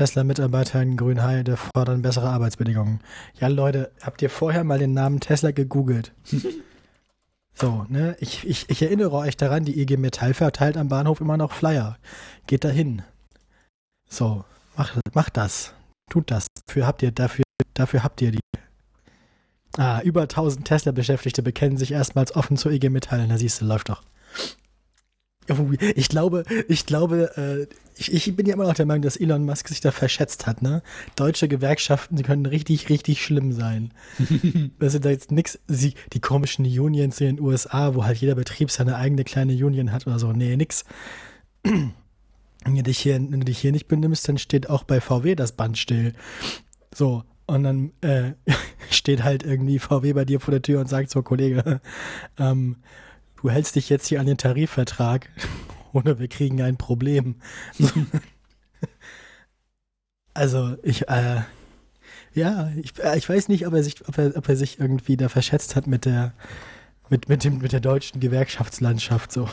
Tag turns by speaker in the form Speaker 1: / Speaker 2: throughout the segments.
Speaker 1: Tesla-Mitarbeiter in Grünheide fordern bessere Arbeitsbedingungen. Ja, Leute, habt ihr vorher mal den Namen Tesla gegoogelt? so, ne? Ich, ich, ich erinnere euch daran, die IG Metall verteilt am Bahnhof immer noch Flyer. Geht dahin. So, macht, macht das. Tut das. Dafür habt ihr, dafür, dafür habt ihr die. Ah, über 1000 Tesla-Beschäftigte bekennen sich erstmals offen zur IG Metall. Na siehst du, läuft doch. Ich glaube, ich glaube, äh, ich, ich, bin ja immer noch der Meinung, dass Elon Musk sich da verschätzt hat, ne? Deutsche Gewerkschaften, die können richtig, richtig schlimm sein. das sind da jetzt nichts, die komischen Unions in den USA, wo halt jeder Betrieb seine eigene kleine Union hat oder so. Nee, nix. Wenn du dich hier, wenn du dich hier nicht benimmst, dann steht auch bei VW das Band still. So, und dann äh, steht halt irgendwie VW bei dir vor der Tür und sagt so, Kollege, ähm, du hältst dich jetzt hier an den Tarifvertrag oder wir kriegen ein Problem. also ich, äh, ja, ich, äh, ich weiß nicht, ob er sich, ob er, ob er sich irgendwie da verschätzt hat mit der, mit, mit dem, mit der deutschen Gewerkschaftslandschaft so.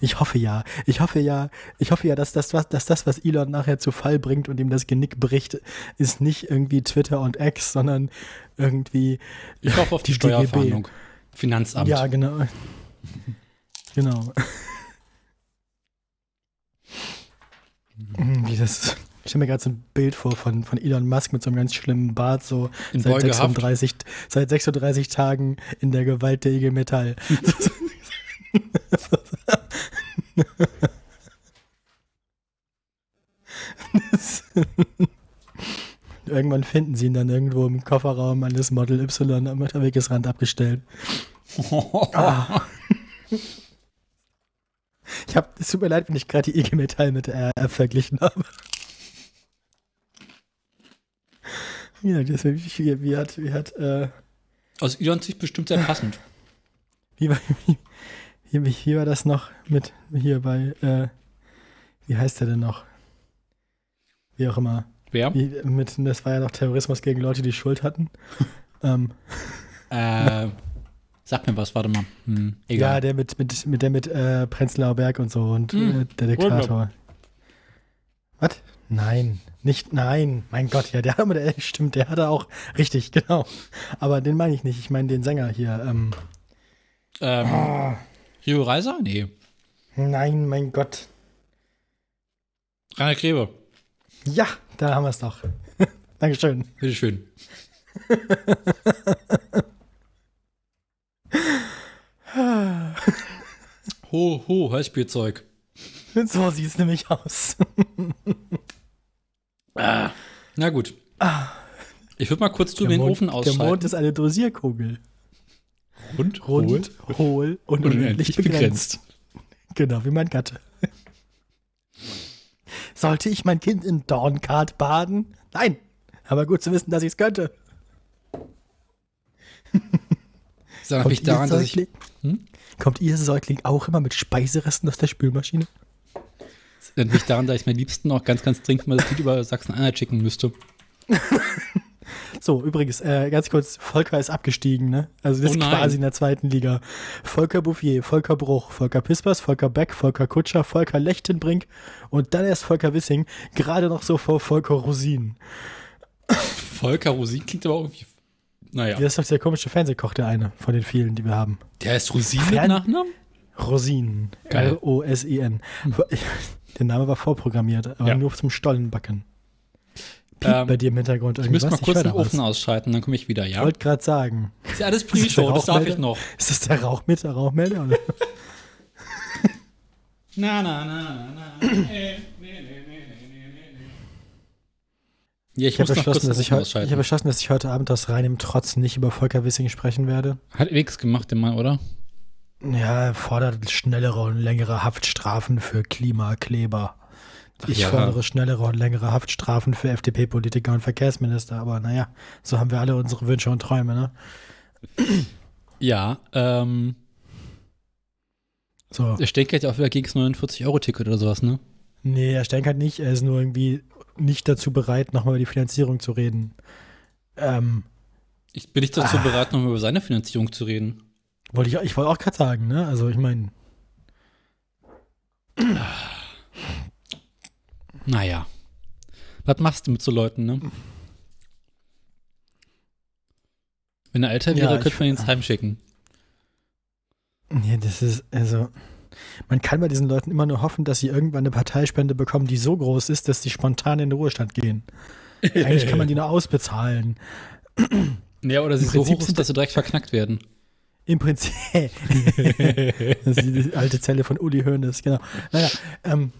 Speaker 1: Ich hoffe ja. Ich hoffe ja, ich hoffe ja, dass das, was, dass das, was Elon nachher zu Fall bringt und ihm das Genick bricht, ist nicht irgendwie Twitter und X, sondern irgendwie.
Speaker 2: Ich hoffe auf die, die Steuerfahndung. Finanzamt.
Speaker 1: Ja, genau. genau. Wie das. Ich stelle mir gerade so ein Bild vor von, von Elon Musk mit so einem ganz schlimmen Bart, so seit 36, seit 36 Tagen in der Gewalt der IG Metall. Irgendwann finden sie ihn dann irgendwo im Kofferraum eines Model Y am Wegesrand abgestellt. ah. Ich hab, es tut mir leid, wenn ich gerade die IG Metall mit RR verglichen habe. Ja, das wie, wie hat, wie hat, äh,
Speaker 2: Aus Elons Sicht bestimmt sehr passend.
Speaker 1: Wie, wie, wie, wie war das noch mit hier bei, äh, wie heißt der denn noch? Wie auch immer.
Speaker 2: Wer?
Speaker 1: Wie, mit, das war ja noch Terrorismus gegen Leute, die Schuld hatten. ähm.
Speaker 2: Äh, sag mir was, warte mal. Hm,
Speaker 1: egal. Ja, der mit, mit, mit der mit äh, Prenzlauer Berg und so und hm. äh, der Diktator. Was? Nein, nicht, nein, mein Gott, ja, der, der stimmt, der hatte auch, richtig, genau. Aber den meine ich nicht, ich meine den Sänger hier. Ähm,
Speaker 2: ähm, oh. Rio Reiser? Nee.
Speaker 1: Nein, mein Gott.
Speaker 2: Rainer Grebe.
Speaker 1: Ja, da haben wir es doch. Dankeschön.
Speaker 2: Bitteschön. ho, ho, Hörspielzeug.
Speaker 1: So sieht es nämlich aus.
Speaker 2: ah, na gut. Ich würde mal kurz drüben den Ofen ausschalten.
Speaker 1: Der Mond ist eine Dosierkugel.
Speaker 2: Rund,
Speaker 1: Rund hohl, hohl und, und unendlich begrenzt. begrenzt. Genau, wie mein Gatte. Sollte ich mein Kind in Dornkart baden? Nein. Aber gut zu wissen, dass ich es könnte.
Speaker 2: Sag mich daran, dass ich.
Speaker 1: Hm? Kommt ihr Säugling auch immer mit Speiseresten aus der Spülmaschine?
Speaker 2: Das erinnert mich daran, dass ich meinen Liebsten auch ganz, ganz dringend mal das Lied über Sachsen-Anhalt schicken müsste.
Speaker 1: So, übrigens, äh, ganz kurz, Volker ist abgestiegen, ne? Also das oh ist quasi in der zweiten Liga. Volker Bouffier, Volker Bruch, Volker Pispers, Volker Beck, Volker Kutscher, Volker Lechtenbrink und dann erst Volker Wissing, gerade noch so vor Volker Rosin.
Speaker 2: Volker Rosin klingt aber irgendwie. Naja.
Speaker 1: Das ist doch der komische Fernsehkoch, der eine von den vielen, die wir haben.
Speaker 2: Der heißt Rosin mit Nachnamen?
Speaker 1: Rosin. R-O-S-I-N. Hm. Der Name war vorprogrammiert, aber ja. nur zum Stollenbacken. Piept ähm, bei dir im Hintergrund
Speaker 2: irgendwas? Ich müsste mal kurz den Ofen ausschalten, dann komme ich wieder, ja?
Speaker 1: Ich wollte gerade sagen.
Speaker 2: Ist ja alles Pre-Show, das, darf ich noch.
Speaker 1: Ist das der Rauchmelder? Rauchmelder?
Speaker 2: na, na, na, na, na. Nee, nee, nee,
Speaker 1: ja, ich, ich habe beschlossen, dass ich, ich habe beschlossen, dass ich heute Abend aus reinem Trotz nicht über Volker Wissing sprechen werde.
Speaker 2: Hat nichts gemacht, der Mann, oder?
Speaker 1: Ja, er fordert schnellere und längere Haftstrafen für Klimakleber. Ich ja. fordere schnellere und längere Haftstrafen für FDP-Politiker und Verkehrsminister, aber naja, so haben wir alle unsere Wünsche und Träume, ne?
Speaker 2: Ja, ähm. So. Der Stenk hat ja auch wieder gegen das 49-Euro-Ticket oder sowas, ne?
Speaker 1: Nee, er Stenk hat nicht, er ist nur irgendwie nicht dazu bereit, nochmal über die Finanzierung zu reden. Ähm.
Speaker 2: Ich bin nicht dazu ah, bereit, nochmal über seine Finanzierung zu reden.
Speaker 1: Wollte ich, ich wollte auch gerade sagen, ne? Also ich meine.
Speaker 2: Naja. Was machst du mit so Leuten, ne? Wenn er älter wäre,
Speaker 1: Ja,
Speaker 2: könnte man ihn ins Heim schicken.
Speaker 1: Nee, das ist, also, man kann bei diesen Leuten immer nur hoffen, dass sie irgendwann eine Parteispende bekommen, die so groß ist, dass sie spontan in den Ruhestand gehen. Eigentlich kann man die nur ausbezahlen.
Speaker 2: Ja, oder sie so hoch ist,
Speaker 1: sind
Speaker 2: dass sie direkt verknackt werden.
Speaker 1: Im Prinzip. das ist die alte Zelle von Uli Hoeneß, genau. Naja, ähm,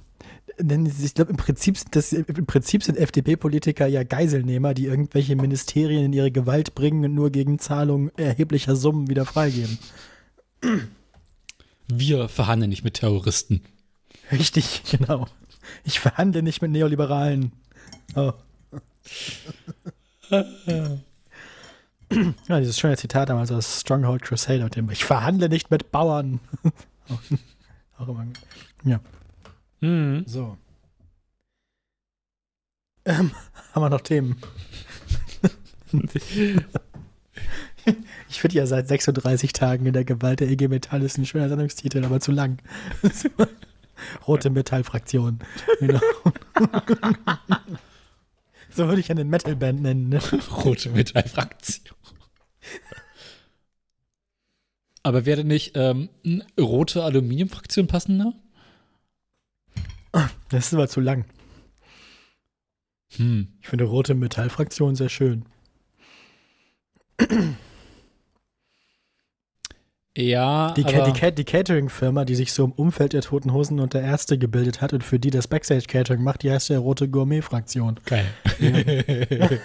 Speaker 1: ich glaube, im Prinzip das, im Prinzip sind FDP-Politiker ja Geiselnehmer, die irgendwelche Ministerien in ihre Gewalt bringen und nur gegen Zahlung erheblicher Summen wieder freigeben.
Speaker 2: Wir verhandeln nicht mit Terroristen.
Speaker 1: Richtig, genau. Ich verhandle nicht mit Neoliberalen. Oh. ja, dieses schöne Zitat damals aus Stronghold Crusader, dem ich verhandle nicht mit Bauern. Auch immer. Ja,
Speaker 2: Mhm.
Speaker 1: so. Ähm, haben wir noch Themen? Ich finde ja seit 36 Tagen in der Gewalt der EG Metall ist ein schöner Sendungstitel, aber zu lang. Rote Metallfraktion. Genau. so würde ich eine Metalband nennen. Ne?
Speaker 2: Rote Metallfraktion. Aber wäre nicht ähm, eine rote Aluminiumfraktion passender?
Speaker 1: Das ist aber zu lang.
Speaker 2: Hm.
Speaker 1: Ich finde rote Metallfraktion sehr schön.
Speaker 2: Ja,
Speaker 1: Die,
Speaker 2: aber
Speaker 1: die, die Catering-Firma, die sich so im Umfeld der Toten Hosen und der Ärzte gebildet hat und für die das Backstage-Catering macht, die heißt ja Rote Gourmet-Fraktion.
Speaker 2: geil.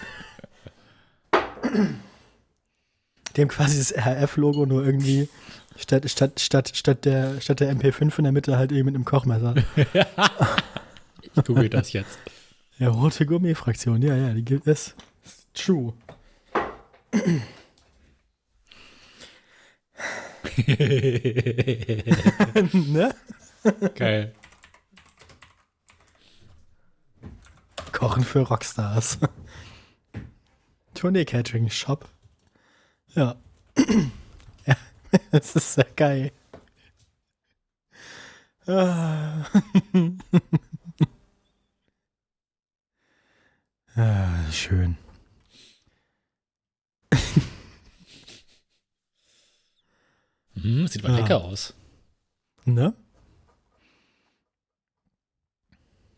Speaker 1: Die haben quasi das RF-Logo nur irgendwie statt, statt, statt, statt, der, statt der MP5 in der Mitte halt eben mit einem Kochmesser.
Speaker 2: ich google das jetzt.
Speaker 1: Ja, Rote Gourmet-Fraktion, ja, ja, die gibt es. True. ne?
Speaker 2: geil.
Speaker 1: Kochen für Rockstars. Tournee-Catering-Shop. Ja. ja. Das ist sehr geil. Ah. ah, schön.
Speaker 2: Hm, sieht mal
Speaker 1: Ah.
Speaker 2: lecker aus.
Speaker 1: Ne?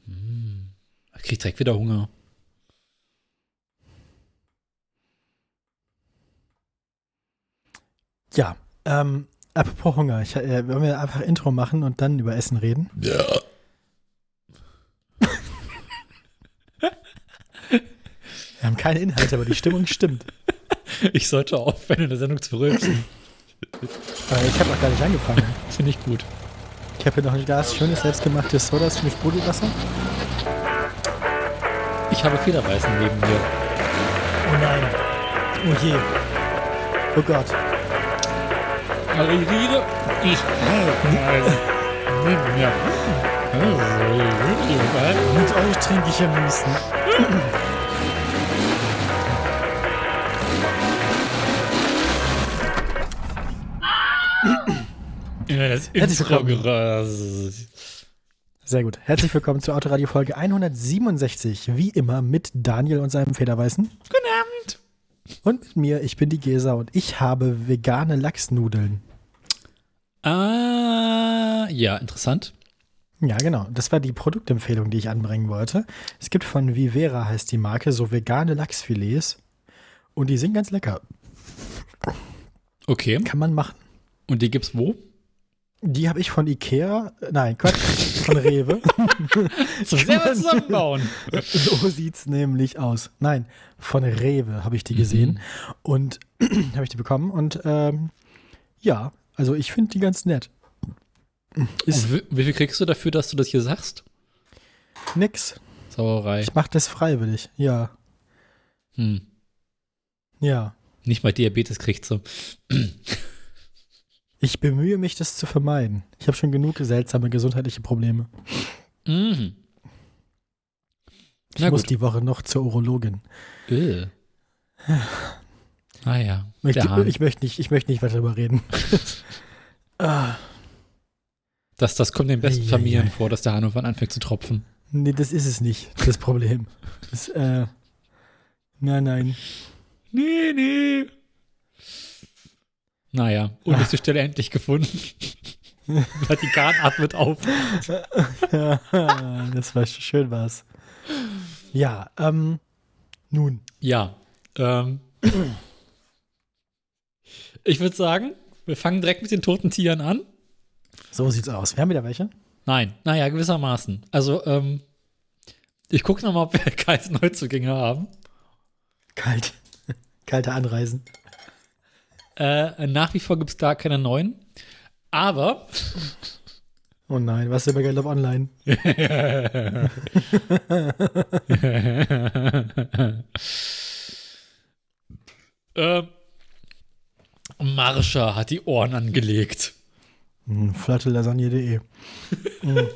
Speaker 2: Hm. Ich krieg direkt wieder Hunger.
Speaker 1: Ja. Ähm, apropos Hunger. Ich, äh, wollen wir einfach Intro machen und dann über Essen reden?
Speaker 2: Ja.
Speaker 1: Wir haben keine Inhalte, aber die Stimmung stimmt.
Speaker 2: Ich sollte aufhören, in der Sendung zu rülpsen.
Speaker 1: Äh, ich habe noch gar nicht angefangen.
Speaker 2: Finde ich gut.
Speaker 1: Ich habe hier noch ein Glas schönes selbstgemachtes Sodas mit Sprudelwasser.
Speaker 2: Ich habe Federweißen neben mir.
Speaker 1: Oh nein. Oh je. Oh Gott.
Speaker 2: Ich habe neben mir.
Speaker 1: Mit euch trinke ich am liebsten.
Speaker 2: Das
Speaker 1: Herzlich
Speaker 2: Intro
Speaker 1: willkommen. Sehr gut. Herzlich willkommen zur Autoradio Folge 167. Wie immer mit Daniel und seinem Federweißen.
Speaker 2: Guten Abend.
Speaker 1: Und mit mir, ich bin die Gesa und ich habe vegane Lachsnudeln.
Speaker 2: Ah, ja, interessant.
Speaker 1: Ja, genau. Das war die Produktempfehlung, die ich anbringen wollte. Es gibt von Vivera, heißt die Marke, so vegane Lachsfilets. Und die sind ganz lecker.
Speaker 2: Okay.
Speaker 1: Kann man machen.
Speaker 2: Und die gibt's wo?
Speaker 1: Die habe ich von Ikea, nein, Quatsch, von Rewe.
Speaker 2: Selber zusammenbauen.
Speaker 1: so sieht's nämlich aus. Nein, von Rewe habe ich die gesehen und habe ich die bekommen und ähm, ja, also ich finde die ganz nett. Ist
Speaker 2: wie, wie viel kriegst du dafür, dass du das hier sagst?
Speaker 1: nix.
Speaker 2: Sauerei.
Speaker 1: Ich mache das freiwillig. Ja,
Speaker 2: Hm.
Speaker 1: ja.
Speaker 2: Nicht mal Diabetes kriegst du.
Speaker 1: Ich bemühe mich, das zu vermeiden. Ich habe schon genug seltsame gesundheitliche Probleme.
Speaker 2: Mhm.
Speaker 1: Ich
Speaker 2: Na
Speaker 1: muss
Speaker 2: gut.
Speaker 1: die Woche noch zur Urologin.
Speaker 2: Äh. Ah ja. Hahn.
Speaker 1: ich, möchte nicht, ich möchte nicht weiter darüber reden. ah,
Speaker 2: Das, das kommt den besten Familien
Speaker 1: ei.
Speaker 2: vor, dass der irgendwann anfängt zu tropfen.
Speaker 1: Nee, das ist es nicht, das Problem. Das, äh, nein, nein.
Speaker 2: Nee, nee. Naja, und ist die Stelle endlich gefunden. Vatikan atmet auf.
Speaker 1: das war schön was. Ja, ähm, nun.
Speaker 2: Ja, ähm, ich würde sagen, wir fangen direkt mit den toten Tieren an.
Speaker 1: So sieht's aus. Wir haben wieder welche?
Speaker 2: Nein, naja, gewissermaßen. Also, ähm, ich gucke nochmal, ob wir kalte Neuzugänge haben.
Speaker 1: Kalt. Kalte Anreisen.
Speaker 2: Äh, nach wie vor gibt es da keine neuen. Aber.
Speaker 1: Oh nein, was ist über Geld auf Online?
Speaker 2: äh, Marsha hat die Ohren angelegt.
Speaker 1: Hm, Flottelasagne.de. hm.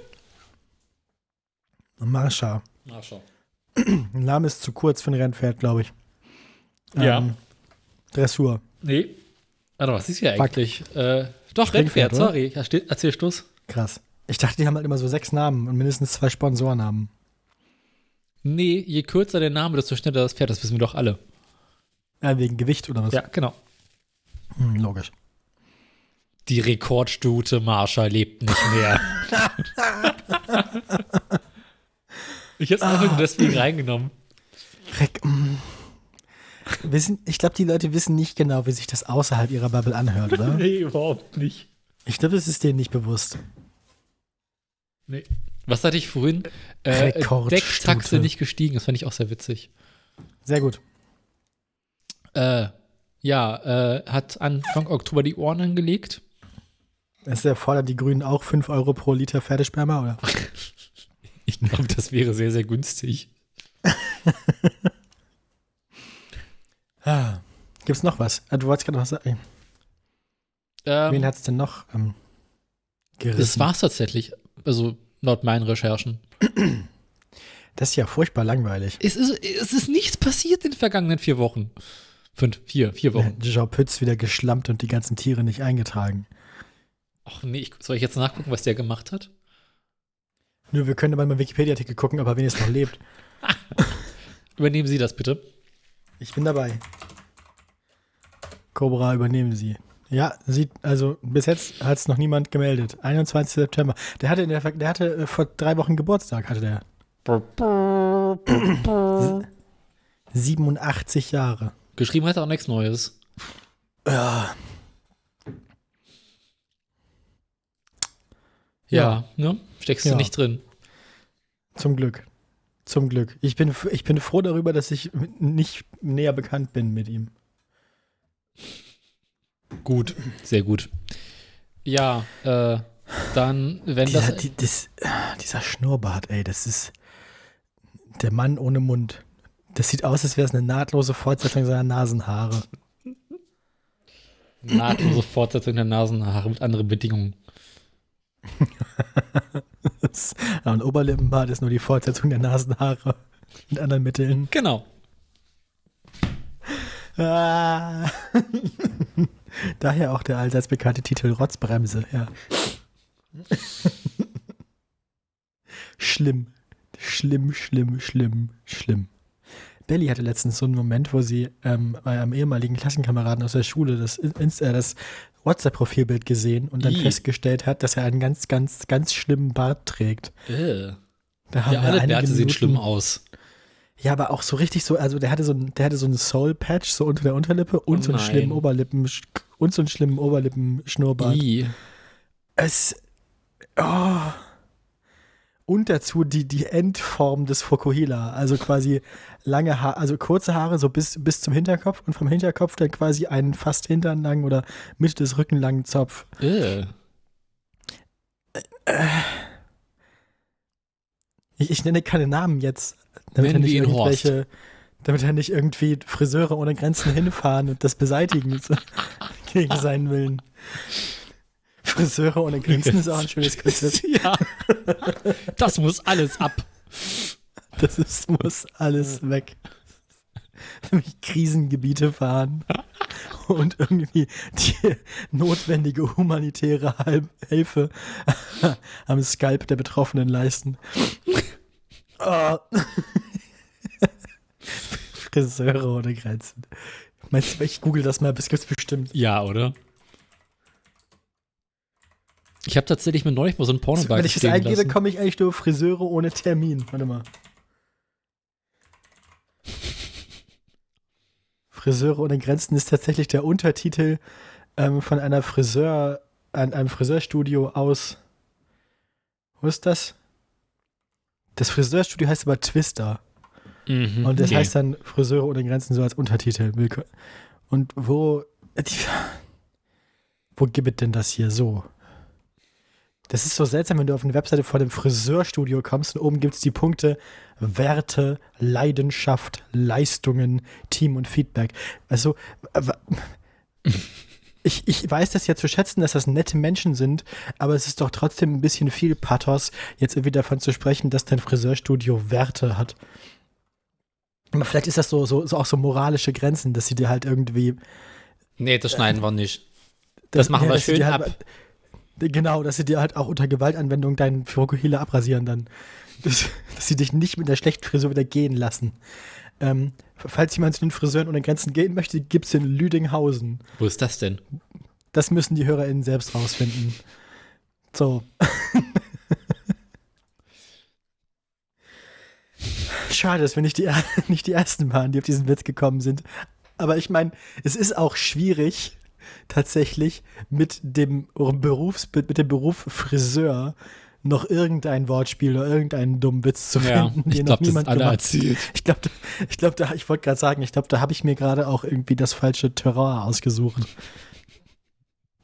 Speaker 1: Marsha.
Speaker 2: Marsha.
Speaker 1: Name ist zu kurz für ein Rennpferd, glaube ich.
Speaker 2: Ja.
Speaker 1: Ähm, Dressur.
Speaker 2: Nee. Warte, was ist hier
Speaker 1: Fuck.
Speaker 2: eigentlich? Äh, doch, Rennpferd, sorry. Ja, steht- Erzählst du's?
Speaker 1: Krass. Ich dachte, die haben halt immer so sechs Namen und mindestens zwei Sponsornamen.
Speaker 2: Nee, je kürzer der Name, desto schneller das Pferd, das wissen wir doch alle.
Speaker 1: Ja, wegen Gewicht oder was?
Speaker 2: Ja, genau.
Speaker 1: Hm, logisch.
Speaker 2: Die Rekordstute Marsha lebt nicht mehr. ich hab's einfach nur deswegen reingenommen.
Speaker 1: Reck, mm. Wissen, ich glaube, die Leute wissen nicht genau, wie sich das außerhalb ihrer Bubble anhört, oder?
Speaker 2: Nee, überhaupt nicht.
Speaker 1: Ich glaube, das ist denen nicht bewusst.
Speaker 2: Nee. Was hatte ich vorhin? Äh. Decktaxe nicht gestiegen, das fand ich auch sehr witzig.
Speaker 1: Sehr gut.
Speaker 2: Äh, ja, äh, hat Anfang Oktober die Ohren angelegt.
Speaker 1: Es erfordert die Grünen auch 5 Euro pro Liter Pferdesperma, oder?
Speaker 2: Ich glaube, das wäre sehr, sehr günstig.
Speaker 1: Ah. Gibt's noch was? Ah, Du wolltest gerade noch was sagen. Wen
Speaker 2: Ähm,
Speaker 1: hat's denn noch ähm, gerissen?
Speaker 2: das war's tatsächlich. Also, laut meinen Recherchen.
Speaker 1: Das ist ja furchtbar langweilig.
Speaker 2: Es ist, es ist nichts passiert in den vergangenen vier Wochen. Fünf, vier, vier Wochen.
Speaker 1: Jean Pütz wieder geschlampt und die ganzen Tiere nicht eingetragen.
Speaker 2: Ach nee, ich, soll ich jetzt nachgucken, was der gemacht hat?
Speaker 1: Nur wir können aber mal Wikipedia-Artikel gucken, aber wen es noch lebt.
Speaker 2: Übernehmen Sie das bitte.
Speaker 1: Ich bin dabei. Cobra, übernehmen Sie. Ja, sieht, also bis jetzt hat es noch niemand gemeldet. 21. September. Der hatte, in der, der hatte äh, vor drei Wochen Geburtstag, hatte der. 87 Jahre.
Speaker 2: Geschrieben hat er auch nichts Neues.
Speaker 1: Ja.
Speaker 2: Ja, ne? Steckst
Speaker 1: Ja.
Speaker 2: du nicht drin.
Speaker 1: Zum Glück. Zum Glück. Ich bin, ich bin froh darüber, dass ich nicht näher bekannt bin mit ihm.
Speaker 2: Gut, sehr gut. Ja, äh, dann, wenn
Speaker 1: Dieser,
Speaker 2: das.
Speaker 1: die, das, dieser Schnurrbart, ey, das ist der Mann ohne Mund. Das sieht aus, als wäre es eine nahtlose Fortsetzung seiner Nasenhaare.
Speaker 2: nahtlose Fortsetzung der Nasenhaare mit anderen Bedingungen.
Speaker 1: Das, und Oberlippenbart ist nur die Fortsetzung der Nasenhaare mit anderen Mitteln.
Speaker 2: Genau.
Speaker 1: Ah. Daher auch der allseits bekannte Titel Rotzbremse, ja. schlimm. Schlimm, schlimm, schlimm, schlimm. Belly hatte letztens so einen Moment, wo sie ähm, bei einem ehemaligen Klassenkameraden aus der Schule das, Inst- äh, das WhatsApp-Profilbild gesehen und dann
Speaker 2: Ih.
Speaker 1: festgestellt hat, dass er einen ganz, ganz, ganz schlimmen Bart trägt.
Speaker 2: Äh.
Speaker 1: Da haben
Speaker 2: Ja, alle Bärte sehen schlimm aus.
Speaker 1: Ja, aber auch so richtig so, also der hatte so der hatte so einen Soul-Patch so unter der Unterlippe und
Speaker 2: Oh
Speaker 1: so einen
Speaker 2: nein.
Speaker 1: schlimmen Oberlippen und so einen schlimmen Oberlippenschnurrbart.
Speaker 2: I.
Speaker 1: Es. Oh. Und dazu die, die Endform des Fokuhila. Also quasi lange Haare, also kurze Haare so bis, bis zum Hinterkopf und vom Hinterkopf dann quasi einen fast hinternlangen oder Mitte des Rücken langen Zopf.
Speaker 2: Äh.
Speaker 1: Ich, ich nenne keine Namen jetzt, damit er nicht irgendwelche, damit er nicht irgendwie Friseure ohne Grenzen hinfahren und das beseitigen gegen seinen Willen. Friseure ohne Grenzen ist auch ein schönes Konzept.
Speaker 2: ja. Das muss alles ab.
Speaker 1: Das ist, muss alles weg. Nämlich Krisengebiete fahren und irgendwie die notwendige humanitäre Hilfe am Skalp der Betroffenen leisten. Oh. Friseure ohne Grenzen. Meinst du, ich google das mal, das gibt's bestimmt.
Speaker 2: Ja, oder? Ich habe tatsächlich mir neulich mal so ein porno
Speaker 1: Wenn ich das eingebe, komme ich eigentlich nur Friseure ohne Termin. Warte mal. Friseure ohne Grenzen ist tatsächlich der Untertitel ähm, von einer Friseur, an einem Friseurstudio aus. Wo ist das? Das Friseurstudio heißt aber Twister.
Speaker 2: Mhm,
Speaker 1: Und das
Speaker 2: nee.
Speaker 1: heißt dann Friseure ohne Grenzen so als Untertitel. Und wo. Wo gibt denn das hier so? Das ist so seltsam, wenn du auf eine Webseite von dem Friseurstudio kommst und oben gibt es die Punkte Werte, Leidenschaft, Leistungen, Team und Feedback. Also, äh, ich, ich weiß das ja zu schätzen, dass das nette Menschen sind, aber es ist doch trotzdem ein bisschen viel Pathos, jetzt irgendwie davon zu sprechen, dass dein Friseurstudio Werte hat. Aber vielleicht ist das so, so, so auch so moralische Grenzen, dass sie dir halt irgendwie.
Speaker 2: Nee, das schneiden wir nicht. Das machen wir
Speaker 1: dass sie
Speaker 2: schön
Speaker 1: dir
Speaker 2: ab.
Speaker 1: Genau, dass sie dir halt auch unter Gewaltanwendung deinen Fukuhila abrasieren dann. Das, dass sie dich nicht mit der schlechten Frisur wieder gehen lassen. Ähm, falls jemand zu den Friseuren ohne Grenzen gehen möchte, gibt es in Lüdinghausen.
Speaker 2: Wo ist das denn?
Speaker 1: Das müssen die HörerInnen selbst rausfinden. So. Schade, dass wir nicht die, nicht die Ersten waren, die auf diesen Witz gekommen sind. Aber ich meine, es ist auch schwierig, tatsächlich mit dem Berufs, mit dem Beruf Friseur noch irgendein Wortspiel oder irgendeinen dummen Witz zu
Speaker 2: Ja,
Speaker 1: finden,
Speaker 2: ich
Speaker 1: den
Speaker 2: glaube,
Speaker 1: noch niemand
Speaker 2: alle
Speaker 1: gemacht
Speaker 2: erzählt.
Speaker 1: ich glaube, ich, glaub, da, ich wollte gerade sagen, ich glaube, da habe ich mir gerade auch irgendwie das falsche Terrain ausgesucht.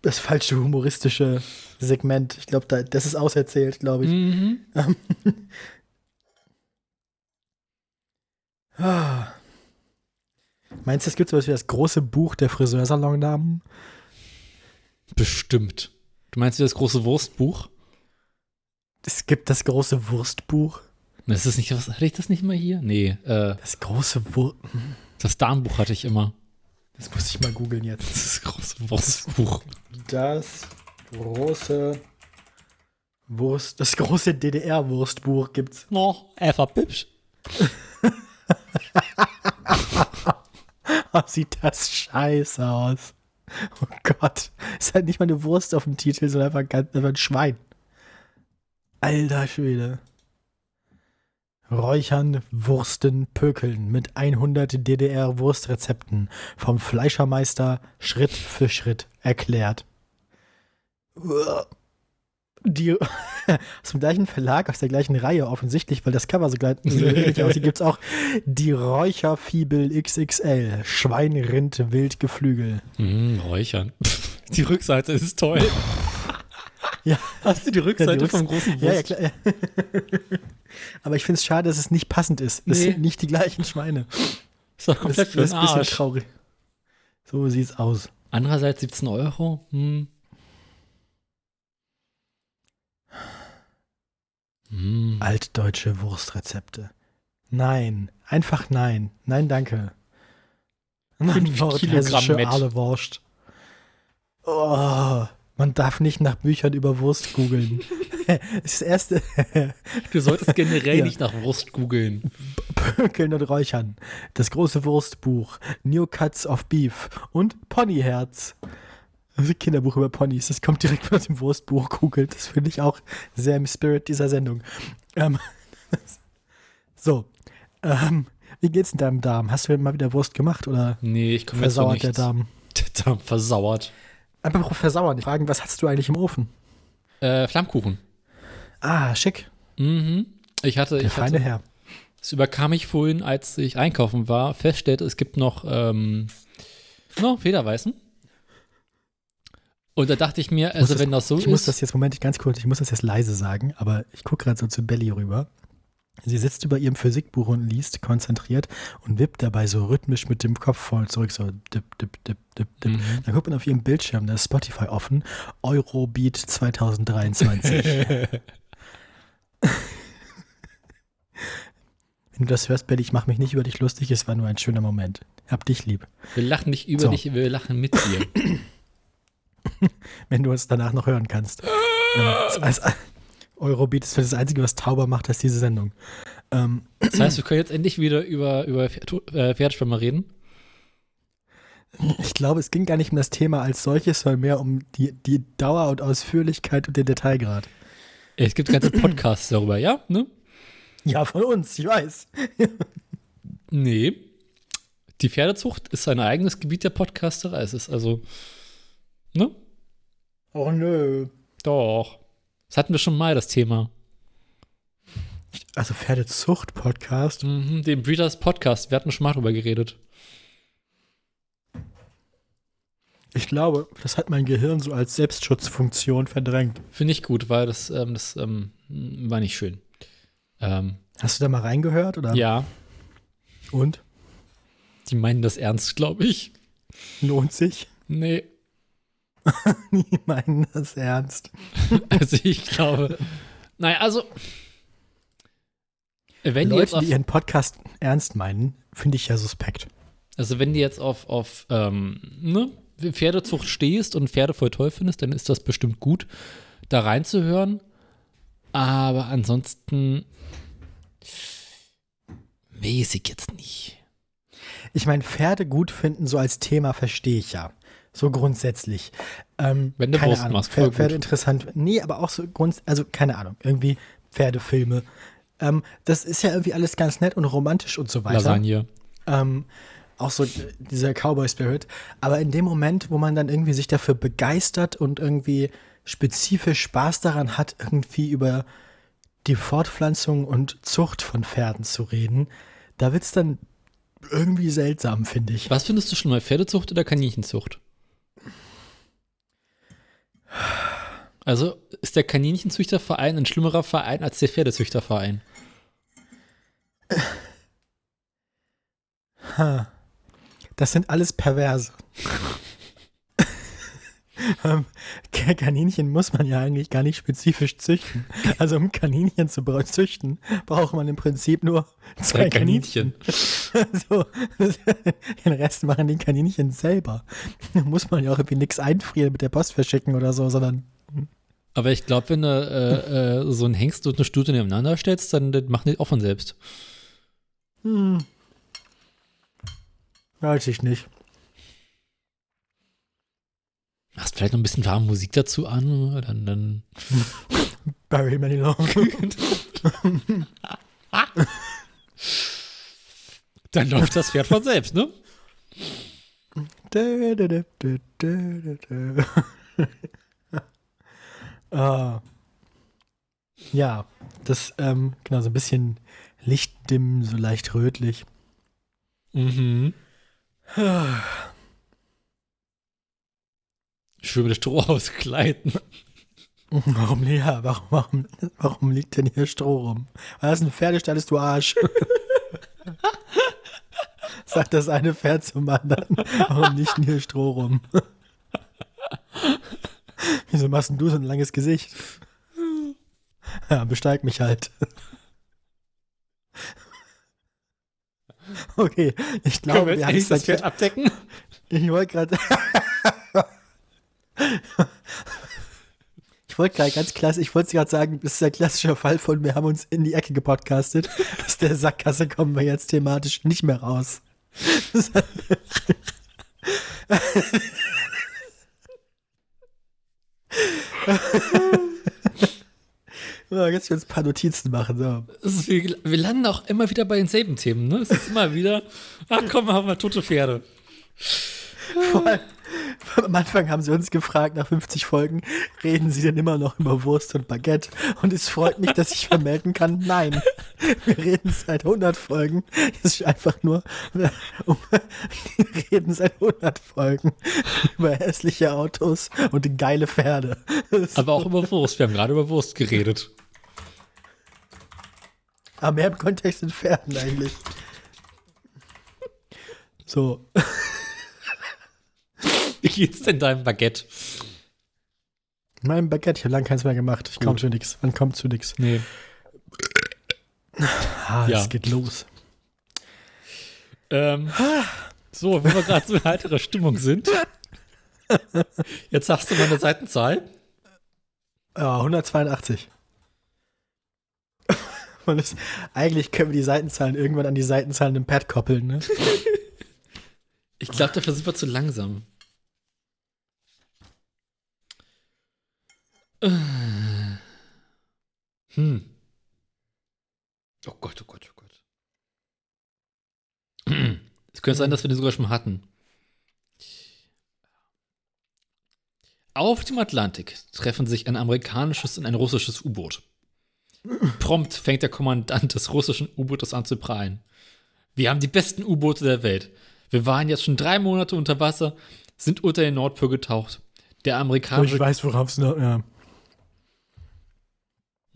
Speaker 1: Das falsche humoristische Segment. Ich glaube, da, das ist auserzählt, glaube ich.
Speaker 2: Mhm.
Speaker 1: Meinst du, es gibt sowas wie das große Buch der Friseursalonnamen?
Speaker 2: Bestimmt. Du meinst wie das große Wurstbuch?
Speaker 1: Es gibt das große Wurstbuch.
Speaker 2: Das ist nicht, was, hatte ich das nicht mal hier? Nee, äh,
Speaker 1: Das große Wurst.
Speaker 2: das Darmbuch hatte ich immer.
Speaker 1: Das muss ich mal googeln jetzt.
Speaker 2: Das große Wurstbuch.
Speaker 1: Das große Wurst. Das große DDR-Wurstbuch gibt's.
Speaker 2: Oh, Eva Pipsch.
Speaker 1: Sieht das scheiße aus. Oh Gott. Ist halt nicht mal eine Wurst auf dem Titel, sondern einfach, ganz, einfach ein Schwein. Alter Schwede. Räuchern, Wursten, Pökeln mit 100 DDR-Wurstrezepten vom Fleischermeister Schritt für Schritt erklärt. Uah. Die aus dem gleichen Verlag, aus der gleichen Reihe offensichtlich, weil das Cover so ähnlich aussieht, gibt es auch die Räucherfibel XXL. Schwein, Rind, Wild, Geflügel.
Speaker 2: Mm, räuchern. Die Rückseite ist toll.
Speaker 1: Ja.
Speaker 2: Hast du die Rückseite
Speaker 1: Ja, die
Speaker 2: vom großen Wurst?
Speaker 1: Ja, ja, klar. Aber ich finde es schade, dass es nicht passend ist. Es
Speaker 2: Nee.
Speaker 1: sind nicht die gleichen Schweine.
Speaker 2: Ist doch
Speaker 1: Das,
Speaker 2: komplett
Speaker 1: das
Speaker 2: für
Speaker 1: ist
Speaker 2: den
Speaker 1: ein bisschen traurig. So sieht's aus.
Speaker 2: Andererseits 17 Euro. Hm. Hm.
Speaker 1: Altdeutsche Wurstrezepte. Nein, einfach nein. Nein, danke.
Speaker 2: Kilogramm Met.
Speaker 1: alle Wurst. Oh, man darf nicht nach Büchern über Wurst googeln. das erste
Speaker 2: Du solltest generell
Speaker 1: Ja.
Speaker 2: nicht nach Wurst googeln.
Speaker 1: Pökeln und Räuchern. Das große Wurstbuch. New Cuts of Beef. Und Ponyherz. Ein Kinderbuch über Ponys. Das kommt direkt von dem Wurstbuch googelt. Das finde ich auch sehr im Spirit dieser Sendung. Ähm, so. Ähm, wie geht's in deinem Darm? Hast du denn mal wieder Wurst gemacht oder
Speaker 2: Nee, ich komme jetzt
Speaker 1: versauert
Speaker 2: nichts.
Speaker 1: der Darm?
Speaker 2: Der Darm versauert.
Speaker 1: Einfach versauern. Ich fragen, was hast du eigentlich im Ofen?
Speaker 2: Äh, Flammkuchen.
Speaker 1: Ah, schick.
Speaker 2: Mhm. Ich hatte,
Speaker 1: Der
Speaker 2: ich
Speaker 1: feine
Speaker 2: hatte,
Speaker 1: Herr.
Speaker 2: es überkam mich vorhin, als ich einkaufen war, feststellte, es gibt noch, ähm, no, Federweißen. Und da dachte ich mir,
Speaker 1: muss
Speaker 2: also
Speaker 1: das-
Speaker 2: wenn das so
Speaker 1: ich muss
Speaker 2: ist,
Speaker 1: das jetzt, Moment, ganz kurz, ich muss das jetzt leise sagen, aber ich gucke gerade so zu Belly rüber. Sie sitzt über ihrem Physikbuch und liest konzentriert und wippt dabei so rhythmisch mit dem Kopf und zurück, so dip, dip, dip, dip, dip.
Speaker 2: Mhm.
Speaker 1: Dann guckt man auf ihrem Bildschirm, da ist Spotify offen, Eurobeat 2023. Wenn du das hörst, Belly, ich mache mich nicht über dich lustig, es war nur ein schöner Moment. Hab dich lieb.
Speaker 2: wir lachen nicht über
Speaker 1: So.
Speaker 2: dich, wir lachen mit dir.
Speaker 1: wenn du uns danach noch hören kannst. ähm, als, Eurobeat ist das Einzige, was tauber macht, ist diese Sendung. Ähm,
Speaker 2: Das heißt, wir können jetzt endlich wieder über, über Pferd- äh, reden.
Speaker 1: ich glaube, es ging gar nicht um das Thema als solches, sondern mehr um die, die Dauer und Ausführlichkeit und den Detailgrad.
Speaker 2: Es gibt ganze Podcasts darüber, ja? Ne?
Speaker 1: Ja, von uns, ich weiß.
Speaker 2: Nee. Die Pferdezucht ist ein eigenes Gebiet der Podcasterei. Es ist also, ne?
Speaker 1: Oh nö.
Speaker 2: Doch. Das hatten wir schon mal, das Thema.
Speaker 1: Also Pferdezucht-Podcast.
Speaker 2: Mhm, den Breeders Podcast. Wir hatten schon mal drüber geredet.
Speaker 1: Ich glaube, das hat mein Gehirn so als Selbstschutzfunktion verdrängt.
Speaker 2: Finde ich gut, weil das, ähm, das ähm, war nicht schön. Ähm,
Speaker 1: Hast du da mal reingehört? Oder?
Speaker 2: ja,
Speaker 1: Und?
Speaker 2: die meinen das ernst, glaube ich.
Speaker 1: Lohnt sich?
Speaker 2: Nee,
Speaker 1: Die meinen das ernst.
Speaker 2: also ich glaube. Naja, also. Wenn die jetzt
Speaker 1: Leute,
Speaker 2: auf,
Speaker 1: die ihren Podcast ernst meinen, finde ich ja suspekt.
Speaker 2: also wenn du jetzt auf, auf ähm, ne, Pferdezucht stehst und Pferde voll toll findest, dann ist das bestimmt gut, da reinzuhören. Aber ansonsten weiß ich jetzt nicht.
Speaker 1: Ich meine, Pferde gut finden, so als Thema verstehe ich ja. So grundsätzlich. Ähm,
Speaker 2: Wenn du
Speaker 1: keine
Speaker 2: Wurst
Speaker 1: Ahnung,
Speaker 2: machst, voll
Speaker 1: Pferde, Pferde interessant. Nee, aber auch so Grund, also keine Ahnung, irgendwie Pferdefilme. Ähm, das ist ja irgendwie alles ganz nett und romantisch und so weiter.
Speaker 2: Lasagne.
Speaker 1: Ähm, auch so dieser Cowboy-Spirit. Aber in dem Moment, wo man dann irgendwie sich dafür begeistert und irgendwie spezifisch Spaß daran hat, irgendwie über die Fortpflanzung und Zucht von Pferden zu reden, da wird es dann irgendwie seltsam, finde ich.
Speaker 2: Was findest du schon mal, Pferdezucht oder Kaninchenzucht? Also ist der Kaninchenzüchterverein ein schlimmerer Verein als der Pferdezüchterverein?
Speaker 1: Ha. Das sind alles Perverse. Ähm, Ka- Kaninchen muss man ja eigentlich gar nicht spezifisch züchten. Also um Kaninchen zu züchten, braucht man im Prinzip nur zwei,
Speaker 2: Zwei
Speaker 1: Kaninchen. so, den Rest machen die Kaninchen selber. Da muss man ja auch irgendwie nichts einfrieren mit der Post verschicken oder so, sondern
Speaker 2: Aber ich glaube, wenn du äh, äh, so einen Hengst und eine Stute nebeneinander stellst, dann das machen die auch von selbst.
Speaker 1: hm, weiß ich nicht.
Speaker 2: Machst vielleicht noch ein bisschen warme Musik dazu an, dann, dann
Speaker 1: Barry Manilow.
Speaker 2: Dann läuft das Pferd von selbst, ne?
Speaker 1: Ah. Ja, das, ähm, genau, so ein bisschen lichtdimm, so leicht rötlich.
Speaker 2: Mhm. Schön mit Stroh auskleiden.
Speaker 1: Warum, ja, warum, warum, warum liegt denn hier Stroh rum? Weil das ein Pferdestall ist, du Arsch. Sagt das eine Pferd zum anderen. Warum liegt denn hier Stroh rum? Wieso machst du so ein langes Gesicht? Ja, besteig mich halt. Okay, ich glaube,
Speaker 2: wir endlich das
Speaker 1: haben
Speaker 2: Pferd abdecken?
Speaker 1: ich wollte gerade. Ich wollte gerade ganz klasse, ich wollte gerade sagen, das ist ein klassischer Fall von, wir haben uns in die Ecke gepodcastet. Aus der Sackgasse kommen wir jetzt thematisch nicht mehr raus. So, jetzt uns ein paar Notizen machen. So.
Speaker 2: Ist, wir, wir landen auch immer wieder bei denselben Themen, ne? Es ist immer wieder, ach komm, machen wir tote Pferde.
Speaker 1: Vor allem, am Anfang haben sie uns gefragt, nach 50 Folgen, reden sie denn immer noch über Wurst und Baguette? Und es freut mich, dass ich vermelden kann, nein. Wir reden seit 100 Folgen. Es ist einfach nur, wir reden seit 100 Folgen über hässliche Autos und geile Pferde.
Speaker 2: Aber auch über Wurst. Wir haben gerade über Wurst geredet.
Speaker 1: Aber mehr im Kontext in Pferden eigentlich. So.
Speaker 2: Wie geht's denn deinem Baguette?
Speaker 1: Mein Baguette, ich habe lange keins mehr gemacht. Ich komme zu nichts. Man kommt zu nichts.
Speaker 2: Nee.
Speaker 1: Ah,
Speaker 2: Ja.
Speaker 1: es geht los.
Speaker 2: Ähm, so, wenn wir gerade so in heiterer Stimmung sind. Jetzt sagst du mal eine Seitenzahl.
Speaker 1: Ja, 182. Und das, eigentlich können wir die Seitenzahlen irgendwann an die Seitenzahlen im Pad koppeln, ne?
Speaker 2: Ich glaube, dafür sind wir zu langsam. Hm. Oh Gott, oh Gott, oh Gott. Es könnte sein, dass wir den sogar schon hatten. Auf dem Atlantik treffen sich ein amerikanisches und ein russisches U-Boot. Prompt fängt der Kommandant des russischen U-Bootes an zu prahlen. Wir haben die besten U-Boote der Welt. Wir waren jetzt schon drei Monate unter Wasser, sind unter den Nordpol getaucht. Der amerikanische.
Speaker 1: Ich weiß, worauf es noch. Ja.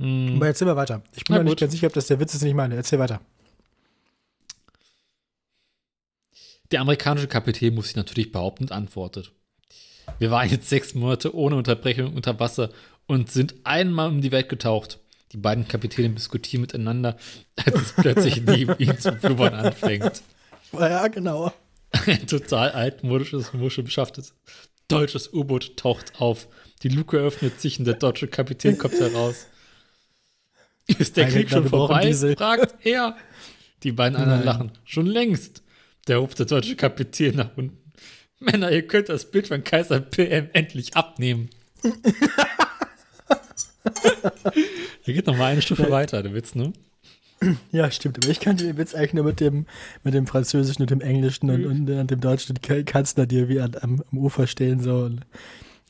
Speaker 2: Hm,
Speaker 1: Aber erzähl mal weiter. Ich bin
Speaker 2: Na
Speaker 1: mir nicht
Speaker 2: gut.
Speaker 1: ganz sicher, ob das der Witz ist, den ich meine. Erzähl weiter.
Speaker 2: Der amerikanische Kapitän muss sich natürlich behaupten und antwortet. Wir waren jetzt sechs Monate ohne Unterbrechung unter Wasser und sind einmal um die Welt getaucht. Die beiden Kapitäne diskutieren miteinander, als es plötzlich neben ihnen zu blubbern anfängt.
Speaker 1: Ja, genau.
Speaker 2: Ein total altmodisches, muschelbeschafftes deutsches U-Boot taucht auf. Die Luke öffnet sich und der deutsche Kapitän kommt heraus. Ist der Krieg schon vorbei?
Speaker 1: Diesel.
Speaker 2: fragt er. Die beiden anderen
Speaker 1: Nein.
Speaker 2: lachen. Schon längst. Der ruft der deutsche Kapitän nach unten. Männer, ihr könnt das Bild von Kaiser PM endlich abnehmen. Der geht noch mal eine Stufe weiter, der Witz, ne?
Speaker 1: Ja, stimmt. Aber ich kannte den Witz eigentlich nur mit dem, mit dem Französischen und dem Englischen und, und, äh, dem Deutschen. Kannst du dir wie an, am, am Ufer stehen, so. Und,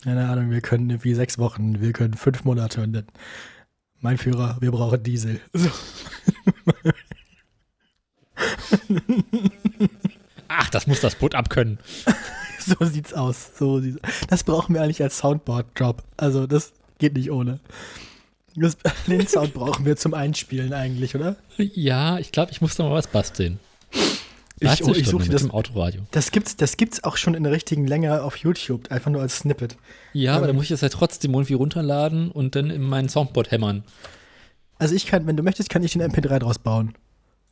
Speaker 1: keine Ahnung, wir können irgendwie sechs Wochen, wir können fünf Monate und dann, mein Führer, wir brauchen Diesel. So.
Speaker 2: Ach, das muss das Boot abkönnen.
Speaker 1: So sieht's aus. So sieht's. Das brauchen wir eigentlich als Soundboard-Drop. Also, das geht nicht ohne. Das, den Sound brauchen wir zum Einspielen eigentlich, oder?
Speaker 2: Ja, ich glaube, ich muss da mal was basteln.
Speaker 1: Ich, oh, ich suche das.
Speaker 2: dem Autoradio.
Speaker 1: Das gibt's, das gibt's auch schon in der richtigen Länge auf YouTube, einfach nur als Snippet.
Speaker 2: Ja, aber
Speaker 1: Ähm.
Speaker 2: dann muss ich das ja trotzdem irgendwie runterladen und dann in meinen Soundboard hämmern.
Speaker 1: Also ich kann, wenn du möchtest, kann ich den MP3 draus bauen.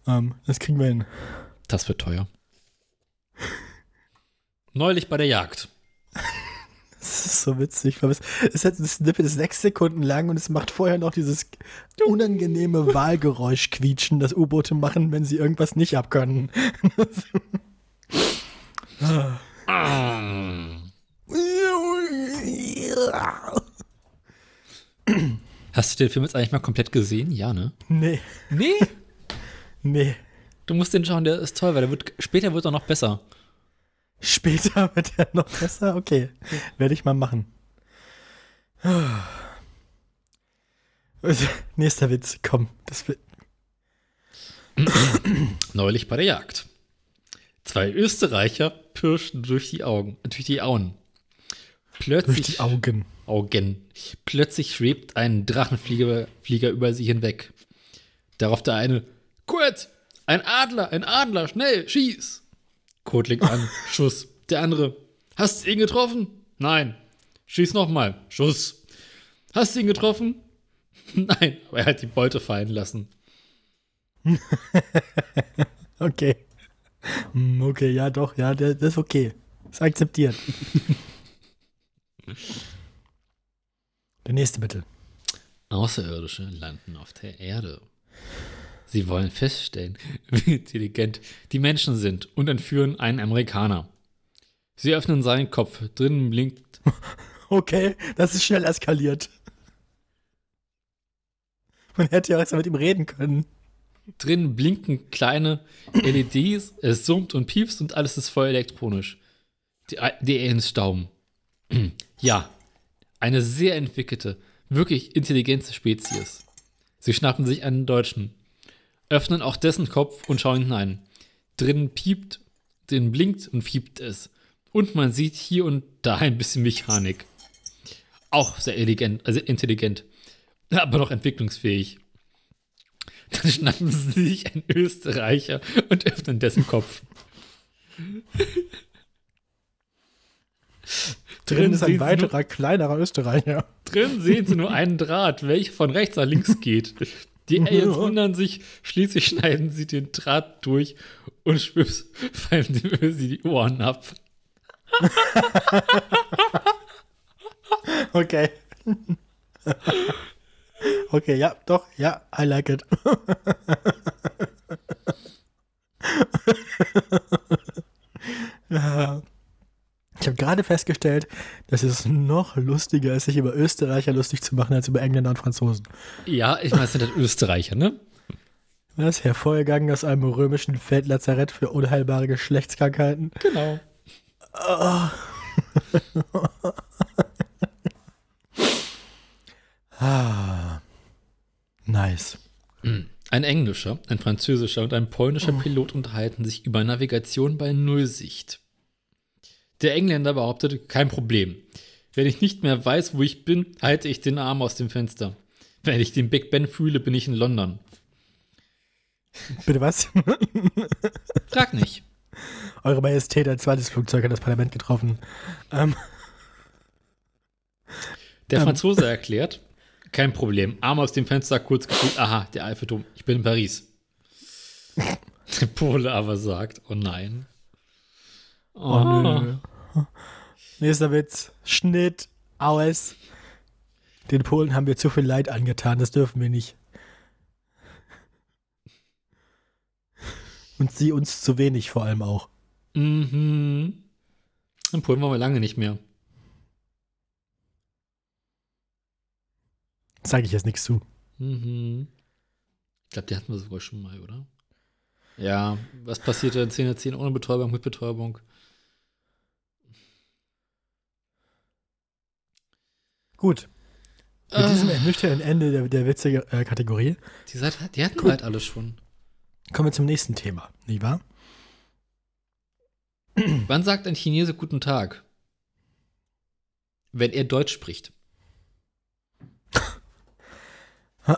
Speaker 1: Ähm, das kriegen wir hin.
Speaker 2: Das wird teuer. Neulich bei der Jagd.
Speaker 1: Das ist so witzig. Es es hat ein Snippet ist sechs Sekunden lang und es macht vorher noch dieses unangenehme Wahlgeräusch quietschen, das U-Boote machen, wenn sie irgendwas nicht abkönnen.
Speaker 2: Hast du den Film jetzt eigentlich mal komplett gesehen? Ja, ne?
Speaker 1: Nee,
Speaker 2: Nee.
Speaker 1: nee.
Speaker 2: Du musst den schauen, der ist toll, weil der wird, später wird er noch besser.
Speaker 1: Später wird er noch besser? Okay, werde ich mal machen. Nächster Witz, komm. Das wird,
Speaker 2: Neulich bei der Jagd. Zwei Österreicher pirschten durch die Augen, durch die Auen. Plötzlich,
Speaker 1: durch die Augen.
Speaker 2: Augen. Plötzlich schwebt ein Drachenflieger Flieger über sie hinweg. Darauf der eine, Kurt, ein Adler, ein Adler, schnell, schieß. Legt an, Schuss. Der andere, hast du ihn getroffen? Nein. Schieß nochmal, Schuss. Hast du ihn getroffen? Nein, aber er hat die Beute fallen lassen.
Speaker 1: Okay. Hm, Okay, ja doch, ja, das ist okay. Ist akzeptiert. Der nächste bitte.
Speaker 2: Außerirdische landen auf der Erde. Sie wollen feststellen, wie intelligent die Menschen sind und entführen einen Amerikaner. Sie öffnen seinen Kopf, drinnen blinkt,
Speaker 1: Okay, das ist schnell eskaliert. Man hätte ja auch mal mit ihm reden können.
Speaker 2: drinnen blinken kleine LEDs, es summt und piepst und alles ist voll elektronisch. Die, die Aliens stauben. Ja, eine sehr entwickelte, wirklich intelligente Spezies. Sie schnappen sich einen Deutschen, öffnen auch dessen Kopf und schauen hinein. Drinnen piept, drinnen blinkt und fiebt es. Und man sieht hier und da ein bisschen Mechanik. Auch sehr elegant, also intelligent, aber noch entwicklungsfähig. Dann schnappen sie sich einen Österreicher und öffnen dessen Kopf.
Speaker 1: Drin ist ein weiterer, kleinerer Österreicher.
Speaker 2: Drin sehen sie nur einen Draht, welcher von rechts nach links geht. Die Aliens wundern sich, schließlich schneiden sie den Draht durch und schwips fallen Ösi die Ohren ab.
Speaker 1: Okay. Okay, ja, doch, ja, I like it. Ja. Ich habe gerade festgestellt, dass es noch lustiger ist, sich über Österreicher lustig zu machen, als über Engländer und Franzosen.
Speaker 2: Ja, ich meine, es sind halt Österreicher, ne?
Speaker 1: Ist hervorgegangen aus einem römischen Feldlazarett für unheilbare Geschlechtskrankheiten.
Speaker 2: Genau.
Speaker 1: Ah. Nice.
Speaker 2: Ein englischer, ein französischer und ein polnischer Pilot unterhalten sich über Navigation bei Nullsicht. Der Engländer behauptet, kein Problem. Wenn ich nicht mehr weiß, wo ich bin, halte ich den Arm aus dem Fenster. Wenn ich den Big Ben fühle, bin ich in London.
Speaker 1: Bitte was?
Speaker 2: Frag nicht.
Speaker 1: Eure Majestät, ein zweites Flugzeug hat das Parlament getroffen. Ähm,
Speaker 2: Der
Speaker 1: Ähm.
Speaker 2: Franzose erklärt, kein Problem. Arm aus dem Fenster, kurz gefühlt, aha, der Eiffelturm, ich bin in Paris. Der Pole aber sagt, oh nein.
Speaker 1: oh, nö. Nächster Witz. Schnitt. Aus. Den Polen haben wir zu viel Leid angetan, das dürfen wir nicht. Und sie uns zu wenig vor allem auch.
Speaker 2: Mhm. In Polen waren wir lange nicht mehr.
Speaker 1: Sage ich jetzt nichts zu.
Speaker 2: Mhm. Ich glaube, die hatten wir sogar schon mal, oder? Ja, was passierte in 10 10 ohne Betäubung, mit Betäubung?
Speaker 1: Gut. Mit
Speaker 2: Ah.
Speaker 1: diesem ernüchternden Ende der, der Witze-Kategorie
Speaker 2: Die, Seite, die hatten wir halt alle schon.
Speaker 1: kommen wir zum nächsten Thema, nicht wahr?
Speaker 2: Wann sagt ein Chinese guten Tag? Wenn er Deutsch spricht.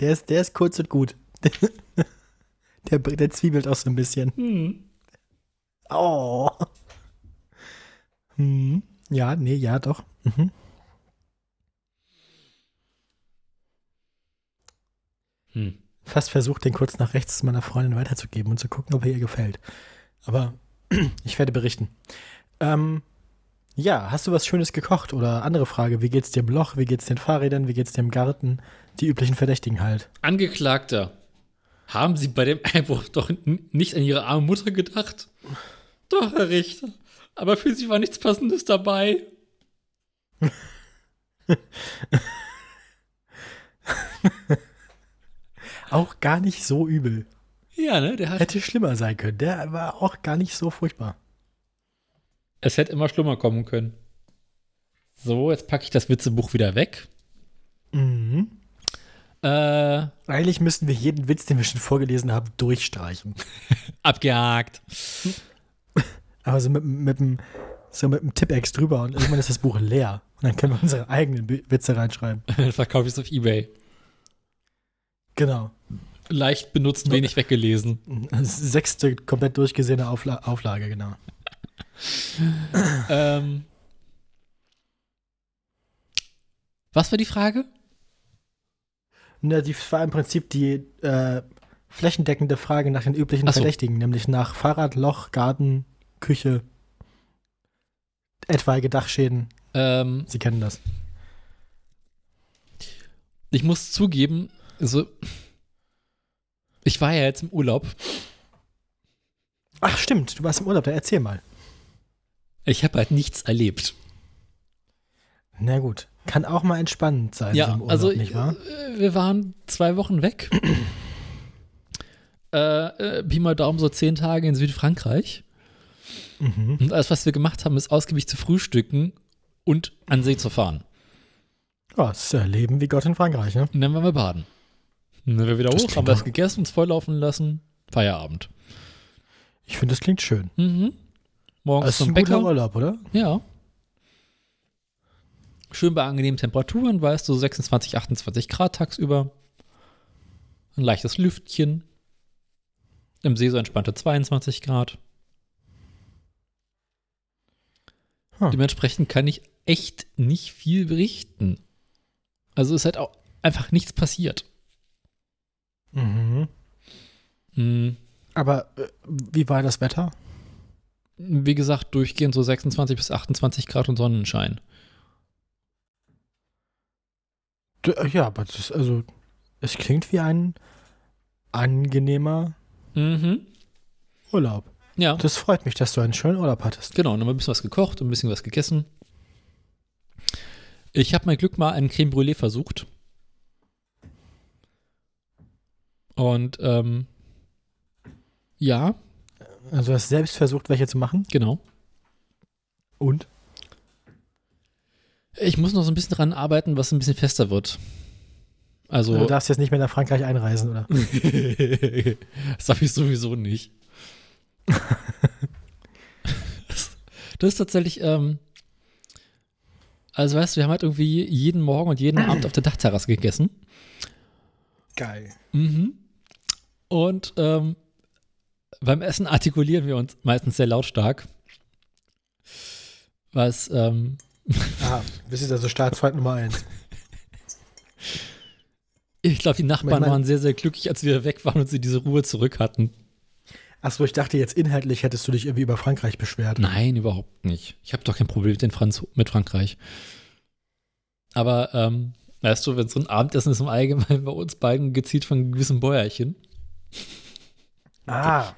Speaker 1: Der ist, der ist kurz und gut. Der, der zwiebelt auch so ein bisschen.
Speaker 2: Hm.
Speaker 1: Oh. Hm. Ja, nee, ja, doch. Mhm.
Speaker 2: Hm.
Speaker 1: Fast versucht, den kurz nach rechts meiner Freundin weiterzugeben und zu gucken, ob er ihr gefällt. Aber ich werde berichten. Ähm, ja, hast du was Schönes gekocht? Oder andere Frage, wie geht's dir im Loch? Wie geht's den Fahrrädern? Wie geht's dir im Garten? Die üblichen Verdächtigen halt.
Speaker 2: Angeklagter, haben Sie bei dem Einbruch doch nicht an Ihre arme Mutter gedacht? Doch, Herr Richter. Aber für Sie war nichts Passendes dabei.
Speaker 1: Auch gar nicht so übel.
Speaker 2: Ja, ne? Der hat,
Speaker 1: Hätte schlimmer sein können. Der war auch gar nicht so furchtbar.
Speaker 2: es hätte immer schlimmer kommen können. So, jetzt packe ich das Witzebuch wieder weg.
Speaker 1: Mhm.
Speaker 2: Äh,
Speaker 1: Eigentlich müssten wir jeden Witz, den wir schon vorgelesen haben, durchstreichen.
Speaker 2: abgehakt.
Speaker 1: Aber so mit, mit, dem, so mit dem Tippex drüber und irgendwann ist das Buch leer. Und dann können wir unsere eigenen Witze reinschreiben.
Speaker 2: Dann verkaufe ich es auf Ebay.
Speaker 1: Genau.
Speaker 2: Leicht benutzt, wenig weggelesen.
Speaker 1: Sechste komplett durchgesehene Aufla Auflage, genau.
Speaker 2: ähm, was war die Frage?
Speaker 1: Na, die war im Prinzip die äh, flächendeckende Frage nach den üblichen
Speaker 2: so.
Speaker 1: Verdächtigen, nämlich nach Fahrrad, Loch, Garten, Küche, etwaige Dachschäden.
Speaker 2: Ähm,
Speaker 1: Sie kennen das.
Speaker 2: ich muss zugeben, also ich war ja jetzt im Urlaub.
Speaker 1: Ach, stimmt, du warst im Urlaub, dann erzähl mal.
Speaker 2: Ich habe halt nichts erlebt.
Speaker 1: Na gut. Kann auch mal entspannend sein, so
Speaker 2: ja,
Speaker 1: im Urlaub,
Speaker 2: also
Speaker 1: nicht wahr?
Speaker 2: äh, wir waren zwei Wochen weg. äh, äh, Pi mal Daumen so zehn Tage in Südfrankreich.
Speaker 1: Mhm.
Speaker 2: Und alles, was wir gemacht haben, ist ausgiebig zu frühstücken und an See zu fahren.
Speaker 1: Ja, das ist ja Leben wie Gott in Frankreich, ne?
Speaker 2: Und dann waren wir baden. Und dann wir wieder
Speaker 1: Das
Speaker 2: hoch, haben was gegessen, uns volllaufen lassen. Feierabend.
Speaker 1: Ich finde, das klingt schön.
Speaker 2: Mhm. Morgens
Speaker 1: ist
Speaker 2: zum
Speaker 1: ein guter
Speaker 2: Bäcker.
Speaker 1: Urlaub, oder?
Speaker 2: Ja. Schön bei angenehmen Temperaturen, weißt du, 26, 28 Grad tagsüber. Ein leichtes Lüftchen. Im See so entspannte 22 Grad.
Speaker 1: Hm.
Speaker 2: Dementsprechend kann ich echt nicht viel berichten. Also ist halt auch einfach nichts passiert.
Speaker 1: Mhm.
Speaker 2: Hm.
Speaker 1: Aber äh, wie war das Wetter?
Speaker 2: Wie gesagt, durchgehend so 26 bis 28 Grad und Sonnenschein.
Speaker 1: Äh, ja, aber das, also, es klingt wie ein angenehmer
Speaker 2: Mhm.
Speaker 1: Urlaub.
Speaker 2: Ja,
Speaker 1: Das freut mich, dass du einen schönen Urlaub hattest.
Speaker 2: genau. Und haben ein bisschen was gekocht und ein bisschen was gegessen. Ich habe mein Glück mal einen Creme Brûlée versucht. Und ähm, ja,
Speaker 1: Also, du hast selbst versucht, welche zu machen.
Speaker 2: genau.
Speaker 1: Und?
Speaker 2: Ich muss noch so ein bisschen dran arbeiten, was ein bisschen fester wird. Also,
Speaker 1: Du darfst jetzt nicht mehr nach Frankreich einreisen, oder?
Speaker 2: das darf ich sowieso nicht. Das, ist tatsächlich, ähm, also weißt du, wir haben halt irgendwie jeden Morgen und jeden Abend auf der Dachterrasse gegessen.
Speaker 1: Geil.
Speaker 2: Mhm. Und ähm, beim Essen artikulieren wir uns meistens sehr lautstark. Was, ähm,
Speaker 1: Aha, das ist also Staatsfeind Nummer eins.
Speaker 2: ich glaube, die Nachbarn
Speaker 1: mein-
Speaker 2: waren sehr, sehr glücklich, als wir weg waren und sie diese Ruhe zurück hatten.
Speaker 1: Achso, ich dachte jetzt inhaltlich hättest du dich irgendwie über Frankreich beschwert.
Speaker 2: Nein, überhaupt nicht. Ich habe doch kein Problem mit, den Franz mit Frankreich. Aber, ähm, weißt du, wenn so ein Abendessen ist im Allgemeinen bei uns beiden gezielt von gewissen Bäuerchen.
Speaker 1: Ah.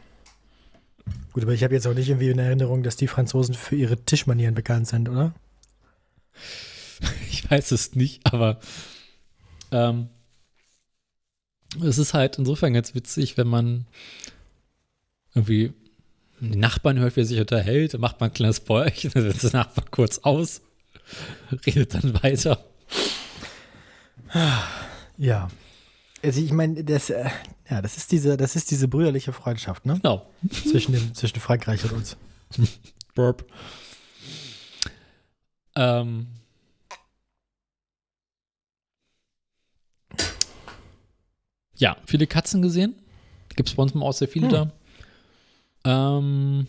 Speaker 1: Gut, aber ich habe jetzt auch nicht irgendwie in Erinnerung, dass die Franzosen für ihre Tischmanieren bekannt sind, oder?
Speaker 2: Ich weiß es nicht, aber ähm, es ist halt insofern ganz witzig, wenn man irgendwie die Nachbarn hört, wie er sich unterhält, macht man ein kleines Bäuerchen, dann setzt der Nachbar kurz aus, redet dann weiter.
Speaker 1: Ja. Also ich meine, das, äh, ja, das ist diese, das ist diese brüderliche Freundschaft, ne?
Speaker 2: Genau.
Speaker 1: Zwischen, dem, zwischen Frankreich und uns.
Speaker 2: Burp. Ähm. Ja, viele Katzen gesehen. Gibt es bei uns im Haus sehr viele
Speaker 1: Hm.
Speaker 2: da. Ähm,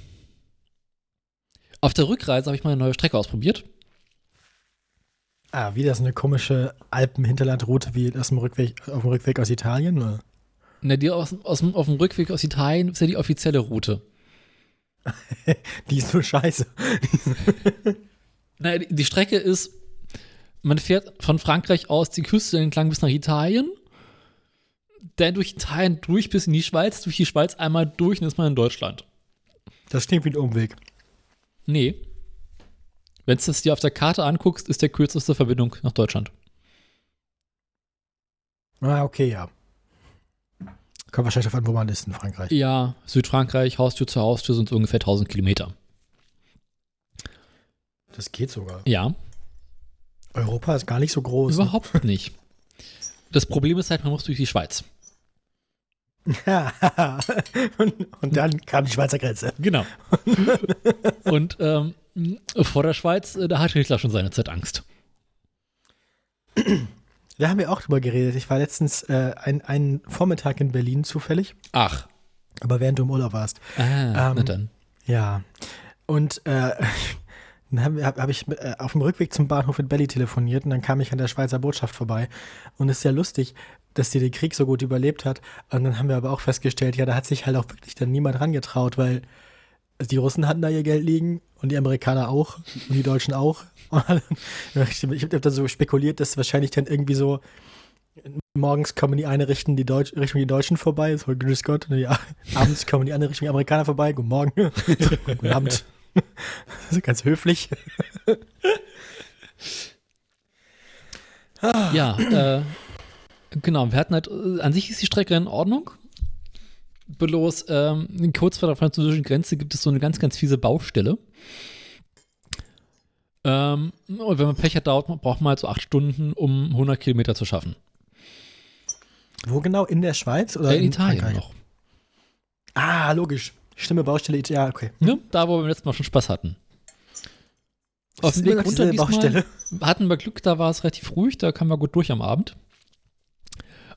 Speaker 2: auf der Rückreise habe ich mal eine neue Strecke ausprobiert.
Speaker 1: Ah, wieder so eine komische Alpen-Hinterlandroute wie aus dem Rückweg, auf dem Rückweg aus Italien, oder?
Speaker 2: Ne, die aus, aus, auf dem Rückweg aus Italien ist ja die offizielle Route.
Speaker 1: Die ist nur scheiße.
Speaker 2: Naja, die, die Strecke ist, man fährt von Frankreich aus die Küste entlang bis nach Italien, dann durch Italien durch bis in die Schweiz, durch die Schweiz einmal durch und ist man in Deutschland.
Speaker 1: Das klingt wie ein Umweg.
Speaker 2: Nee. Wenn du es dir auf der Karte anguckst, ist der kürzeste Verbindung nach Deutschland.
Speaker 1: Ah, okay, ja. Kommt wahrscheinlich an, wo man ist in Frankreich.
Speaker 2: Ja, Südfrankreich, Haustür zu Haustür sind ungefähr 1000 Kilometer.
Speaker 1: Das geht sogar.
Speaker 2: Ja,
Speaker 1: Europa ist gar nicht so groß. ne?
Speaker 2: überhaupt nicht. Das Problem ist halt, man muss durch die Schweiz.
Speaker 1: und, und dann kam die Schweizer Grenze.
Speaker 2: Genau. Und ähm, vor der Schweiz, äh, da hatte Hitler schon seine Zeit Angst.
Speaker 1: Da haben wir auch drüber geredet. Ich war letztens äh, ein, einen Vormittag in Berlin zufällig,
Speaker 2: Ach.
Speaker 1: aber während du im Urlaub warst.
Speaker 2: Ah, na
Speaker 1: Ähm,
Speaker 2: dann.
Speaker 1: Ja. Und äh, dann habe hab, hab ich äh, auf dem Rückweg zum Bahnhof in Belly telefoniert und dann kam ich an der Schweizer Botschaft vorbei. Und es ist ja lustig, dass die den Krieg so gut überlebt hat. Und dann haben wir aber auch festgestellt, ja, da hat sich halt auch wirklich dann niemand rangetraut, weil die Russen hatten da ihr Geld liegen und die Amerikaner auch und die Deutschen auch. ich habe dann so spekuliert, dass wahrscheinlich dann irgendwie so morgens kommen die eine Richtung die, Deutsch, Richtung die Deutschen vorbei, so grüß Gott, und die, abends kommen die andere Richtung die Amerikaner vorbei, guten Morgen, guten Abend. So ganz höflich.
Speaker 2: Ja, äh, genau. Wir hatten halt, äh, an sich ist die Strecke in Ordnung. Bloß ähm, kurz vor der französischen Grenze gibt es so eine ganz, ganz fiese Baustelle. Ähm, und wenn man Pech hat, dauert, braucht man halt so acht Stunden, um 100 Kilometer zu schaffen.
Speaker 1: Wo genau? In der Schweiz oder
Speaker 2: Äh, in Italien
Speaker 1: Frankreich?
Speaker 2: noch.
Speaker 1: Ah, logisch. Stimme Baustelle, ja, okay.
Speaker 2: Ne? Da, wo wir beim letzten Mal schon Spaß hatten. Auf
Speaker 1: Das
Speaker 2: dem
Speaker 1: ist immer
Speaker 2: Weg runter diesmal
Speaker 1: Baustelle.
Speaker 2: hatten wir Glück, da war es relativ ruhig, da kamen wir gut durch am Abend.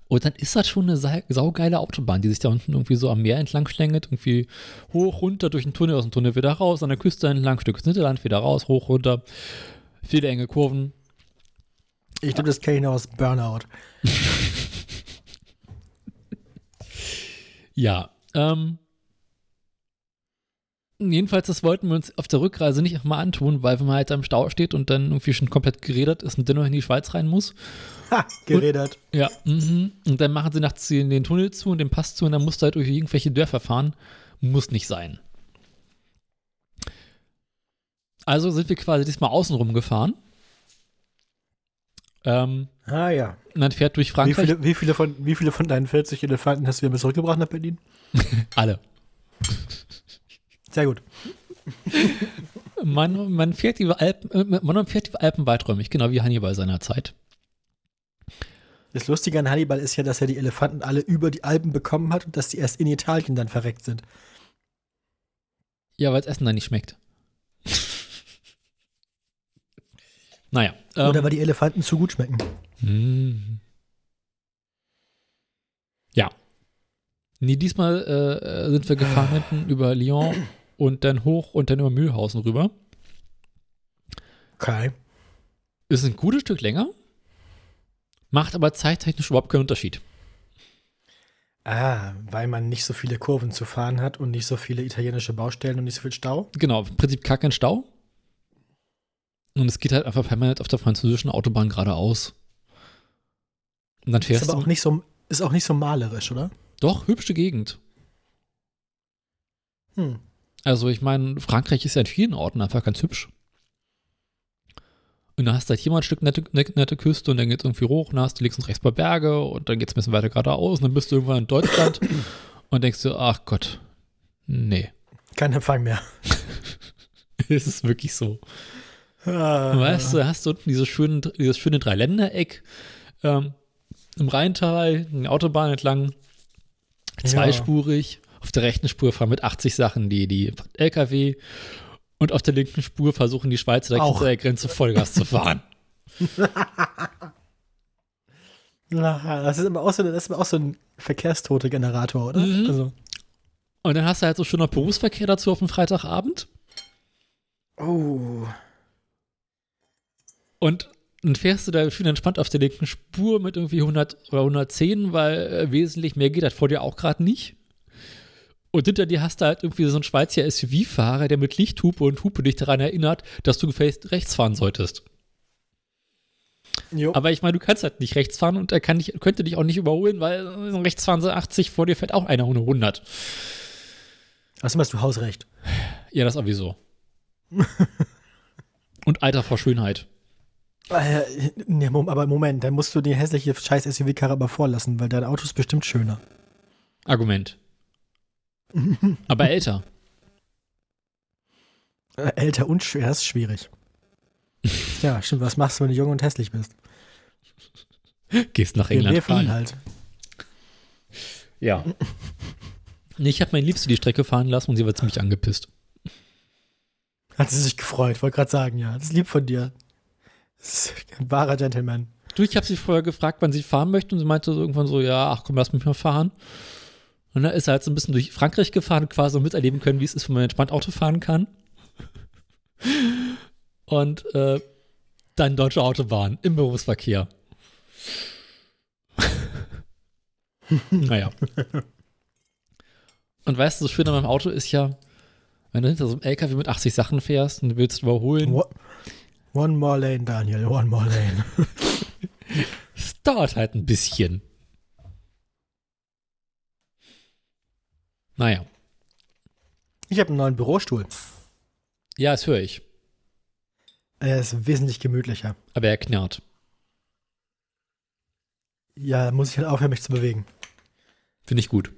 Speaker 2: Und dann ist das schon eine sa- saugeile Autobahn, die sich da unten irgendwie so am Meer entlang schlängelt, irgendwie hoch, runter, durch den Tunnel, aus dem Tunnel wieder raus, an der Küste entlang, Stück ins Hinterland, wieder raus, hoch, runter. Viele enge Kurven.
Speaker 1: Ich glaube, das kenne ich noch aus Burnout.
Speaker 2: Ja, ähm. Jedenfalls, das wollten wir uns auf der Rückreise nicht nochmal antun, weil wenn man halt am Stau steht und dann irgendwie schon komplett geredet ist und dennoch in die Schweiz rein muss.
Speaker 1: Ha, geredet.
Speaker 2: Ja, mhm. und dann machen sie nachts den den Tunnel zu und den Pass zu und dann musst du halt durch irgendwelche Dörfer fahren. Muss nicht sein. Also sind wir quasi diesmal außenrum gefahren. Ähm,
Speaker 1: Ah ja.
Speaker 2: und dann fährt durch
Speaker 1: Wie
Speaker 2: Frankreich
Speaker 1: viele, wie, viele von, wie viele von deinen 40 Elefanten hast du wieder zurückgebracht nach Berlin?
Speaker 2: alle.
Speaker 1: Sehr gut.
Speaker 2: Man, man, fährt die Alpen, äh, man fährt die Alpen weiträumig, genau wie Hannibal seiner Zeit.
Speaker 1: Das Lustige an Hannibal ist ja, dass er die Elefanten alle über die Alpen bekommen hat und dass die erst in Italien dann verreckt sind.
Speaker 2: Ja, weil das Essen da nicht schmeckt. naja. Ähm,
Speaker 1: Oder weil die Elefanten zu gut schmecken.
Speaker 2: Mm. Ja. Nee, diesmal äh, sind wir gefahren über Lyon und dann hoch und dann über Mühlhausen rüber.
Speaker 1: Okay.
Speaker 2: Ist ein gutes Stück länger, macht aber zeittechnisch überhaupt keinen Unterschied.
Speaker 1: Ah, weil man nicht so viele Kurven zu fahren hat und nicht so viele italienische Baustellen und nicht so viel Stau.
Speaker 2: Genau, im Prinzip gar kein Stau. Und es geht halt einfach permanent auf der französischen Autobahn geradeaus. Und dann
Speaker 1: Ist
Speaker 2: fährst
Speaker 1: aber
Speaker 2: du.
Speaker 1: auch nicht so, ist auch nicht so malerisch, oder?
Speaker 2: Doch, hübsche Gegend.
Speaker 1: Hm.
Speaker 2: Also, ich meine, Frankreich ist ja in vielen Orten einfach ganz hübsch. Und dann hast du halt hier mal ein Stück nette, nette, Küste und dann geht es irgendwie hoch und dann hast du links und rechts paar Berge und dann geht es ein bisschen weiter geradeaus und dann bist du irgendwann in Deutschland und denkst du, ach Gott, nee.
Speaker 1: Kein Empfang mehr.
Speaker 2: es ist wirklich so.
Speaker 1: Ah.
Speaker 2: Weißt du, hast du unten dieses schöne, dieses schöne Dreiländereck ähm, im Rheintal, eine Autobahn entlang, zweispurig. Auf der rechten Spur fahren mit 80 Sachen die, die LKW und auf der linken Spur versuchen die Schweizer
Speaker 1: Auch.
Speaker 2: der Grenze Vollgas zu fahren.
Speaker 1: Das ist aber auch so, das ist aber auch so ein Verkehrstote-Generator, oder?
Speaker 2: Mhm.
Speaker 1: Also.
Speaker 2: Und dann hast du halt so schon noch Berufsverkehr dazu auf dem Freitagabend.
Speaker 1: Oh.
Speaker 2: Und dann fährst du da schön entspannt auf der linken Spur mit irgendwie 100 oder 110, weil äh, wesentlich mehr geht halt vor dir auch gerade nicht. Und hinter dir hast du halt irgendwie so einen Schweizer SUV-Fahrer, der mit Lichthupe und Hupe dich daran erinnert, dass du gefälligst rechts fahren solltest.
Speaker 1: Jo.
Speaker 2: Aber ich meine, du kannst halt nicht rechts fahren und er kann dich, könnte dich auch nicht überholen, weil äh, rechts fahren sie 80, vor dir fährt auch einer ohne 100.
Speaker 1: Außerdem hast du Hausrecht.
Speaker 2: Ja, das sowieso. und Alter vor Schönheit.
Speaker 1: Äh, nee, aber Moment, dann musst du die hässliche scheiß SUV-Karre aber vorlassen, weil dein Auto ist bestimmt schöner.
Speaker 2: Argument. Aber älter.
Speaker 1: Äh, älter und schwer ist schwierig. ja, stimmt. Was machst du, wenn du jung und hässlich bist?
Speaker 2: Gehst nach England
Speaker 1: fahren
Speaker 2: rein.
Speaker 1: halt.
Speaker 2: Ja. Nee, ich habe meine Liebste die Strecke fahren lassen und sie war ziemlich angepisst.
Speaker 1: Hat sie sich gefreut, wollte gerade sagen, ja. Das ist lieb von dir. Das ist ein wahrer Gentleman.
Speaker 2: Du, ich habe sie vorher gefragt, wann sie fahren möchte und sie meinte so irgendwann so, ja, ach komm, lass mich mal fahren. Und dann ist er halt so ein bisschen durch Frankreich gefahren und quasi so miterleben können, wie es ist, wenn man entspannt Auto fahren kann. Und äh, dann deutsche Autobahn im Berufsverkehr. naja. Und weißt du, das Schöne an meinem Auto ist ja, wenn du hinter so einem LKW mit 80 Sachen fährst und du willst überholen,
Speaker 1: One more lane, Daniel, one more lane.
Speaker 2: es dauert halt ein bisschen. Naja.
Speaker 1: Ich habe einen neuen Bürostuhl.
Speaker 2: Ja, das höre ich.
Speaker 1: Er ist wesentlich gemütlicher.
Speaker 2: Aber er knarrt.
Speaker 1: Ja, da muss ich halt aufhören, mich zu bewegen.
Speaker 2: Finde ich gut.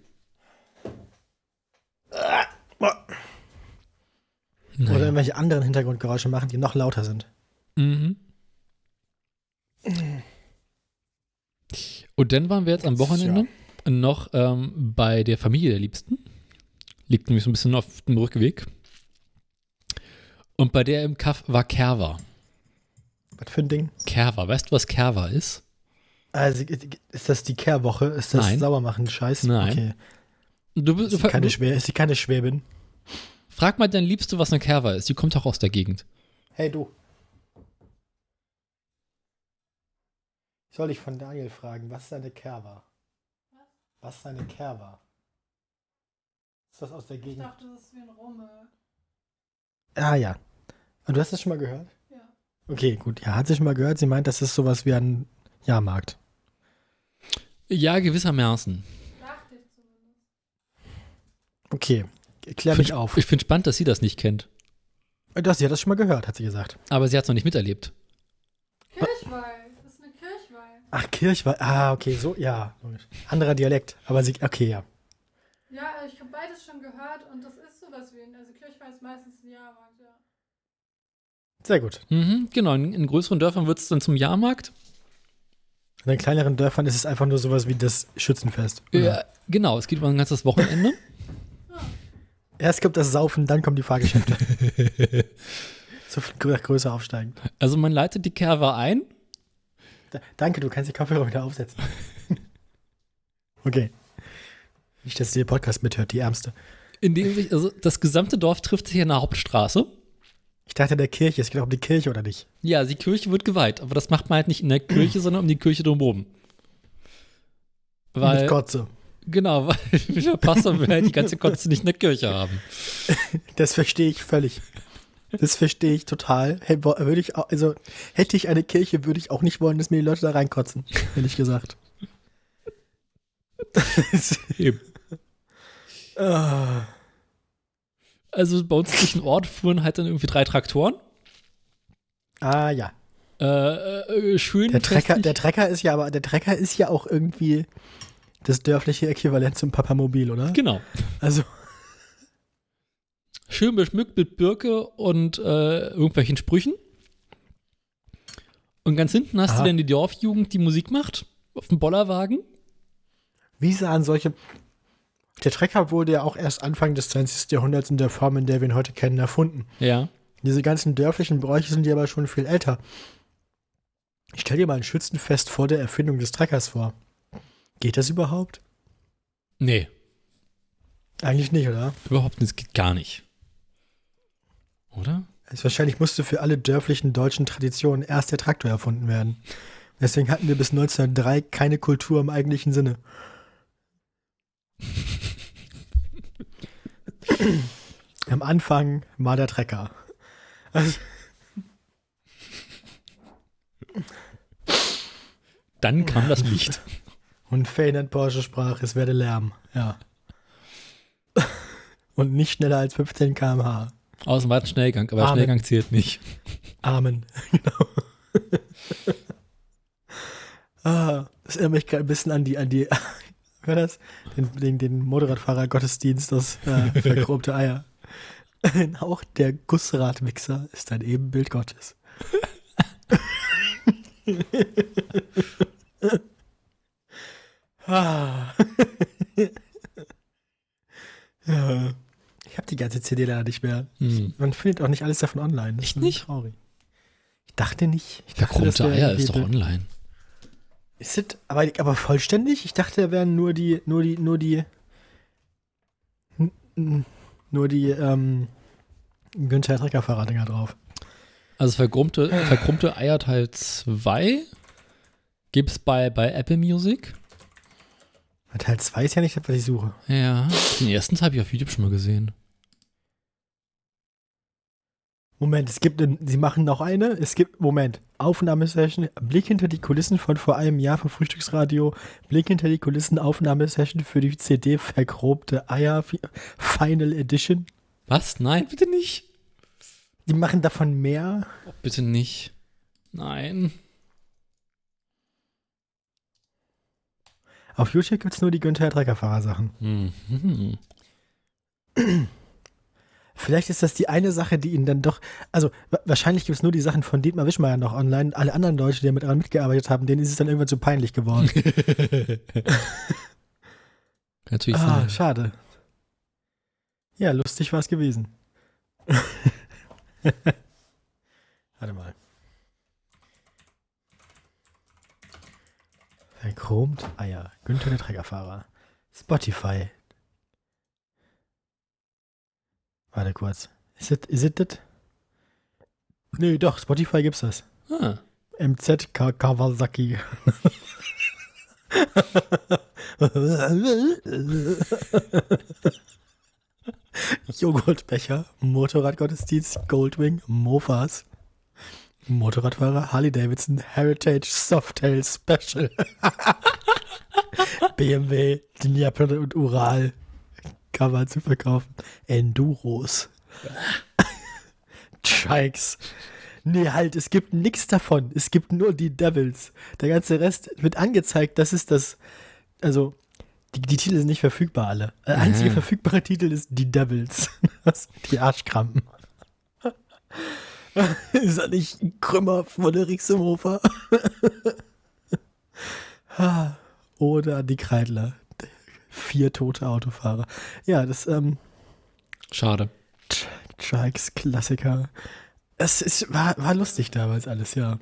Speaker 1: Oder
Speaker 2: Naja.
Speaker 1: irgendwelche anderen Hintergrundgeräusche machen, die noch lauter sind.
Speaker 2: Mhm. Und dann waren wir jetzt am Wochenende noch ähm, bei der Familie der Liebsten. Liegt nämlich so ein bisschen auf dem Rückweg. Und bei der im Kaff war Kerwa.
Speaker 1: Was für ein Ding?
Speaker 2: Kerwa, weißt du, was Kerwa ist?
Speaker 1: Also, ist das die Kehrwoche? Ist das
Speaker 2: Nein.
Speaker 1: Sauermachen Scheiß?
Speaker 2: Nein.
Speaker 1: Okay.
Speaker 2: Du, bist-
Speaker 1: Ist sie keine, Schwä ist sie keine Schwäbin?
Speaker 2: frag mal dein Liebste, was eine Kerwa ist. Die kommt auch aus der Gegend.
Speaker 1: Hey, du. Soll ich von Daniel fragen, was ist eine Kerwa? Was ist eine Kerwa? Ist das aus der
Speaker 3: Ich
Speaker 1: Gegend?
Speaker 3: dachte, das ist wie ein Rummel.
Speaker 1: Ah ja. Und du hast das schon mal gehört?
Speaker 3: Ja.
Speaker 1: Okay, gut. Ja, hat sie schon mal gehört. Sie meint, das ist sowas wie ein Jahrmarkt.
Speaker 2: Ja, gewissermaßen.
Speaker 3: Dachte ich zumindest.
Speaker 1: Okay. Klär mich
Speaker 2: Find-
Speaker 1: auf.
Speaker 2: Ich finde spannend, dass sie das nicht kennt.
Speaker 1: Das, sie hat das schon mal gehört, hat sie gesagt.
Speaker 2: Aber sie hat es noch nicht miterlebt.
Speaker 3: Kirchweih. Das ist eine Kirchweih.
Speaker 1: Ach, Kirchweih. Ah, okay, so, ja. logisch. Anderer Dialekt. Aber sie, okay, ja.
Speaker 3: Ja, ich habe beides schon gehört und das ist sowas wie ein, also Kirchweih ist meistens ein Jahrmarkt, ja.
Speaker 1: Sehr gut.
Speaker 2: Mhm, genau, in, in größeren Dörfern wird es dann zum Jahrmarkt.
Speaker 1: In den kleineren Dörfern ist es einfach nur sowas wie das Schützenfest. oder?
Speaker 2: Ja, genau, es geht über ein ganzes Wochenende.
Speaker 1: Erst kommt das Saufen, dann kommen die Fahrgeschäfte. so viel grö- größer aufsteigend.
Speaker 2: Also man leitet die Kerwe ein.
Speaker 1: Da, danke, du kannst die Kopfhörer wieder aufsetzen. okay. Nicht, dass ihr den Podcast mithört, die Ärmste.
Speaker 2: In dem sich, also das gesamte Dorf trifft sich an der Hauptstraße.
Speaker 1: Ich dachte, der Kirche. Es geht auch um die Kirche, oder nicht?
Speaker 2: Ja, die Kirche wird geweiht, aber das macht man halt nicht in der Kirche, sondern um die Kirche drumherum. Weil,
Speaker 1: Mit Kotze.
Speaker 2: genau, weil der Pastor will halt die ganze Kotze nicht in der Kirche haben.
Speaker 1: Das verstehe ich völlig. Das verstehe ich total. Hey, würde ich auch, also hätte ich eine Kirche, würde ich auch nicht wollen, dass mir die Leute da reinkotzen, ehrlich gesagt.
Speaker 2: Eben.
Speaker 1: Ah.
Speaker 2: Also bei uns durch den Ort fuhren halt dann irgendwie drei Traktoren.
Speaker 1: ah ja.
Speaker 2: Äh, äh, schön
Speaker 1: Der Trecker, der Trecker ist ja aber, der Trecker ist ja auch irgendwie das dörfliche Äquivalent zum Papamobil, oder?
Speaker 2: Genau.
Speaker 1: Also,
Speaker 2: Schön beschmückt mit Birke und äh, irgendwelchen Sprüchen. Und ganz hinten hast
Speaker 1: Aha.
Speaker 2: du dann die Dorfjugend, die Musik macht. Auf dem Bollerwagen.
Speaker 1: wie sahen solche. Der Trecker wurde ja auch erst Anfang des 20. Jahrhunderts in der Form, in der wir ihn heute kennen, erfunden.
Speaker 2: Ja.
Speaker 1: Diese ganzen dörflichen Bräuche sind ja aber schon viel älter. Ich stell dir mal ein Schützenfest vor der Erfindung des Treckers vor. Geht das überhaupt?
Speaker 2: Nee,
Speaker 1: Eigentlich nicht, oder?
Speaker 2: überhaupt nicht. Das geht gar nicht. Oder?
Speaker 1: Also wahrscheinlich musste für alle dörflichen deutschen Traditionen erst der Traktor erfunden werden. Deswegen hatten wir bis 1903 keine Kultur im eigentlichen Sinne. Am Anfang war der Trecker. Also,
Speaker 2: Dann kam das Licht.
Speaker 1: und Ferdinand Porsche sprach, es werde Lärm. Ja. Und nicht schneller als 15 km/h.
Speaker 2: Außen war ein Schnellgang, aber
Speaker 1: Amen.
Speaker 2: Schnellgang zählt nicht.
Speaker 1: Amen. Genau. ah, das erinnert mich gerade ein bisschen an die, an die, war das? Den, den, den Motorradfahrer Gottesdienst aus äh, verchromte Eier. Auch der Gussradmixer ist ein Ebenbild Gottes. ah. ja. Ich habe die ganze CD leider nicht mehr.
Speaker 2: Hm.
Speaker 1: Man findet auch nicht alles davon online. Das
Speaker 2: Echt
Speaker 1: ist
Speaker 2: nicht?
Speaker 1: Traurig. Ich dachte nicht. Ich dachte, wär
Speaker 2: Eier ist doch online.
Speaker 1: Ist es, aber, aber vollständig? Ich dachte, da wären nur die, nur die, nur die, nur die, ähm, Günther Trecker Fahrraddinger drauf.
Speaker 2: Also verchromte, verchromte Eier Teil 2 gibt es bei, bei Apple Music.
Speaker 1: Teil 2 ist ja nicht das, was ich suche.
Speaker 2: Ja. Den ersten habe ich auf YouTube schon mal gesehen.
Speaker 1: Moment, es gibt, sie machen noch eine. Es gibt, Moment, Aufnahmesession, Blick hinter die Kulissen von vor einem Jahr vom Frühstücksradio, Blick hinter die Kulissen, Aufnahmesession für die CD Verchromte Eier Fi- Final Edition.
Speaker 2: Was? Nein, bitte nicht.
Speaker 1: Die machen davon mehr.
Speaker 2: Oh, bitte nicht. Nein.
Speaker 1: Auf YouTube gibt es nur die Günther Trecker Sachen.
Speaker 2: Mhm.
Speaker 1: Vielleicht ist das die eine Sache, die ihn dann doch. Also, wa- wahrscheinlich gibt es nur die Sachen von Dietmar Wischmeier noch online. Alle anderen Leute, die damit daran mitgearbeitet haben, denen ist es dann irgendwann zu peinlich geworden.
Speaker 2: Natürlich
Speaker 1: ah,
Speaker 2: sein.
Speaker 1: schade. Ja, lustig war es gewesen. Warte mal. Verchromt Eier. Günther der Trägerfahrer. Spotify. Warte kurz. Ist es is it das? Nee, doch, Spotify gibt's das.
Speaker 2: Ah.
Speaker 1: MZ Ka- Kawasaki. Joghurtbecher, Motorradgottesdienst, Goldwing, Mofas, Motorradfahrer, Harley Davidson, Heritage, Softail Special, BMW, Dnieper und Ural, Cover zu verkaufen, Enduros, Trikes. Nee, halt, es gibt nichts davon. Es gibt nur die Devils. Der ganze Rest wird angezeigt, das ist das, also die, die Titel sind nicht verfügbar alle. Der einzige
Speaker 2: Mhm.
Speaker 1: verfügbare Titel ist Die Devils. Die Arschkrampen. ist das nicht ein Krümmer von der Rixemhofer? Oder die Kreidler. Vier tote Autofahrer. Ja, das, ähm,
Speaker 2: Schade.
Speaker 1: Trikes Klassiker. Es ist, war, war lustig damals alles, ja.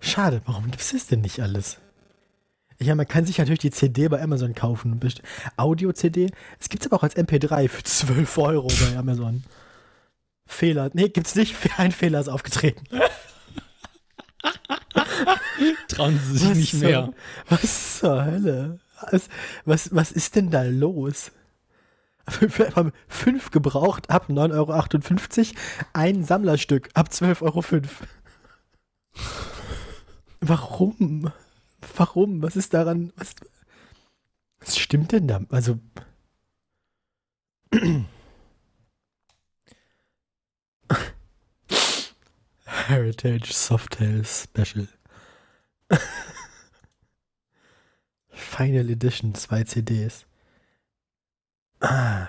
Speaker 1: Schade, warum gibt es das denn nicht alles? Ja, man kann sich natürlich die CD bei Amazon kaufen. Audio-CD. Es gibt es aber auch als MP3 für 12 Euro bei Amazon. Fehler. Nee, gibt's nicht. Ein Fehler ist aufgetreten.
Speaker 2: Trauen Sie sich nicht
Speaker 1: zur-
Speaker 2: mehr.
Speaker 1: Was zur Hölle? Was, was, was ist denn da los? Fünf- gebraucht ab 9,58 Euro, ein Sammlerstück ab 12,05 Euro. Warum? Warum? Was ist daran? Was, was stimmt denn da? Also. Heritage Softail Special. Final Edition, zwei CDs. Ah.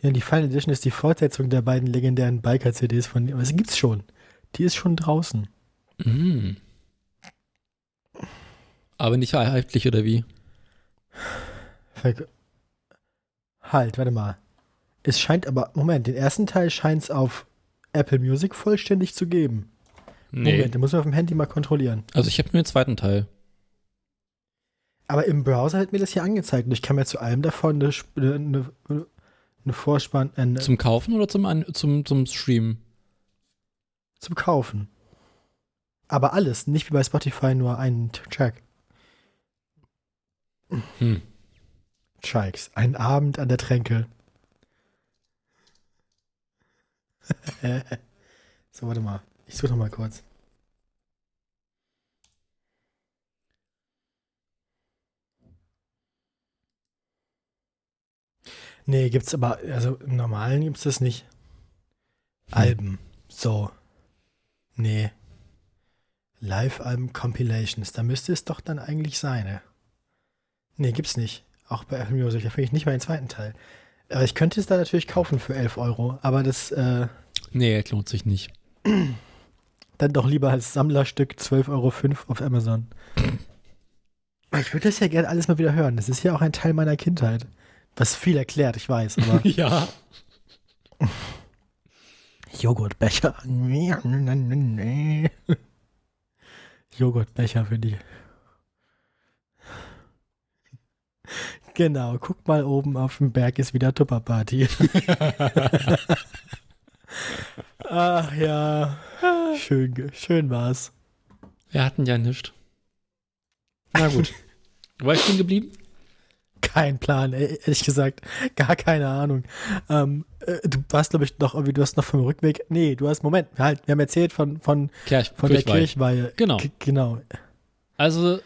Speaker 1: Ja, die Final Edition ist die Fortsetzung der beiden legendären Biker-CDs von. Aber es gibt's schon. Die ist schon draußen.
Speaker 2: Mm. Aber nicht erhältlich oder wie?
Speaker 1: Ver- Halt, warte mal. Es scheint aber, Moment, den ersten Teil scheint es auf Apple Music vollständig zu geben.
Speaker 2: Nee.
Speaker 1: Moment, den muss man auf dem Handy mal kontrollieren.
Speaker 2: Also ich habe nur den zweiten Teil.
Speaker 1: Aber im Browser hat mir das hier angezeigt und ich kann mir zu allem davon eine, eine, eine Vorspann äh, eine,
Speaker 2: Zum Kaufen oder zum, zum, zum Streamen?
Speaker 1: zum Kaufen. Aber alles, nicht wie bei Spotify nur einen Track.
Speaker 2: Hm.
Speaker 1: Trikes. Ein Abend an der Tränke. so, warte mal. Ich suche noch mal kurz. Nee, gibt's aber, also im Normalen gibt's das nicht. Alben. So. Nee. Live-Alben Compilations. Da müsste es doch dann eigentlich sein, ne? Nee, gibt's nicht. Auch bei Apple Music. Da finde ich nicht mal den zweiten Teil. Aber ich könnte es da natürlich kaufen für 11 Euro. Aber das, äh,
Speaker 2: Nee, lohnt sich nicht.
Speaker 1: dann doch lieber als Sammlerstück 12,05 Euro auf Amazon. Ich würde das ja gerne alles mal wieder hören. Das ist ja auch ein Teil meiner Kindheit. Was viel erklärt, ich weiß, aber
Speaker 2: ja.
Speaker 1: Joghurtbecher. Joghurtbecher für die. Genau, guck mal oben auf dem Berg ist wieder Tupperparty. Ach ja, schön, schön war's.
Speaker 2: Wir hatten ja nichts. Na gut. Wo war ich stehen geblieben?
Speaker 1: Kein Plan, e- ehrlich gesagt, gar keine Ahnung. Ähm, äh, du warst, glaube ich, noch irgendwie, du hast noch vom Rückweg. Nee, du hast, Moment, halt, wir haben erzählt von, von,
Speaker 2: Kirch,
Speaker 1: von der
Speaker 2: Kirchweih.
Speaker 1: Kirchweihe.
Speaker 2: Genau.
Speaker 1: K genau.
Speaker 2: Also, äh,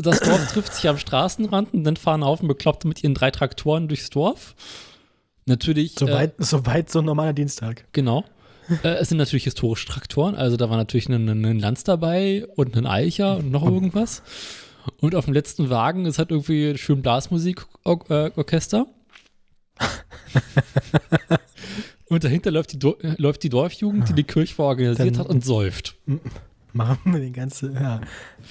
Speaker 2: das Dorf trifft sich am Straßenrand und dann fahren ein Haufen Bekloppte mit ihren drei Traktoren durchs Dorf. Natürlich.
Speaker 1: Soweit, soweit so ein normaler Dienstag.
Speaker 2: Genau. äh, es sind natürlich historische Traktoren, also da war natürlich ein Lanz dabei und ein Eicher und noch irgendwas. Und auf dem letzten Wagen ist halt irgendwie schön Blasmusikorchester. und dahinter läuft die, Dor- äh, läuft die Dorfjugend, die die Kirchweih organisiert
Speaker 1: Dann-
Speaker 2: hat und säuft.
Speaker 1: Machen wir den ganzen, ja,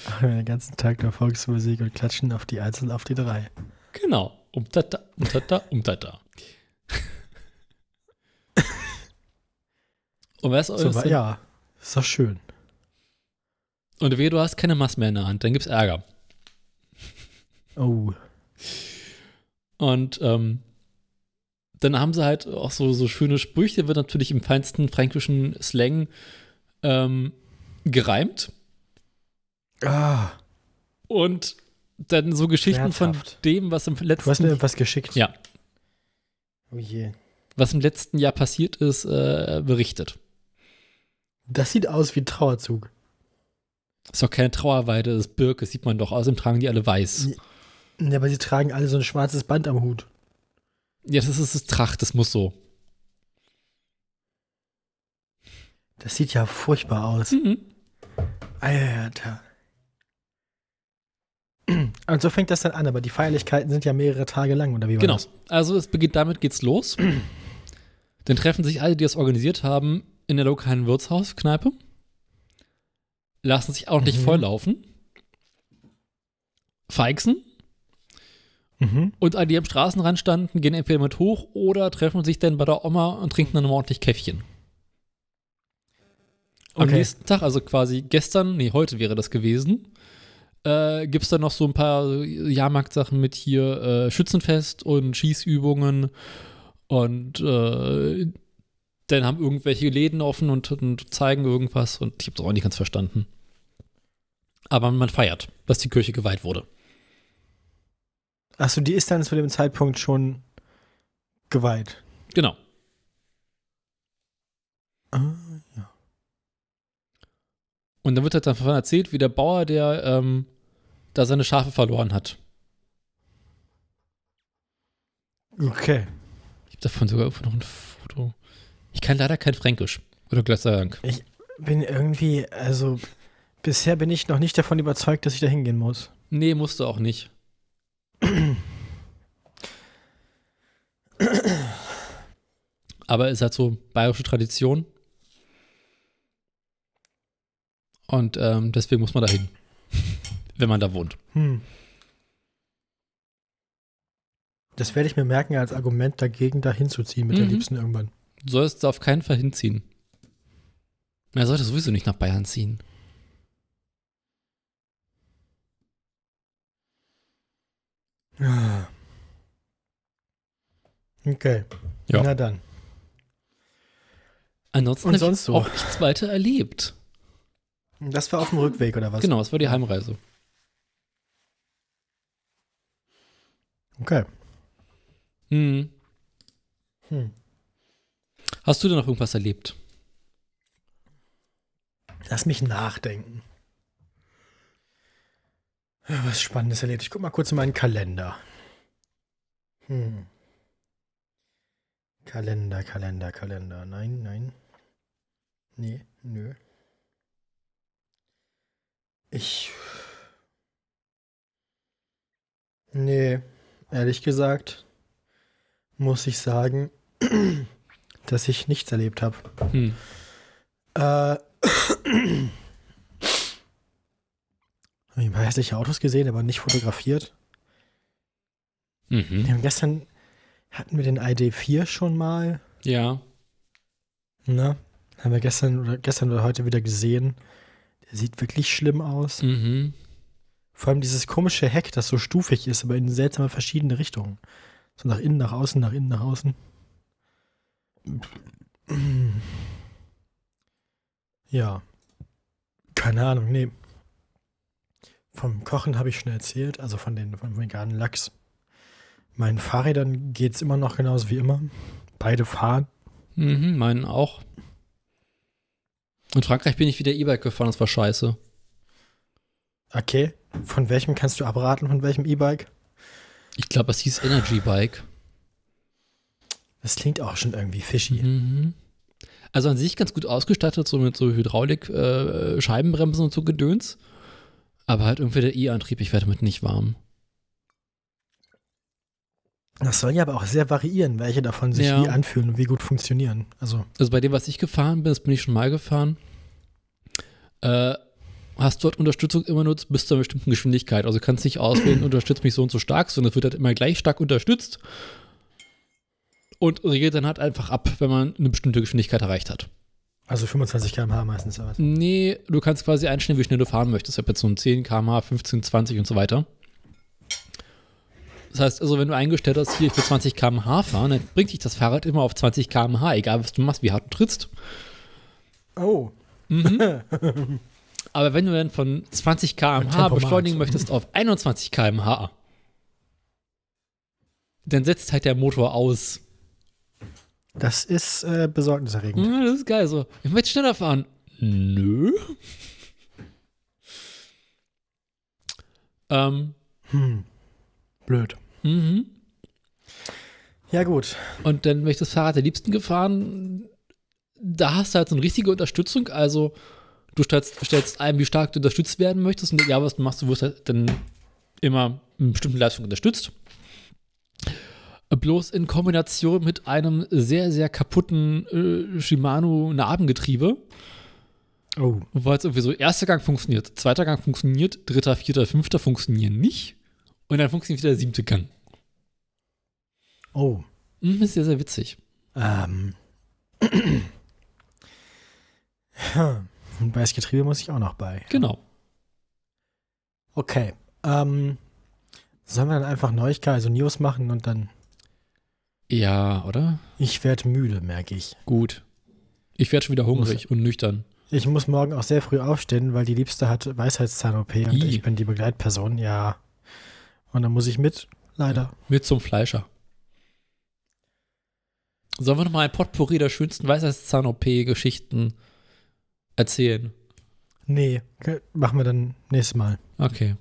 Speaker 1: machen wir den ganzen Tag der Volksmusik und klatschen auf die Eins und auf die Drei.
Speaker 2: Genau. Umtata, umtata, umtata. und weißt du,
Speaker 1: So, ja, ist doch schön.
Speaker 2: und wehe, du hast keine Maß mehr in der Hand, dann gibt's Ärger.
Speaker 1: Oh,
Speaker 2: Und ähm, dann haben sie halt auch so, so schöne Sprüche, wird natürlich im feinsten fränkischen Slang ähm, gereimt.
Speaker 1: ah,
Speaker 2: Und dann so Geschichten
Speaker 1: Schmerzhaft.
Speaker 2: von dem, was im
Speaker 1: du hast mir
Speaker 2: letzten.
Speaker 1: irgendwas geschickt.
Speaker 2: Ja.
Speaker 1: Oh je.
Speaker 2: was im letzten Jahr passiert ist, äh, berichtet.
Speaker 1: Das sieht aus wie ein Trauerzug.
Speaker 2: Ist doch keine Trauerweide, das ist Birke, sieht man doch. Außerdem tragen die alle weiß.
Speaker 1: Ja, aber sie tragen alle so ein schwarzes Band am Hut.
Speaker 2: Ja, das ist das Tracht, das muss so.
Speaker 1: Das sieht ja furchtbar aus.
Speaker 2: Mhm.
Speaker 1: Alter. Und so fängt das dann an, aber die Feierlichkeiten sind ja mehrere Tage lang, oder wie war
Speaker 2: Genau.
Speaker 1: das?
Speaker 2: Also es beginnt damit, geht's los. Dann treffen sich alle, die das organisiert haben, in der lokalen Wirtshauskneipe. Lassen sich auch nicht
Speaker 1: Mhm.
Speaker 2: volllaufen. Feixen.
Speaker 1: Mhm.
Speaker 2: Und alle, die am Straßenrand standen, gehen entweder mit hoch oder treffen sich dann bei der Oma und trinken dann ordentlich Käffchen. Am
Speaker 1: Okay.
Speaker 2: nächsten Tag, also quasi gestern, nee, heute wäre das gewesen, äh, gibt es dann noch so ein paar Jahrmarktsachen mit hier äh, Schützenfest und Schießübungen und äh, dann haben irgendwelche Läden offen und, und zeigen irgendwas und ich habe das auch nicht ganz verstanden. Aber man feiert, dass die Kirche geweiht wurde.
Speaker 1: Achso, die ist dann zu dem Zeitpunkt schon geweiht.
Speaker 2: Genau.
Speaker 1: Ah,
Speaker 2: Und dann wird halt davon erzählt, wie der Bauer, der ähm, da seine Schafe verloren hat.
Speaker 1: Okay.
Speaker 2: Ich habe davon sogar irgendwo noch ein Foto. Ich kann leider kein Fränkisch. Oder Gott sei Dank.
Speaker 1: Bin irgendwie, also bisher bin ich noch nicht davon überzeugt, dass ich da hingehen muss.
Speaker 2: Nee, musste auch nicht. Aber ist halt so bayerische Tradition. Und ähm, deswegen muss man da hin. Wenn man da wohnt.
Speaker 1: Hm. Das werde ich mir merken als Argument dagegen, da hinzuziehen mit der
Speaker 2: Mhm.
Speaker 1: Liebsten irgendwann.
Speaker 2: Du sollst da auf keinen Fall hinziehen. Er sollte sowieso nicht nach Bayern ziehen.
Speaker 1: Ah. Okay.
Speaker 2: Ja.
Speaker 1: Na dann.
Speaker 2: Ansonsten
Speaker 1: Und sonst
Speaker 2: ich
Speaker 1: so?
Speaker 2: auch nichts weiter erlebt.
Speaker 1: Das war auf dem Rückweg, oder was?
Speaker 2: Genau, das war die Heimreise.
Speaker 1: Okay.
Speaker 2: Hm.
Speaker 1: Hm.
Speaker 2: Hast du denn noch irgendwas erlebt?
Speaker 1: Lass mich nachdenken. Was Spannendes erlebt. Ich guck mal kurz in meinen Kalender. Hm. Kalender, Kalender, Kalender. Nein, nein. Nee, nö. Ich. Nee, ehrlich gesagt, muss ich sagen, dass ich nichts erlebt habe.
Speaker 2: Hm.
Speaker 1: Äh. Habe ich hässliche Autos gesehen, aber nicht fotografiert.
Speaker 2: Mhm.
Speaker 1: haben gestern hatten wir den ID4 schon mal,
Speaker 2: Ja.
Speaker 1: ne? Haben wir gestern oder gestern oder heute wieder gesehen. Der sieht wirklich schlimm aus.
Speaker 2: Mhm.
Speaker 1: Vor allem dieses komische Heck, das so stufig ist, aber in seltsame verschiedene Richtungen. So nach innen, nach außen, nach innen, nach außen. Ja. Keine Ahnung, nee. Vom Kochen habe ich schon erzählt, also von den vom veganen Lachs. Meinen Fahrrädern geht es immer noch genauso wie immer. Beide fahren.
Speaker 2: Mhm, meinen auch. In Frankreich bin ich wieder E-Bike gefahren, das war scheiße.
Speaker 1: Okay. Von welchem kannst du abraten, von welchem E-Bike?
Speaker 2: Ich glaube, es hieß Energy Bike.
Speaker 1: Das klingt auch schon irgendwie fishy.
Speaker 2: Mhm. Also an sich ganz gut ausgestattet, so mit so Hydraulik, äh, Scheibenbremsen und so Gedöns. Aber halt irgendwie der E-Antrieb, ich werde damit nicht warm.
Speaker 1: Das soll ja aber auch sehr variieren, welche davon sich
Speaker 2: Ja.
Speaker 1: wie anfühlen und wie gut funktionieren. Also,
Speaker 2: Also bei dem, was ich gefahren bin, das bin ich schon mal gefahren, äh, hast du dort Unterstützung immer nur bis zu einer bestimmten Geschwindigkeit. Also du kannst nicht auswählen, unterstützt mich so und so stark, sondern es wird halt immer gleich stark unterstützt und regelt dann halt einfach ab, wenn man eine bestimmte Geschwindigkeit erreicht hat.
Speaker 1: also 25 km/h meistens was?
Speaker 2: Nee, du kannst quasi einstellen, wie schnell du fahren möchtest. Ich habe jetzt so ein 10 km/h, 15, 20 und so weiter. Das heißt also, wenn du eingestellt hast, hier, will 20 km/h fahren, dann bringt dich das Fahrrad immer auf 20 km/h, egal was du machst, wie hart du trittst.
Speaker 1: Oh.
Speaker 2: Mhm. Aber wenn du dann von 20 km/h beschleunigen möchtest auf 21 km/h, dann setzt halt der Motor aus
Speaker 1: Das ist äh, besorgniserregend.
Speaker 2: Ja, das ist geil so. Ich möchte schneller fahren. Nö. Ähm,
Speaker 1: Hm. Blöd.
Speaker 2: mhm.
Speaker 1: Ja, gut.
Speaker 2: Und dann bin ich das Fahrrad der Liebsten gefahren. Da hast du halt so eine richtige Unterstützung. Also, du stellst, stellst ein, wie stark du unterstützt werden möchtest. Und ja, was du machst, du wirst halt dann immer in bestimmten Leistungen unterstützt. Bloß in Kombination mit einem sehr, sehr kaputten äh, Shimano-Nabengetriebe.
Speaker 1: Oh.
Speaker 2: Wo jetzt irgendwie so erster Gang funktioniert, zweiter Gang funktioniert, dritter, vierter, fünfter funktionieren nicht. Und dann funktioniert wieder der siebte Gang.
Speaker 1: Oh.
Speaker 2: Mhm, ist sehr, sehr witzig.
Speaker 1: Ähm. Und bei das Getriebe muss ich auch noch bei.
Speaker 2: Genau.
Speaker 1: Okay. Ähm. Sollen wir dann einfach Neuigkeit, also News machen und dann.
Speaker 2: Ja, oder?
Speaker 1: Ich werde müde, merke ich.
Speaker 2: Gut. Ich werde schon wieder hungrig und nüchtern.
Speaker 1: Ich muss morgen auch sehr früh aufstehen, weil die Liebste hat Weisheitszahn-OP und ich bin die Begleitperson, ja. Und dann muss ich mit, leider.
Speaker 2: Mit zum Fleischer. Sollen wir noch mal ein Potpourri der schönsten Weisheitszahn-OP-Geschichten erzählen?
Speaker 1: Nee, machen wir dann nächstes Mal.
Speaker 2: Okay.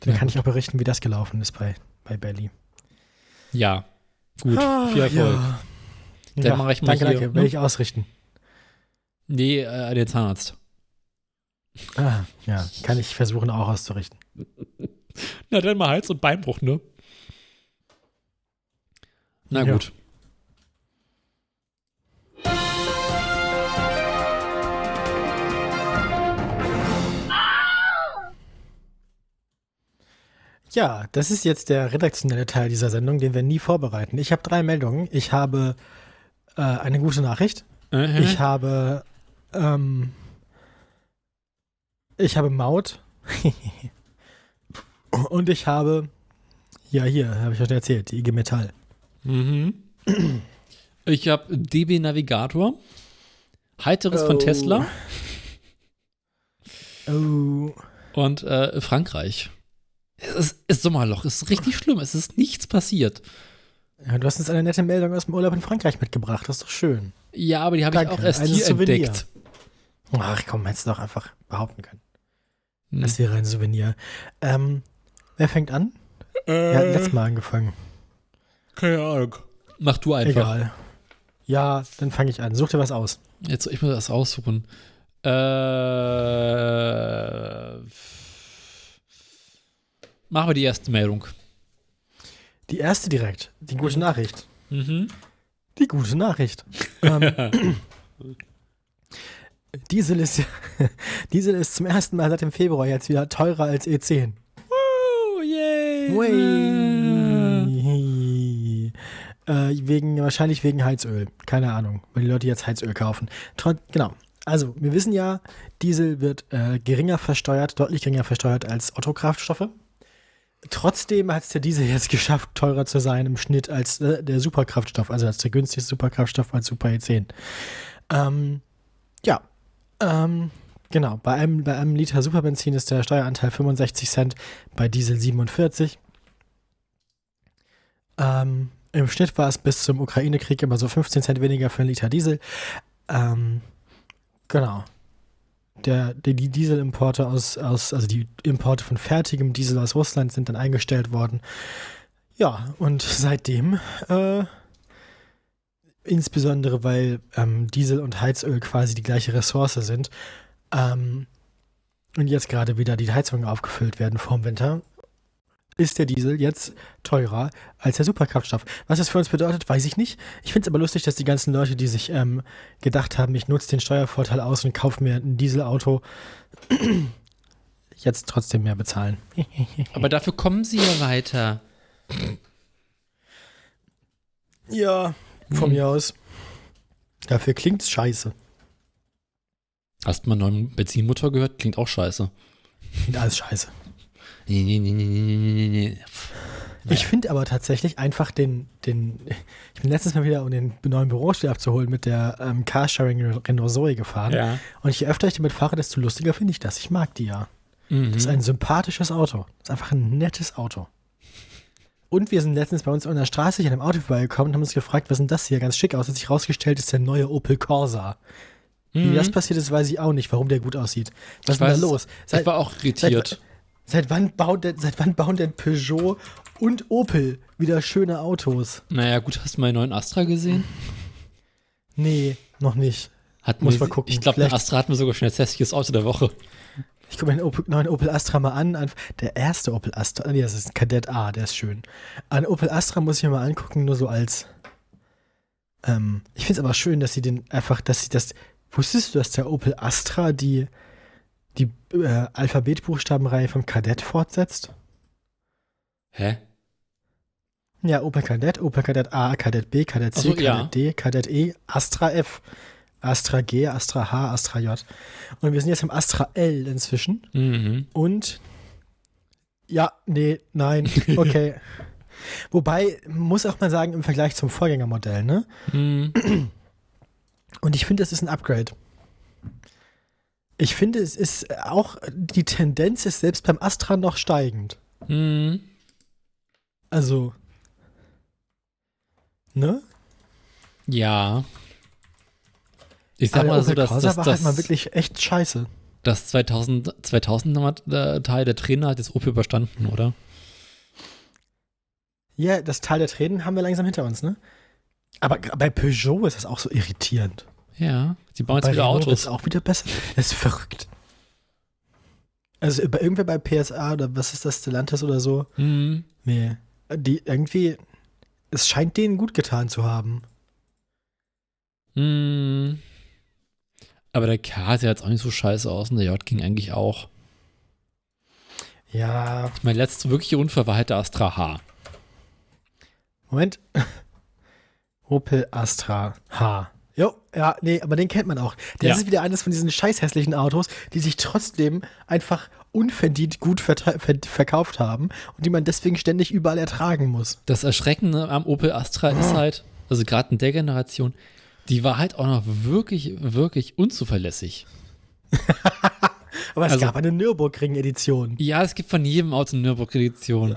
Speaker 1: Dann
Speaker 2: Ja,
Speaker 1: kann
Speaker 2: gut.
Speaker 1: ich auch berichten, wie das gelaufen ist bei, bei Belly.
Speaker 2: Ja. Gut. Viel Erfolg.
Speaker 1: Ja.
Speaker 2: Dann
Speaker 1: Ja,
Speaker 2: mache ich mal
Speaker 1: danke,
Speaker 2: hier,
Speaker 1: danke.
Speaker 2: ne?
Speaker 1: Werde ich ausrichten.
Speaker 2: Nee, äh, den Zahnarzt.
Speaker 1: Ah, ja, kann ich versuchen auch auszurichten.
Speaker 2: Na, dann mal Hals- und Beinbruch, ne? Na
Speaker 1: Ja.
Speaker 2: gut.
Speaker 1: Ja, das ist jetzt der redaktionelle Teil dieser Sendung, den wir nie vorbereiten. Ich habe drei Meldungen. Ich habe äh, eine gute Nachricht.
Speaker 2: Mhm.
Speaker 1: Ich habe ähm, ich habe Maut und ich habe ja hier habe ich euch erzählt die IG Metall.
Speaker 2: Mhm. Ich habe DB Navigator, Heiteres von
Speaker 1: Oh.
Speaker 2: Tesla
Speaker 1: Oh,
Speaker 2: und äh, Frankreich. Es ist, ist Sommerloch, es ist richtig schlimm, es ist nichts passiert.
Speaker 1: ja, du hast uns eine nette Meldung aus dem Urlaub in Frankreich mitgebracht. Das ist doch schön.
Speaker 2: Ja, aber die habe ich auch erst hier
Speaker 1: Souvenir.
Speaker 2: entdeckt.
Speaker 1: Ach komm, hättest du doch einfach behaupten können.
Speaker 2: Hm.
Speaker 1: Das wäre ein Souvenir. Ähm, wer fängt an? Wer hat letztes Mal angefangen?
Speaker 2: Keine Ahnung. Mach du einfach.
Speaker 1: Egal. Ja, dann fange ich an. Such dir was aus.
Speaker 2: Jetzt ich mir das aussuchen. Äh, machen wir die erste Meldung.
Speaker 1: Die erste direkt. Die gute Nachricht.
Speaker 2: Mhm.
Speaker 1: Die gute Nachricht. ähm, Diesel ist, Diesel ist zum ersten Mal seit dem Februar jetzt wieder teurer als E E10. Way. Äh, wegen, wahrscheinlich wegen Heizöl. Keine Ahnung, weil die Leute jetzt Heizöl kaufen. Tro genau. Also, wir wissen ja, Diesel wird äh, geringer versteuert, deutlich geringer versteuert als Autokraftstoffe. Trotzdem hat es der Diesel jetzt geschafft, teurer zu sein im Schnitt als äh, der Superkraftstoff, also als der günstigste Superkraftstoff als Super E10. Ähm, ja, ähm, genau. Bei einem, bei einem Liter Superbenzin ist der Steueranteil 65 Cent, bei Diesel 47. Ähm, Im Schnitt war es bis zum Ukraine-Krieg immer so 15 Cent weniger für einen Liter Diesel. Ähm, genau. Der, die, die Dieselimporte aus, aus, also die Importe von fertigem Diesel aus Russland sind dann eingestellt worden. Ja, und seitdem, äh, insbesondere weil ähm, Diesel und Heizöl quasi die gleiche Ressource sind, ähm, und jetzt gerade wieder die Heizungen aufgefüllt werden vorm Winter, ist der Diesel jetzt teurer als der Superkraftstoff. Was das für uns bedeutet, weiß ich nicht. Ich finde es aber lustig, dass die ganzen Leute, die sich ähm, gedacht haben, ich nutze den Steuervorteil aus und kaufe mir ein Dieselauto, jetzt trotzdem mehr bezahlen.
Speaker 2: Aber dafür kommen sie ja weiter.
Speaker 1: Ja, von
Speaker 2: Hm.
Speaker 1: mir aus. Dafür klingt's scheiße.
Speaker 2: Hast du mal einen neuen Benzinmotor gehört? Klingt auch scheiße.
Speaker 1: Klingt alles scheiße.
Speaker 2: Nee, nee, nee, nee, nee, nee, nee.
Speaker 1: Ich finde aber tatsächlich einfach den, den, ich bin letztes Mal wieder, um den neuen Bürostuhl abzuholen, mit der ähm, Carsharing Renault Zoe gefahren.
Speaker 2: Ja.
Speaker 1: Und je öfter ich damit fahre, desto lustiger finde ich das. Ich mag die ja.
Speaker 2: Mhm.
Speaker 1: Das ist ein sympathisches Auto. Das ist einfach ein nettes Auto. Und wir sind letztens bei uns an der Straße hier an einem Auto vorbeigekommen und haben uns gefragt, was ist denn das hier? Ganz schick aus. Hat sich rausgestellt, ist der neue Opel Corsa. Wie das passiert ist, weiß ich auch nicht, warum der gut aussieht. Was ist denn
Speaker 2: Mhm. weiß
Speaker 1: da los?
Speaker 2: ich war auch irritiert.
Speaker 1: Seit wann, baut denn, seit wann bauen denn Peugeot und Opel wieder schöne Autos?
Speaker 2: Naja, gut, hast du meinen neuen Astra gesehen?
Speaker 1: Nee, noch nicht.
Speaker 2: Hat
Speaker 1: Muss
Speaker 2: mir-
Speaker 1: mal gucken.
Speaker 2: Ich glaube, Astra hat mir sogar schon als hässliches Auto der Woche.
Speaker 1: Ich gucke mir den neuen Opel Astra mal an. An- Der erste Opel Astra, nee, das ist ein Kadett A, der ist schön. An Opel Astra muss ich mir mal angucken, nur so als. Ähm, ich finde es aber schön, dass sie den einfach, dass sie das. Wusstest du, dass der Opel Astra die, die äh, Alphabetbuchstabenreihe vom Kadett fortsetzt?
Speaker 2: Hä?
Speaker 1: Ja, Opel Kadett, Opel Kadett A, Kadett B, Kadett C,
Speaker 2: so,
Speaker 1: Kadett
Speaker 2: ja.
Speaker 1: D, Kadett E, Astra F, Astra G, Astra H, Astra J. Und wir sind jetzt im Astra L inzwischen.
Speaker 2: Mhm.
Speaker 1: Und ja, nee, nein, okay. Wobei, muss auch mal sagen, im Vergleich zum Vorgängermodell, ne?
Speaker 2: Mhm.
Speaker 1: Und ich finde, es ist ein Upgrade. Ich finde, es ist auch, die Tendenz ist selbst beim Astra noch steigend.
Speaker 2: Mhm.
Speaker 1: Also, ne?
Speaker 2: Ja. Ich sag
Speaker 1: Aber
Speaker 2: mal so, dass
Speaker 1: Corsa
Speaker 2: das,
Speaker 1: war
Speaker 2: das,
Speaker 1: halt mal wirklich echt scheiße.
Speaker 2: das 2000, 2000er Teil der Trainer hat jetzt Opel überstanden, oder?
Speaker 1: Ja, das Teil der Tränen haben wir langsam hinter uns, ne? Aber bei Peugeot ist das auch so irritierend.
Speaker 2: Ja. Sie bauen jetzt wieder
Speaker 1: Renault
Speaker 2: Autos.
Speaker 1: ist auch wieder besser. Das ist verrückt. Also bei irgendwer bei PSA oder was ist das, Stellantis oder so?
Speaker 2: Mhm.
Speaker 1: Nee. Die irgendwie, es scheint denen gut getan zu haben.
Speaker 2: Mhm. Aber der K sieht jetzt auch nicht so scheiße aus und der J ging eigentlich auch.
Speaker 1: Ja,
Speaker 2: Mein letzter wirkliche Unfall war halt der Astra H.
Speaker 1: Moment. Opel Astra H. Jo, ja, nee, aber den kennt man auch. Das
Speaker 2: Ja.
Speaker 1: ist wieder eines von diesen scheiß hässlichen Autos, die sich trotzdem einfach unverdient gut verte- ver verkauft haben und die man deswegen ständig überall ertragen muss.
Speaker 2: Das Erschreckende am Opel Astra ist halt, also gerade in der Generation, die war halt auch noch wirklich, wirklich unzuverlässig.
Speaker 1: Aber es
Speaker 2: Also-
Speaker 1: gab eine Nürburgring-Edition.
Speaker 2: Ja, es gibt von jedem Auto eine Nürburgring-Edition.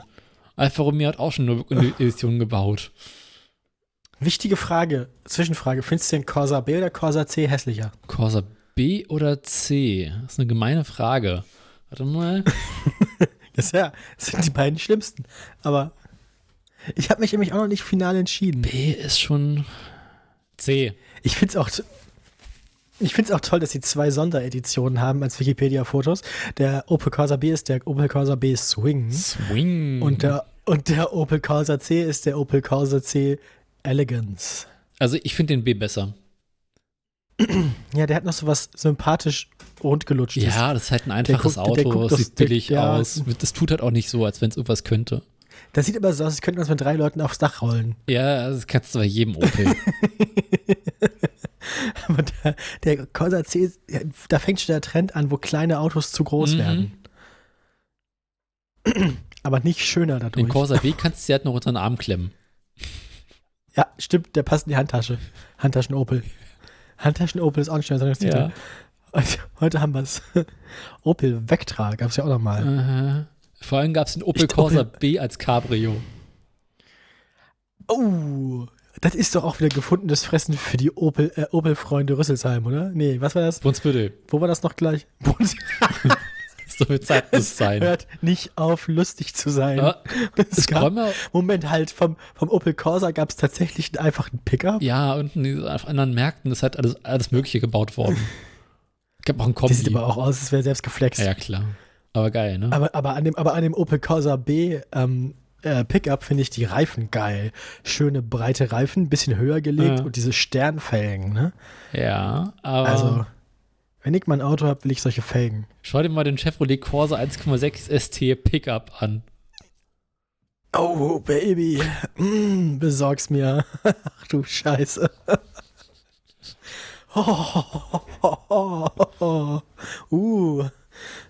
Speaker 2: Alfa Romeo hat auch schon Nürburgring-Editionen gebaut.
Speaker 1: Wichtige Frage, Zwischenfrage. Findest du den Corsa B oder Corsa C hässlicher?
Speaker 2: Corsa B oder C? Das ist eine gemeine Frage. Warte mal.
Speaker 1: Das, ja, das sind die beiden schlimmsten. Aber ich habe mich nämlich auch noch nicht final entschieden.
Speaker 2: B ist schon C.
Speaker 1: Ich finde es auch, ich find's auch toll, dass sie zwei Sondereditionen haben als Wikipedia-Fotos. Der Opel Corsa B ist der Opel Corsa B Swing
Speaker 2: Swing.
Speaker 1: und der, und der Opel Corsa C ist der Opel Corsa C Elegance.
Speaker 2: also ich finde den B besser.
Speaker 1: Ja, der hat noch so was sympathisch rundgelutschtes.
Speaker 2: Ja, das ist halt ein einfaches
Speaker 1: guckt- der
Speaker 2: Auto. Es
Speaker 1: aus-
Speaker 2: sieht
Speaker 1: der-
Speaker 2: billig
Speaker 1: ja.
Speaker 2: aus. Das tut halt auch nicht so, als wenn es irgendwas könnte.
Speaker 1: Das sieht aber so aus, als könnten wir uns mit drei Leuten aufs Dach rollen.
Speaker 2: Ja, das kannst du bei jedem Opel.
Speaker 1: Aber der, der Corsa C, da fängt schon der Trend an, wo kleine Autos zu groß
Speaker 2: Mhm.
Speaker 1: werden. Aber nicht schöner dadurch.
Speaker 2: Den Corsa B kannst du dir halt noch unter den Arm klemmen.
Speaker 1: Ja, stimmt, der passt in die Handtasche. Handtaschen Opel. Handtaschen Opel ist auch ein schöner Sendungstitel.
Speaker 2: Ja.
Speaker 1: Heute, heute haben wir es. Opel Vectra gab es ja auch noch mal.
Speaker 2: Aha. Vor allem gab es den Opel Corsa B als Cabrio.
Speaker 1: Oh, das ist doch auch wieder gefundenes Fressen für die Opel, äh, Opel-Freunde Rüsselsheim, oder? Nee, was war das?
Speaker 2: Brunsbüttel.
Speaker 1: Wo war das noch gleich? Bund-
Speaker 2: So viel Zeit muss es sein.
Speaker 1: Hört nicht auf, lustig zu sein.
Speaker 2: Aber
Speaker 1: es gab,
Speaker 2: ja,
Speaker 1: Moment, halt, vom, vom Opel Corsa gab es tatsächlich einen einfachen Pickup.
Speaker 2: ja, und auf anderen Märkten ist halt alles, alles Mögliche gebaut worden. Ich habe auch einen
Speaker 1: Die sieht aber auch aus, als wäre selbst geflext.
Speaker 2: Ja, ja, klar. Aber geil, ne?
Speaker 1: Aber, aber, an dem, aber an dem Opel Corsa B ähm, äh, Pickup finde ich die Reifen geil. Schöne breite Reifen, bisschen höher gelegt
Speaker 2: Ja.
Speaker 1: und diese Sternfelgen. Ne?
Speaker 2: ja, aber
Speaker 1: Also, wenn ich mal ein Auto habe, will ich solche Felgen.
Speaker 2: schau dir mal den Chevrolet Corsa 1,6 ST Pickup an.
Speaker 1: Oh, Baby, mm, besorg's mir. Ach du Scheiße. Uh.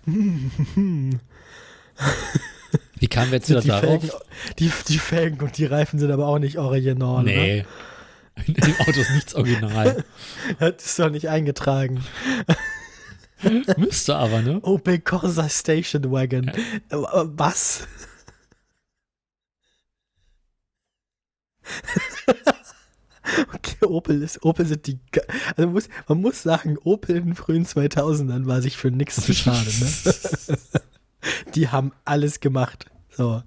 Speaker 1: Mm.
Speaker 2: Wie kamen wir jetzt wieder
Speaker 1: Die
Speaker 2: darauf?
Speaker 1: Felgen, die, die Felgen und die Reifen sind aber auch nicht original. Ne?
Speaker 2: In dem Auto ist nichts original.
Speaker 1: Das ist doch nicht eingetragen.
Speaker 2: Müsste aber, ne?
Speaker 1: Opel Corsa Station Wagon. Äh, Was? Okay, Opel ist, Opel sind die, also man muss, man muss sagen, Opel in den frühen 2000ern war sich für nichts zu schade, ne? Die haben alles gemacht. So.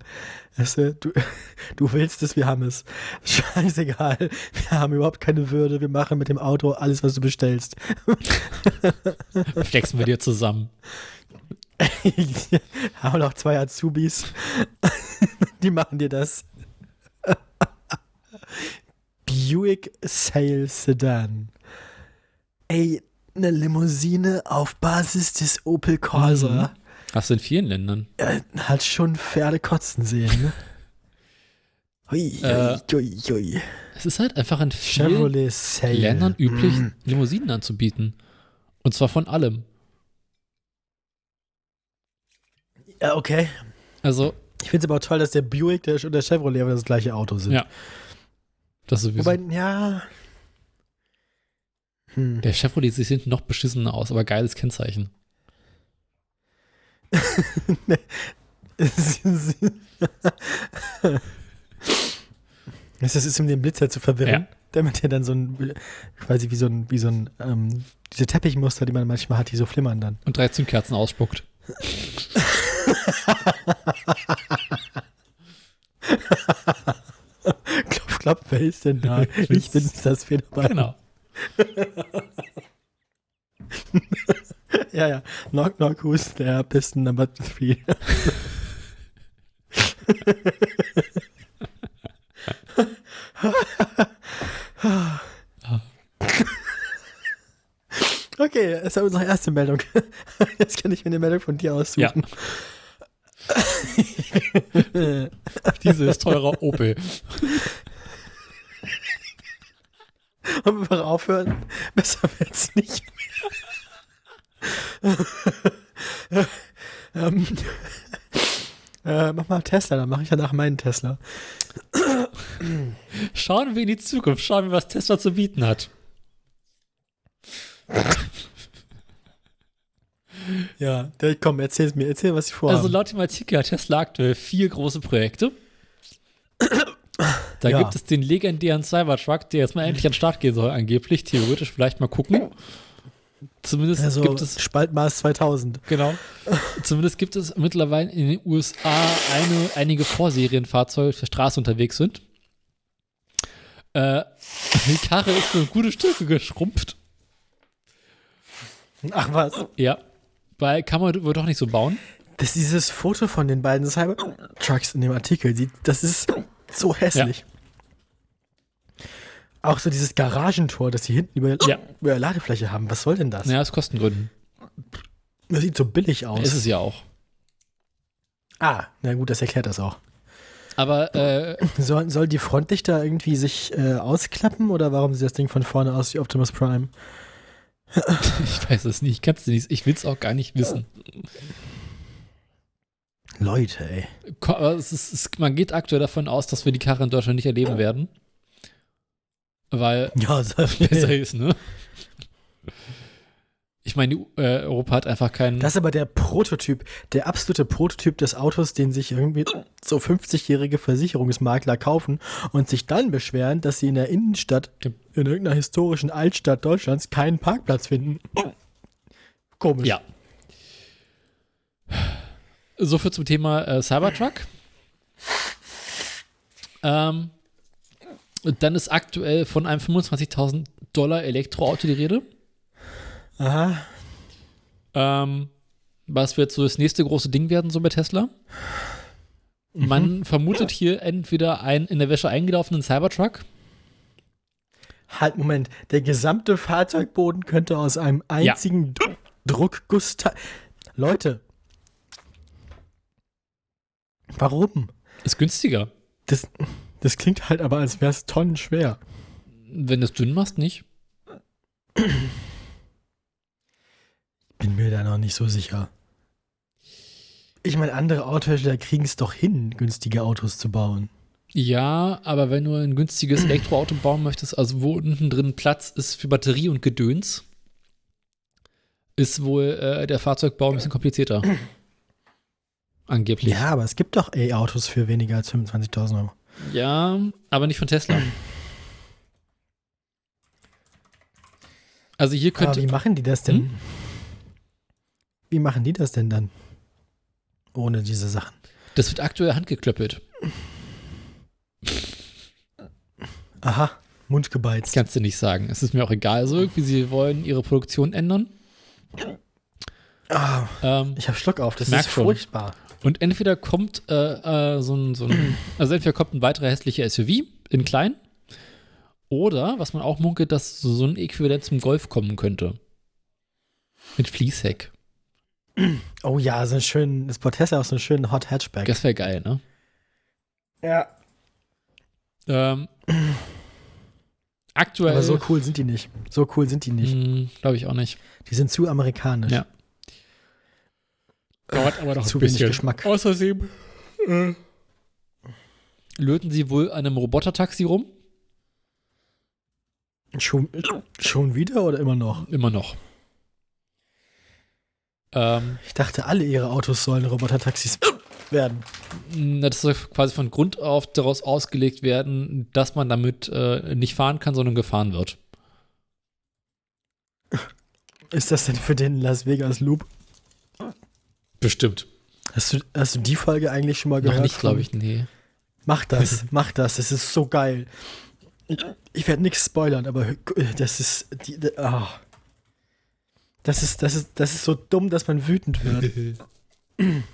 Speaker 1: Weißt du, du, du willst es, wir haben es. Scheißegal. Wir haben überhaupt keine Würde. Wir machen mit dem Auto alles, was du bestellst.
Speaker 2: Flexen wir dir zusammen.
Speaker 1: haben noch zwei Azubis. Die machen dir das. Buick Sales Sedan. Ey, eine Limousine auf Basis des Opel Corsa.
Speaker 2: Hast du in vielen Ländern.
Speaker 1: Er hat schon Pferde kotzen sehen, ne? Hui,
Speaker 2: Äh,
Speaker 1: hui, hui.
Speaker 2: Es ist halt einfach in vielen. Ländern üblich,
Speaker 1: Mm.
Speaker 2: Limousinen anzubieten. Und zwar von allem.
Speaker 1: Ja, okay.
Speaker 2: Also,
Speaker 1: Ich finde es aber auch toll, dass der Buick der, und der Chevrolet aber das gleiche Auto sind.
Speaker 2: Ja. das sowieso.
Speaker 1: Wobei, ja. Hm.
Speaker 2: der Chevrolet sieht hinten noch beschissener aus, aber geiles Kennzeichen.
Speaker 1: Das ist, um den Blitzer zu verwirren,
Speaker 2: Ja.
Speaker 1: damit er dann so ein, quasi wie so ein, wie so ein, ähm, diese Teppichmuster, die man manchmal hat, die so flimmern dann.
Speaker 2: Und 13 Kerzen ausspuckt.
Speaker 1: klopf, klopf, wer ist denn da? ich bin's, das Federbein.
Speaker 2: Genau.
Speaker 1: Ja, ja. Knock, knock, who's there? Piston number three. Okay, das ist unsere erste Meldung. Jetzt kann ich mir eine Meldung von dir aussuchen.
Speaker 2: Diese ist teurer Opel.
Speaker 1: Wollen wir aufhören? Besser wird's nicht mehr. ähm, äh, mach mal Tesla, dann mache ich danach meinen Tesla.
Speaker 2: Schauen wir in die Zukunft, schauen wir, was Tesla zu bieten hat.
Speaker 1: Ja, komm, erzähl's mir, erzähl, was ich vorhabe.
Speaker 2: Also laut dem Artikel hat Tesla aktuell vier große Projekte. Da
Speaker 1: Ja.
Speaker 2: gibt es den legendären Cybertruck, der jetzt mal endlich an den Start gehen soll, angeblich. Theoretisch vielleicht mal gucken. Zumindest
Speaker 1: also,
Speaker 2: gibt es
Speaker 1: Spaltmaß 2000.
Speaker 2: Genau. Zumindest gibt es mittlerweile in den USA eine, einige Vorserienfahrzeuge, die auf der Straße unterwegs sind. Äh, die Karre ist nur gute Stücke geschrumpft.
Speaker 1: Ach was.
Speaker 2: Ja. Weil kann man wohl doch nicht so bauen.
Speaker 1: Das dieses Foto von den beiden Cybertrucks in dem Artikel, die, das ist so hässlich. Auch so dieses Garagentor, das sie hinten über,
Speaker 2: Ja.
Speaker 1: über der Ladefläche haben. Was soll denn das?
Speaker 2: Ja, aus Kostengründen.
Speaker 1: Das sieht so billig aus.
Speaker 2: Ist es ja auch.
Speaker 1: ah, na gut, das erklärt das auch.
Speaker 2: Aber äh,
Speaker 1: Soll, soll die Frontlichter irgendwie sich äh, ausklappen oder warum sieht das Ding von vorne aus wie Optimus Prime?
Speaker 2: ich weiß es nicht. Ich kann es nicht. Ich will es auch gar nicht wissen.
Speaker 1: Leute, ey.
Speaker 2: Es ist, es, man geht aktuell davon aus, dass wir die Karre in Deutschland nicht erleben werden. Weil
Speaker 1: Ja, so,
Speaker 2: besser ist, ne? Ich meine, äh, Europa hat einfach keinen.
Speaker 1: Das ist aber der Prototyp, der absolute Prototyp des Autos, den sich irgendwie so 50-jährige Versicherungsmakler kaufen und sich dann beschweren, dass sie in der Innenstadt, in irgendeiner historischen Altstadt Deutschlands, keinen Parkplatz finden. Komisch.
Speaker 2: Ja. So viel zum Thema äh, Cybertruck. Ähm, und dann ist aktuell von einem 25.000 Dollar Elektroauto die Rede.
Speaker 1: Aha.
Speaker 2: Ähm, was wird so das nächste große Ding werden, so bei Tesla? Man vermutet hier entweder einen in der Wäsche eingelaufenen Cybertruck.
Speaker 1: Halt, Moment. Der gesamte Fahrzeugboden könnte aus einem einzigen D- Druckguss. Leute. Warum?
Speaker 2: Ist günstiger.
Speaker 1: Das, das klingt halt aber, als wäre es tonnenschwer.
Speaker 2: Wenn du es dünn machst, nicht.
Speaker 1: Bin mir da noch nicht so sicher. Ich meine, andere Autohersteller kriegen es doch hin, günstige Autos zu bauen.
Speaker 2: Ja, aber wenn du ein günstiges Elektroauto bauen möchtest, also wo unten drin Platz ist für Batterie und Gedöns, ist wohl äh, der Fahrzeugbau ein bisschen komplizierter. Angeblich.
Speaker 1: Ja, aber es gibt doch E-Autos für weniger als 25.000 Euro.
Speaker 2: Ja, aber nicht von Tesla. Also hier
Speaker 1: Aber
Speaker 2: könnte.
Speaker 1: wie machen die das denn?
Speaker 2: Hm?
Speaker 1: Wie machen die das denn dann? Ohne diese Sachen.
Speaker 2: Das wird aktuell handgeklöppelt.
Speaker 1: Aha, Mund gebeizt.
Speaker 2: Kannst du nicht sagen. Es ist mir auch egal, so irgendwie sie wollen ihre Produktion ändern.
Speaker 1: Ah,
Speaker 2: Ähm,
Speaker 1: ich habe Schluck auf, das ist
Speaker 2: schon.
Speaker 1: furchtbar.
Speaker 2: Und entweder kommt äh, äh, so ein, so ein also entweder kommt ein weiterer hässlicher SUV in klein oder, was man auch munkelt, dass so ein Äquivalent zum Golf kommen könnte. Mit Fließheck.
Speaker 1: Oh ja, so einen schönen, das Portessa auch so einen schönen Hot Hatchback.
Speaker 2: Das wäre geil, ne?
Speaker 1: ja.
Speaker 2: Ähm, aktuell.
Speaker 1: Aber so cool sind die nicht. So cool sind die nicht.
Speaker 2: Glaube ich auch nicht.
Speaker 1: Die sind zu amerikanisch.
Speaker 2: Ja. Dauert aber noch
Speaker 1: Zu
Speaker 2: ein
Speaker 1: wenig
Speaker 2: bisschen.
Speaker 1: Geschmack.
Speaker 2: Außerdem äh, löten sie wohl einem Robotertaxi rum.
Speaker 1: Schon, schon wieder oder immer noch?
Speaker 2: Immer noch. Ähm,
Speaker 1: Ich dachte, alle ihre Autos sollen Robotertaxis werden.
Speaker 2: na, das soll quasi von Grund auf daraus ausgelegt werden, dass man damit äh, nicht fahren kann, sondern gefahren wird.
Speaker 1: Ist das denn für den Las Vegas Loop?
Speaker 2: Bestimmt.
Speaker 1: Hast du, hast du die Folge eigentlich schon mal
Speaker 2: Noch
Speaker 1: gehört?
Speaker 2: nicht, glaube ich, nee.
Speaker 1: Mach das, mach das. Es ist so geil. Ich, ich werde nichts spoilern, aber das ist. Die, die, ah. Das ist, das ist, das ist so dumm, dass man wütend wird.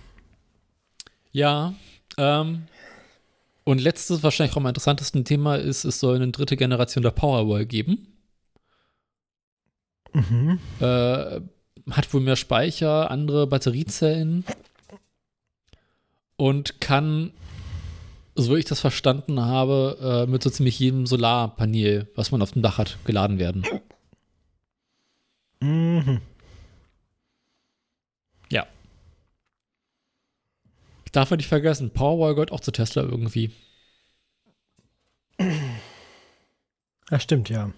Speaker 2: Ja, ähm, und letztes, wahrscheinlich auch am interessantesten Thema ist, es soll eine dritte Generation der Powerwall geben.
Speaker 1: Mhm.
Speaker 2: Äh, hat wohl mehr Speicher, andere Batteriezellen und kann, so wie ich das verstanden habe, äh, mit so ziemlich jedem Solarpanel, was man auf dem Dach hat, geladen werden.
Speaker 1: Mhm.
Speaker 2: Ja. Darf man nicht vergessen, Powerwall gehört auch zu Tesla irgendwie.
Speaker 1: Ja, stimmt, ja.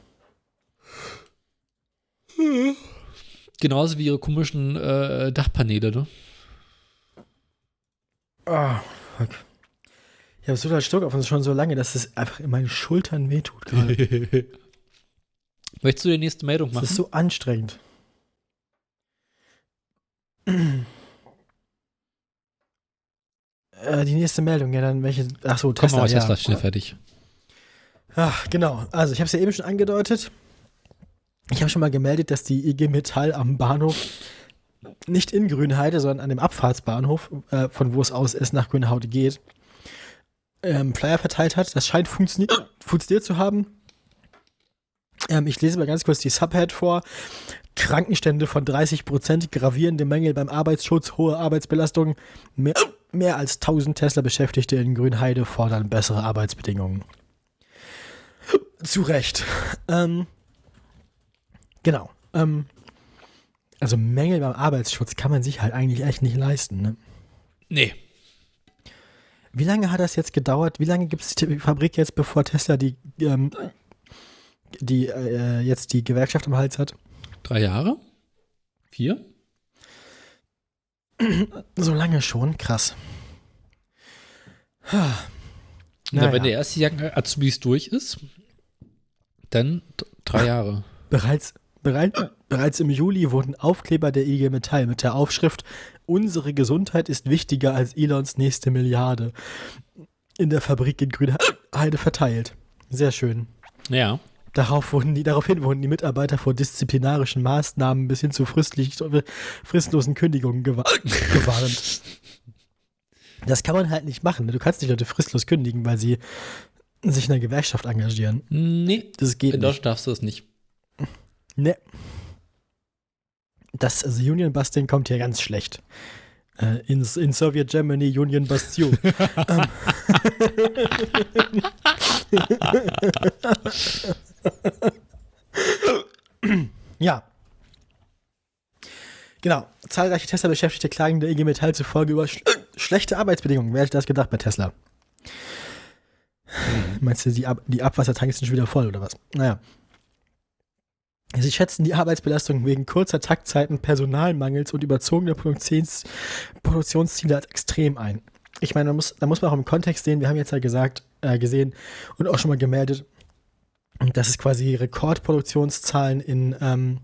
Speaker 2: Genauso wie ihre komischen äh, Dachpaneele, ne?
Speaker 1: Ah, fuck. Ich habe so viel Stuck auf uns schon so lange, dass es einfach in meinen Schultern wehtut gerade.
Speaker 2: Möchtest du die nächste Meldung
Speaker 1: Das
Speaker 2: machen?
Speaker 1: ist so anstrengend. Äh, die nächste Meldung, ja, dann welche. Ach so,
Speaker 2: Komm
Speaker 1: Tesla.
Speaker 2: mal,
Speaker 1: ja.
Speaker 2: Tesla ist schnell fertig.
Speaker 1: Ach, genau. Also, ich habe es ja eben schon angedeutet. Ich habe schon mal gemeldet, dass die IG Metall am Bahnhof nicht in Grünheide, sondern an dem Abfahrtsbahnhof, äh, von wo es aus es nach Grünheide geht, ähm, Flyer verteilt hat. Das scheint funktioniert, funktioniert zu haben. Ähm, ich lese mal ganz kurz die Subhead vor. Krankenstände von 30%, gravierende Mängel beim Arbeitsschutz, hohe Arbeitsbelastung. Mehr, mehr als 1000 Tesla-Beschäftigte in Grünheide fordern bessere Arbeitsbedingungen. Zu Recht. Ähm, genau. Ähm, also Mängel beim Arbeitsschutz kann man sich halt eigentlich echt nicht leisten. Ne?
Speaker 2: Nee.
Speaker 1: Wie lange hat das jetzt gedauert? Wie lange gibt es die Fabrik jetzt, bevor Tesla die, ähm, die äh, jetzt die Gewerkschaft am Hals hat?
Speaker 2: Drei Jahre? Vier?
Speaker 1: So lange schon, krass.
Speaker 2: Na,
Speaker 1: Naja.
Speaker 2: wenn der erste Jahrgang Azubis durch ist, dann drei Jahre.
Speaker 1: Bereits, bereit, bereits im Juli wurden Aufkleber der IG Metall mit der Aufschrift Unsere Gesundheit ist wichtiger als Elons nächste Milliarde in der Fabrik in Grünheide verteilt. Sehr schön.
Speaker 2: Ja.
Speaker 1: Darauf wurden die, daraufhin wurden die Mitarbeiter vor disziplinarischen Maßnahmen bis hin zu fristlosen Kündigungen gewa gewarnt. Das kann man halt nicht machen. ne? Du kannst nicht Leute fristlos kündigen, weil sie sich in einer Gewerkschaft engagieren.
Speaker 2: Nee.
Speaker 1: Das geht
Speaker 2: In. Deutschland darfst du das nicht.
Speaker 1: Ne. Das also Union Busting kommt hier ganz schlecht. Äh, in, in Soviet Germany Union Bastion. Ähm. ja. Genau. Zahlreiche Tesla-Beschäftigte klagen der IG Metall zufolge über sch schlechte Arbeitsbedingungen. Wer hätte das gedacht bei Tesla? Meinst du, die, Ab die Abwassertanks sind schon wieder voll oder was? Naja. Sie schätzen die Arbeitsbelastung wegen kurzer Taktzeiten, Personalmangels und überzogener Produktions Produktionsziele als extrem ein. Ich meine, man muss, da muss man auch im Kontext sehen, wir haben jetzt ja gesagt, äh, gesehen und auch schon mal gemeldet, dass es quasi Rekordproduktionszahlen in, ähm,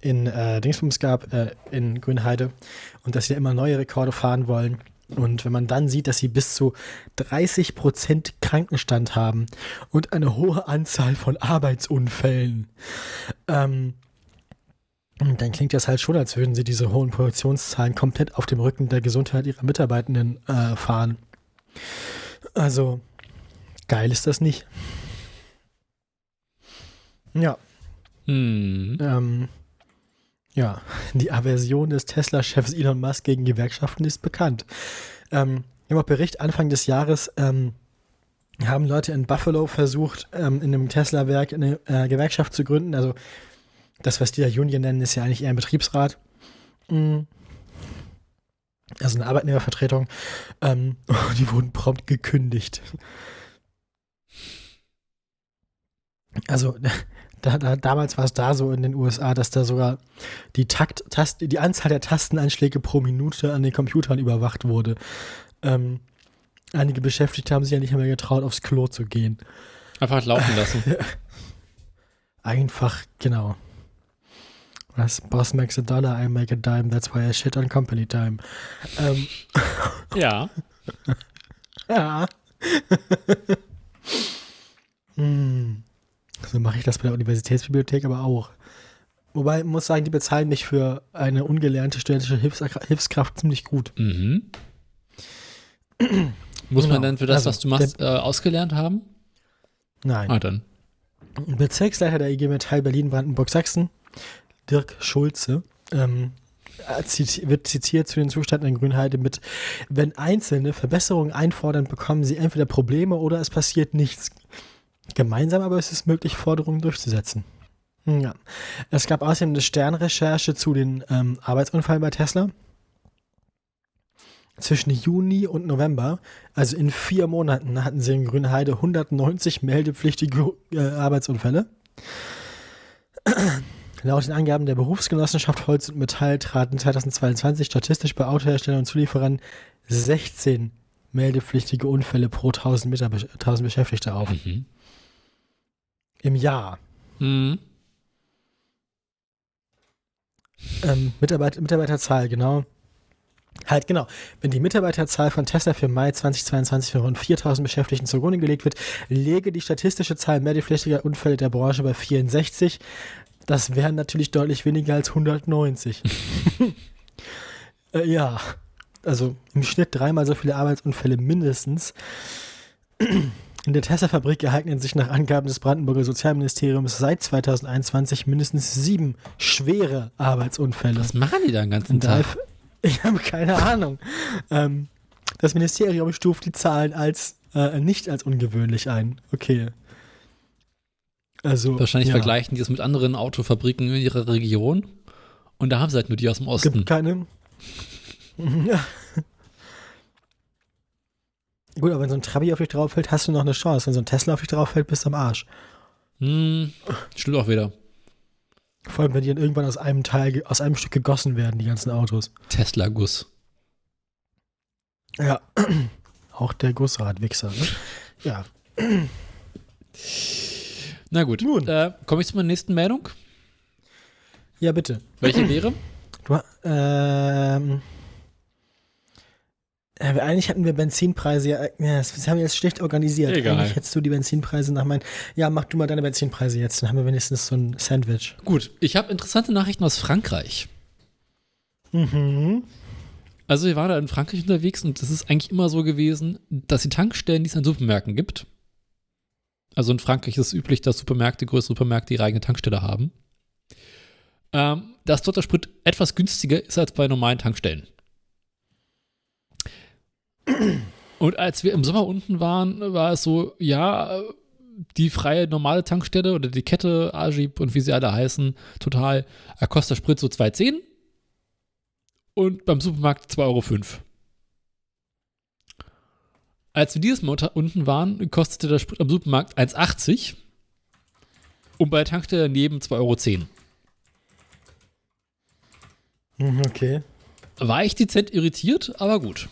Speaker 1: in äh, Dingsbums gab, äh, in Grünheide und dass sie immer neue Rekorde fahren wollen. Und wenn man dann sieht, dass sie bis zu 30% Krankenstand haben und eine hohe Anzahl von Arbeitsunfällen, ähm, dann klingt das halt schon, als würden sie diese hohen Produktionszahlen komplett auf dem Rücken der Gesundheit ihrer Mitarbeitenden äh, fahren. Also, geil ist das nicht. Ja.
Speaker 2: Hm.
Speaker 1: Ähm, ja, die Aversion des Tesla-Chefs Elon Musk gegen Gewerkschaften ist bekannt. Ähm, Im Bericht Anfang des Jahres ähm, haben Leute in Buffalo versucht, ähm, in einem Tesla-Werk eine äh, Gewerkschaft zu gründen. Also das, was die da Union nennen, ist ja eigentlich eher ein Betriebsrat. Mm. Also eine Arbeitnehmervertretung. Ähm, die wurden prompt gekündigt. Also da, da, damals war es da so in den USA, dass da sogar die, Takt, Tast, die Anzahl der Tasteneinschläge pro Minute an den Computern überwacht wurde. Ähm, einige Beschäftigte haben sich ja nicht mehr getraut, aufs Klo zu gehen.
Speaker 2: Einfach laufen lassen.
Speaker 1: Einfach, genau. Was? Boss makes a dollar, I make a dime, that's why I shit on company time. Ähm,
Speaker 2: ja.
Speaker 1: ja. hm. So mache ich das bei der Universitätsbibliothek aber auch. Wobei, ich muss sagen, die bezahlen mich für eine ungelernte studentische Hilfs Hilfskraft ziemlich gut.
Speaker 2: Mhm. Muss
Speaker 1: Genau.
Speaker 2: man dann für das,
Speaker 1: Also,
Speaker 2: was du machst, äh, ausgelernt haben?
Speaker 1: Nein.
Speaker 2: Ah, dann.
Speaker 1: Bezirksleiter der IG Metall Berlin-Brandenburg-Sachsen, Dirk Schulze, ähm, äh, wird zitiert zu den Zuständen in Grünheide mit, wenn Einzelne Verbesserungen einfordern, bekommen sie entweder Probleme oder es passiert nichts. Gemeinsam aber ist es möglich, Forderungen durchzusetzen. Ja. Es gab außerdem eine Sternrecherche zu den ähm, Arbeitsunfällen bei Tesla. Zwischen Juni und November, also in vier Monaten, hatten sie in Grünheide 190 meldepflichtige äh, Arbeitsunfälle. Laut den Angaben der Berufsgenossenschaft Holz und Metall traten 2022 statistisch bei Autoherstellern und Zulieferern 16 meldepflichtige Unfälle pro 1000, Mitarbe 1000 Beschäftigte auf.
Speaker 2: Mhm.
Speaker 1: Im Jahr.
Speaker 2: Mhm.
Speaker 1: Ähm, Mitarbeit Mitarbeiterzahl, genau. Halt, genau. Wenn die Mitarbeiterzahl von Tesla für Mai 2022 für rund 4000 Beschäftigten zugrunde gelegt wird, läge die statistische Zahl meldepflichtiger Unfälle der Branche bei 64. Das wären natürlich deutlich weniger als 190. äh, ja, also im Schnitt dreimal so viele Arbeitsunfälle mindestens. In der Tesla-Fabrik ereignen sich nach Angaben des Brandenburger Sozialministeriums seit 2021 mindestens sieben schwere Arbeitsunfälle.
Speaker 2: Was machen die da den ganzen Tag?
Speaker 1: Ich habe keine Ahnung. Ähm, das Ministerium stuft die Zahlen als äh, nicht als ungewöhnlich ein. Okay. Also
Speaker 2: Wahrscheinlich
Speaker 1: ja,
Speaker 2: vergleichen die es mit anderen Autofabriken in ihrer Region. Und da haben sie halt nur die aus dem
Speaker 1: Es gibt
Speaker 2: Osten.
Speaker 1: keine. ja. Gut, aber wenn so ein Trabi auf dich drauf fällt, hast du noch eine Chance. Wenn so ein Tesla auf dich drauf fällt, bist du am Arsch.
Speaker 2: Hm, stimmt auch wieder.
Speaker 1: Vor allem, wenn die dann irgendwann aus einem Teil, aus einem Stück gegossen werden, die ganzen Autos.
Speaker 2: Tesla-Guss.
Speaker 1: Ja. Auch der Gussradwichser, ne? Ja.
Speaker 2: Na gut.
Speaker 1: Nun.
Speaker 2: Äh, Komme ich zu meiner nächsten Meldung?
Speaker 1: Ja, bitte.
Speaker 2: Welche wäre?
Speaker 1: Du, ähm, äh, eigentlich hatten wir Benzinpreise ja, ja, das haben wir jetzt schlecht organisiert.
Speaker 2: Egal.
Speaker 1: Eigentlich hättest du die Benzinpreise nach meinen. Ja, mach du mal deine Benzinpreise jetzt, dann haben wir wenigstens so ein Sandwich.
Speaker 2: Gut, ich habe interessante Nachrichten aus Frankreich.
Speaker 1: Mhm.
Speaker 2: Also wir waren da in Frankreich unterwegs und es ist eigentlich immer so gewesen, dass die Tankstellen, die es an Supermärkten gibt, also in Frankreich ist es üblich, dass Supermärkte, größere Supermärkte ihre eigene Tankstelle haben, ähm, dass dort der Sprit etwas günstiger ist als bei normalen Tankstellen. Und als wir im Sommer unten waren, war es so, ja, die freie normale Tankstelle oder die Kette, Agib und wie sie alle heißen, total, kostet der Sprit so 2,10 und beim Supermarkt 2,05 Euro. Als wir dieses Mal unten waren, kostete der Sprit am Supermarkt 1,80 und bei der Tankstelle daneben 2,10 Euro.
Speaker 1: Mhm, Okay.
Speaker 2: War ich dezent irritiert, aber gut.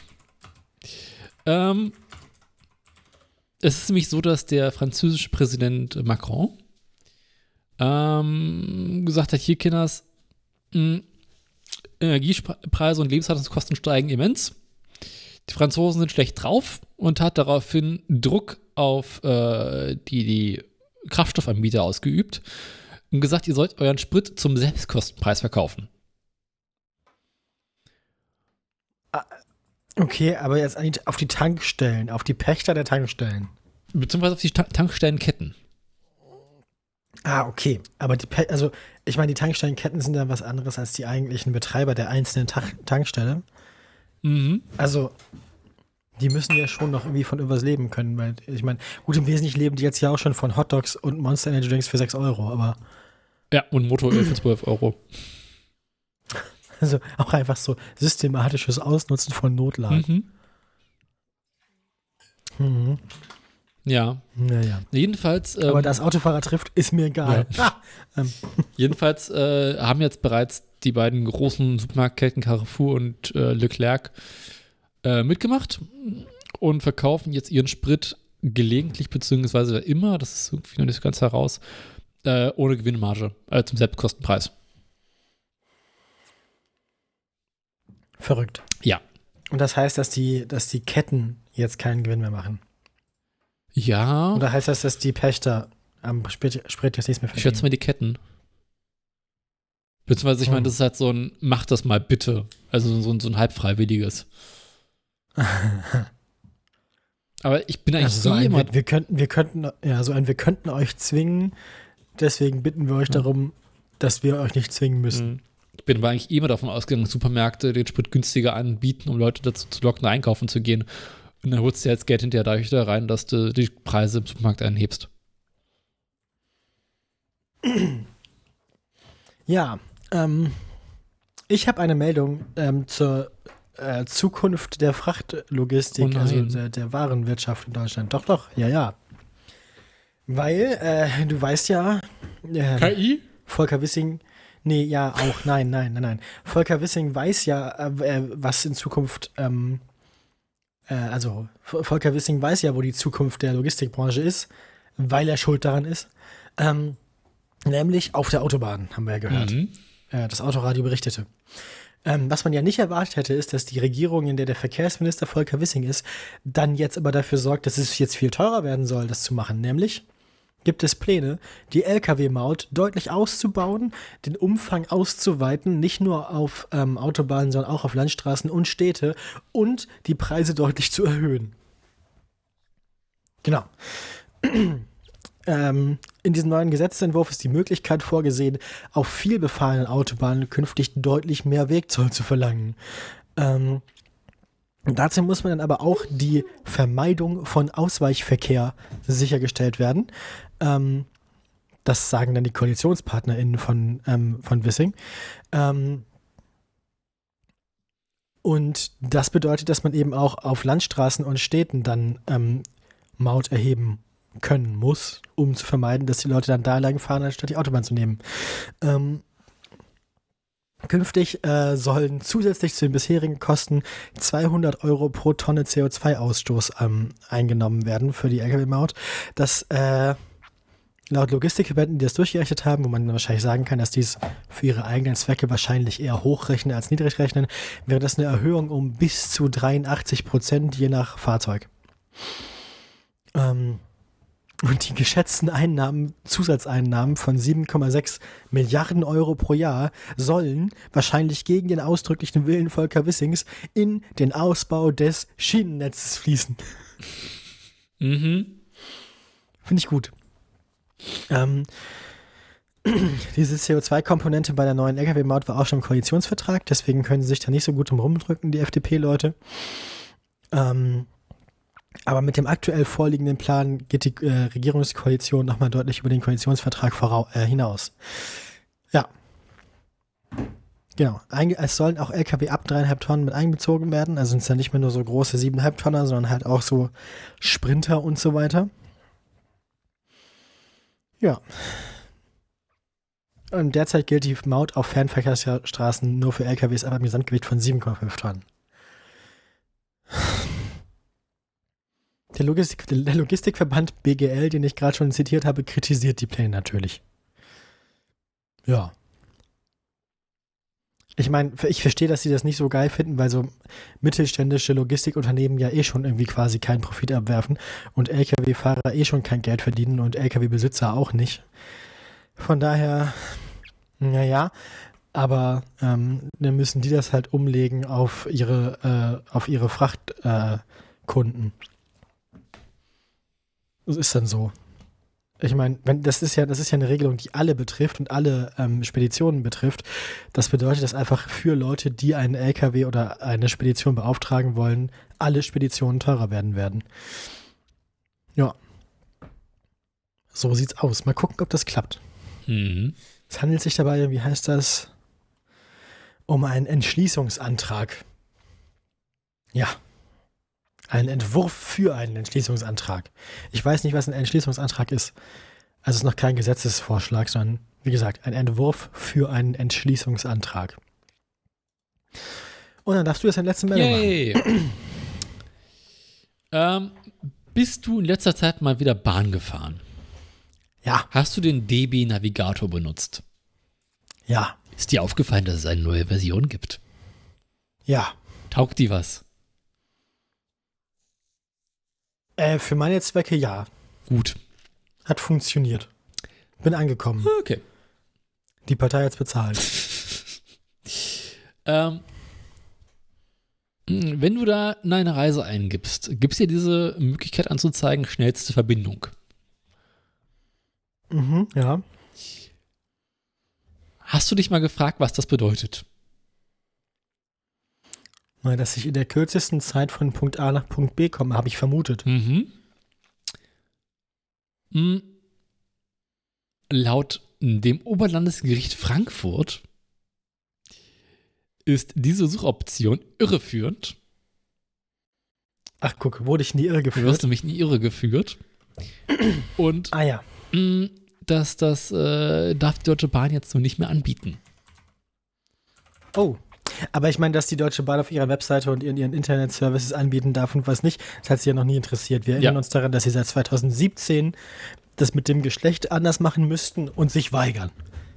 Speaker 2: Ähm, es ist nämlich so, dass der französische Präsident Macron ähm, gesagt hat, hier Kinders, mh, Energiepreise und Lebenshaltungskosten steigen immens. Die Franzosen sind schlecht drauf und hat daraufhin Druck auf äh, die, die Kraftstoffanbieter ausgeübt und gesagt, ihr sollt euren Sprit zum Selbstkostenpreis verkaufen.
Speaker 1: Okay, aber jetzt an die- auf die Tankstellen, auf die Pächter der Tankstellen.
Speaker 2: Beziehungsweise auf die Ta Tankstellenketten.
Speaker 1: Ah, okay. Aber die, also ich meine, die Tankstellenketten sind dann was anderes als die eigentlichen Betreiber der einzelnen Ta Tankstelle.
Speaker 2: Mhm.
Speaker 1: Also, die müssen ja schon noch irgendwie von irgendwas leben können, weil ich meine, gut, im Wesentlichen leben die jetzt ja auch schon von Hotdogs und Monster Energy Drinks für 6 Euro, aber
Speaker 2: Ja, und Motoröl für 12 Euro.
Speaker 1: also auch einfach so systematisches Ausnutzen von Notlagen.
Speaker 2: Mhm.
Speaker 1: Mhm.
Speaker 2: Ja.
Speaker 1: Naja.
Speaker 2: Jedenfalls, ähm,
Speaker 1: Aber das Autofahrer trifft, ist mir egal. Ah, ähm,
Speaker 2: jedenfalls äh, haben jetzt bereits die beiden großen Supermarktketten Carrefour und äh, Leclerc äh, mitgemacht und verkaufen jetzt ihren Sprit gelegentlich beziehungsweise immer, das ist irgendwie noch nicht so ganz heraus, äh, ohne Gewinnmarge, also zum Selbstkostenpreis.
Speaker 1: Verrückt.
Speaker 2: Ja.
Speaker 1: Und das heißt, dass die, dass die Ketten jetzt keinen Gewinn mehr machen.
Speaker 2: Ja,
Speaker 1: Oder heißt das, dass die Pächter am Sprit, Sprit jetzt nichts mehr
Speaker 2: ich schätze
Speaker 1: verdienen?
Speaker 2: mal die Ketten. Beziehungsweise, ich meine,
Speaker 1: Hm.
Speaker 2: das ist halt so ein, mach das mal bitte. Also so ein, so ein halbfreiwilliges. Aber ich bin eigentlich
Speaker 1: Also so ein,
Speaker 2: immer
Speaker 1: wir, wir könnten, wir könnten, ja, so ein, wir könnten euch zwingen, deswegen bitten wir euch
Speaker 2: Ja.
Speaker 1: darum, dass wir euch nicht zwingen müssen.
Speaker 2: Ich bin aber eigentlich immer davon ausgegangen, dass Supermärkte den Sprit günstiger anbieten, um Leute dazu zu locken, einkaufen zu gehen. Und dann holst du jetzt Geld hinterher dadurch da rein, dass du die Preise im Supermarkt anhebst.
Speaker 1: Ja, ähm, ich habe eine Meldung ähm, zur äh, Zukunft der Frachtlogistik,
Speaker 2: Oh
Speaker 1: also der, der Warenwirtschaft in Deutschland. Doch, doch, ja, ja. Weil, äh, du weißt ja, äh,
Speaker 2: KI?
Speaker 1: Volker Wissing, nee, ja, auch, nein, nein, nein, nein. Volker Wissing weiß ja, äh, äh, was in Zukunft, ähm, äh, also Volker Wissing weiß ja, wo die Zukunft der Logistikbranche ist, weil er schuld daran ist. Ähm, nämlich auf der Autobahn, haben wir ja gehört.
Speaker 2: Mhm.
Speaker 1: Äh, das Autoradio berichtete. Ähm, was man ja nicht erwartet hätte, ist, dass die Regierung, in der der Verkehrsminister Volker Wissing ist, dann jetzt aber dafür sorgt, dass es jetzt viel teurer werden soll, das zu machen. Nämlich gibt es Pläne, die Lkw-Maut deutlich auszubauen, den Umfang auszuweiten, nicht nur auf ähm, Autobahnen, sondern auch auf Landstraßen und Städte und die Preise deutlich zu erhöhen. Genau. Ähm, in diesem neuen Gesetzentwurf ist die Möglichkeit vorgesehen, auf vielbefahrenen Autobahnen künftig deutlich mehr Wegzoll zu verlangen. Ähm, dazu muss man dann aber auch die Vermeidung von Ausweichverkehr sichergestellt werden. Ähm, das sagen dann die KoalitionspartnerInnen von, ähm, von Wissing. Ähm, und das bedeutet, dass man eben auch auf Landstraßen und Städten dann ähm, Maut erheben können muss, um zu vermeiden, dass die Leute dann da lang fahren, anstatt die Autobahn zu nehmen. Ähm, künftig äh, sollen zusätzlich zu den bisherigen Kosten 200 Euro pro Tonne CO2-Ausstoß ähm, eingenommen werden für die Lkw-Maut. Das äh, laut Logistikverbänden, die das durchgerechnet haben, wo man wahrscheinlich sagen kann, dass die es für ihre eigenen Zwecke wahrscheinlich eher hochrechnen als niedrig rechnen, wäre das eine Erhöhung um bis zu 83 Prozent je nach Fahrzeug. Ähm, und die geschätzten Einnahmen, Zusatzeinnahmen von 7,6 Milliarden Euro pro Jahr sollen wahrscheinlich gegen den ausdrücklichen Willen Volker Wissings in den Ausbau des Schienennetzes fließen.
Speaker 2: Mhm.
Speaker 1: Finde ich gut. Ähm, diese CO2-Komponente bei der neuen Lkw-Maut war auch schon im Koalitionsvertrag, deswegen können sie sich da nicht so gut drum rumdrücken, die FDP-Leute. Ähm, aber mit dem aktuell vorliegenden Plan geht die äh, Regierungskoalition nochmal deutlich über den Koalitionsvertrag äh, hinaus. Ja. Genau. Einge es sollen auch LKW ab dreieinhalb Tonnen mit einbezogen werden. Also sind es ja nicht mehr nur so große siebeneinhalb Tonner, sondern halt auch so Sprinter und so weiter. Ja. Und derzeit gilt die Maut auf Fernverkehrsstraßen nur für LKWs ab einem Gesamtgewicht von 7,5 Tonnen. Der, Logistik, der Logistikverband BGL, den ich gerade schon zitiert habe, kritisiert die Pläne natürlich. Ja. Ich meine, ich verstehe, dass sie das nicht so geil finden, weil so mittelständische Logistikunternehmen ja eh schon irgendwie quasi keinen Profit abwerfen und Lkw-Fahrer eh schon kein Geld verdienen und Lkw-Besitzer auch nicht. Von daher, naja, aber ähm, dann müssen die das halt umlegen auf ihre, äh, auf ihre Frachtkunden. Äh, das ist dann so. Ich meine, wenn das ist ja, das ist ja eine Regelung, die alle betrifft und alle ähm, Speditionen betrifft. Das bedeutet, dass einfach für Leute, die einen LKW oder eine Spedition beauftragen wollen, alle Speditionen teurer werden werden. Ja. So sieht's aus. Mal gucken, ob das klappt.
Speaker 2: Mhm.
Speaker 1: Es handelt sich dabei, wie heißt das, um einen Entschließungsantrag. Ja. Ein Entwurf für einen Entschließungsantrag. Ich weiß nicht, was ein Entschließungsantrag ist. Also es ist noch kein Gesetzesvorschlag, sondern, wie gesagt, ein Entwurf für einen Entschließungsantrag. Und dann darfst du jetzt den letzten Meldung
Speaker 2: Yay. ähm, bist du in letzter Zeit mal wieder Bahn gefahren?
Speaker 1: Ja,
Speaker 2: Hast du den DB Navigator benutzt?
Speaker 1: ja,
Speaker 2: Ist dir aufgefallen, dass es eine neue Version gibt?
Speaker 1: ja.
Speaker 2: Taugt die was?
Speaker 1: Äh, für meine Zwecke ja.
Speaker 2: Gut.
Speaker 1: Hat funktioniert. Bin angekommen.
Speaker 2: Okay.
Speaker 1: Die Partei hat's bezahlt.
Speaker 2: Ähm, wenn du da eine Reise eingibst, gibt es dir diese Möglichkeit anzuzeigen, schnellste Verbindung.
Speaker 1: Mhm, ja.
Speaker 2: Hast du dich mal gefragt, was das bedeutet?
Speaker 1: Dass ich in der kürzesten Zeit von Punkt A nach Punkt B komme, habe ich vermutet.
Speaker 2: Mhm. Hm. Laut dem Oberlandesgericht Frankfurt ist diese Suchoption irreführend.
Speaker 1: Ach, guck, wurde ich in die Irre
Speaker 2: Du wirst
Speaker 1: geführt?
Speaker 2: nämlich in die Irre geführt. Und
Speaker 1: Ah ja.
Speaker 2: mh, dass das äh, darf die Deutsche Bahn jetzt so nicht mehr anbieten.
Speaker 1: Oh. Aber ich meine, dass die Deutsche Bahn auf ihrer Webseite und in ihren Internetservices anbieten darf und was nicht, das hat sie ja noch nie interessiert. Wir erinnern
Speaker 2: Ja.
Speaker 1: uns daran, dass sie seit 2017 das mit dem Geschlecht anders machen müssten und sich weigern.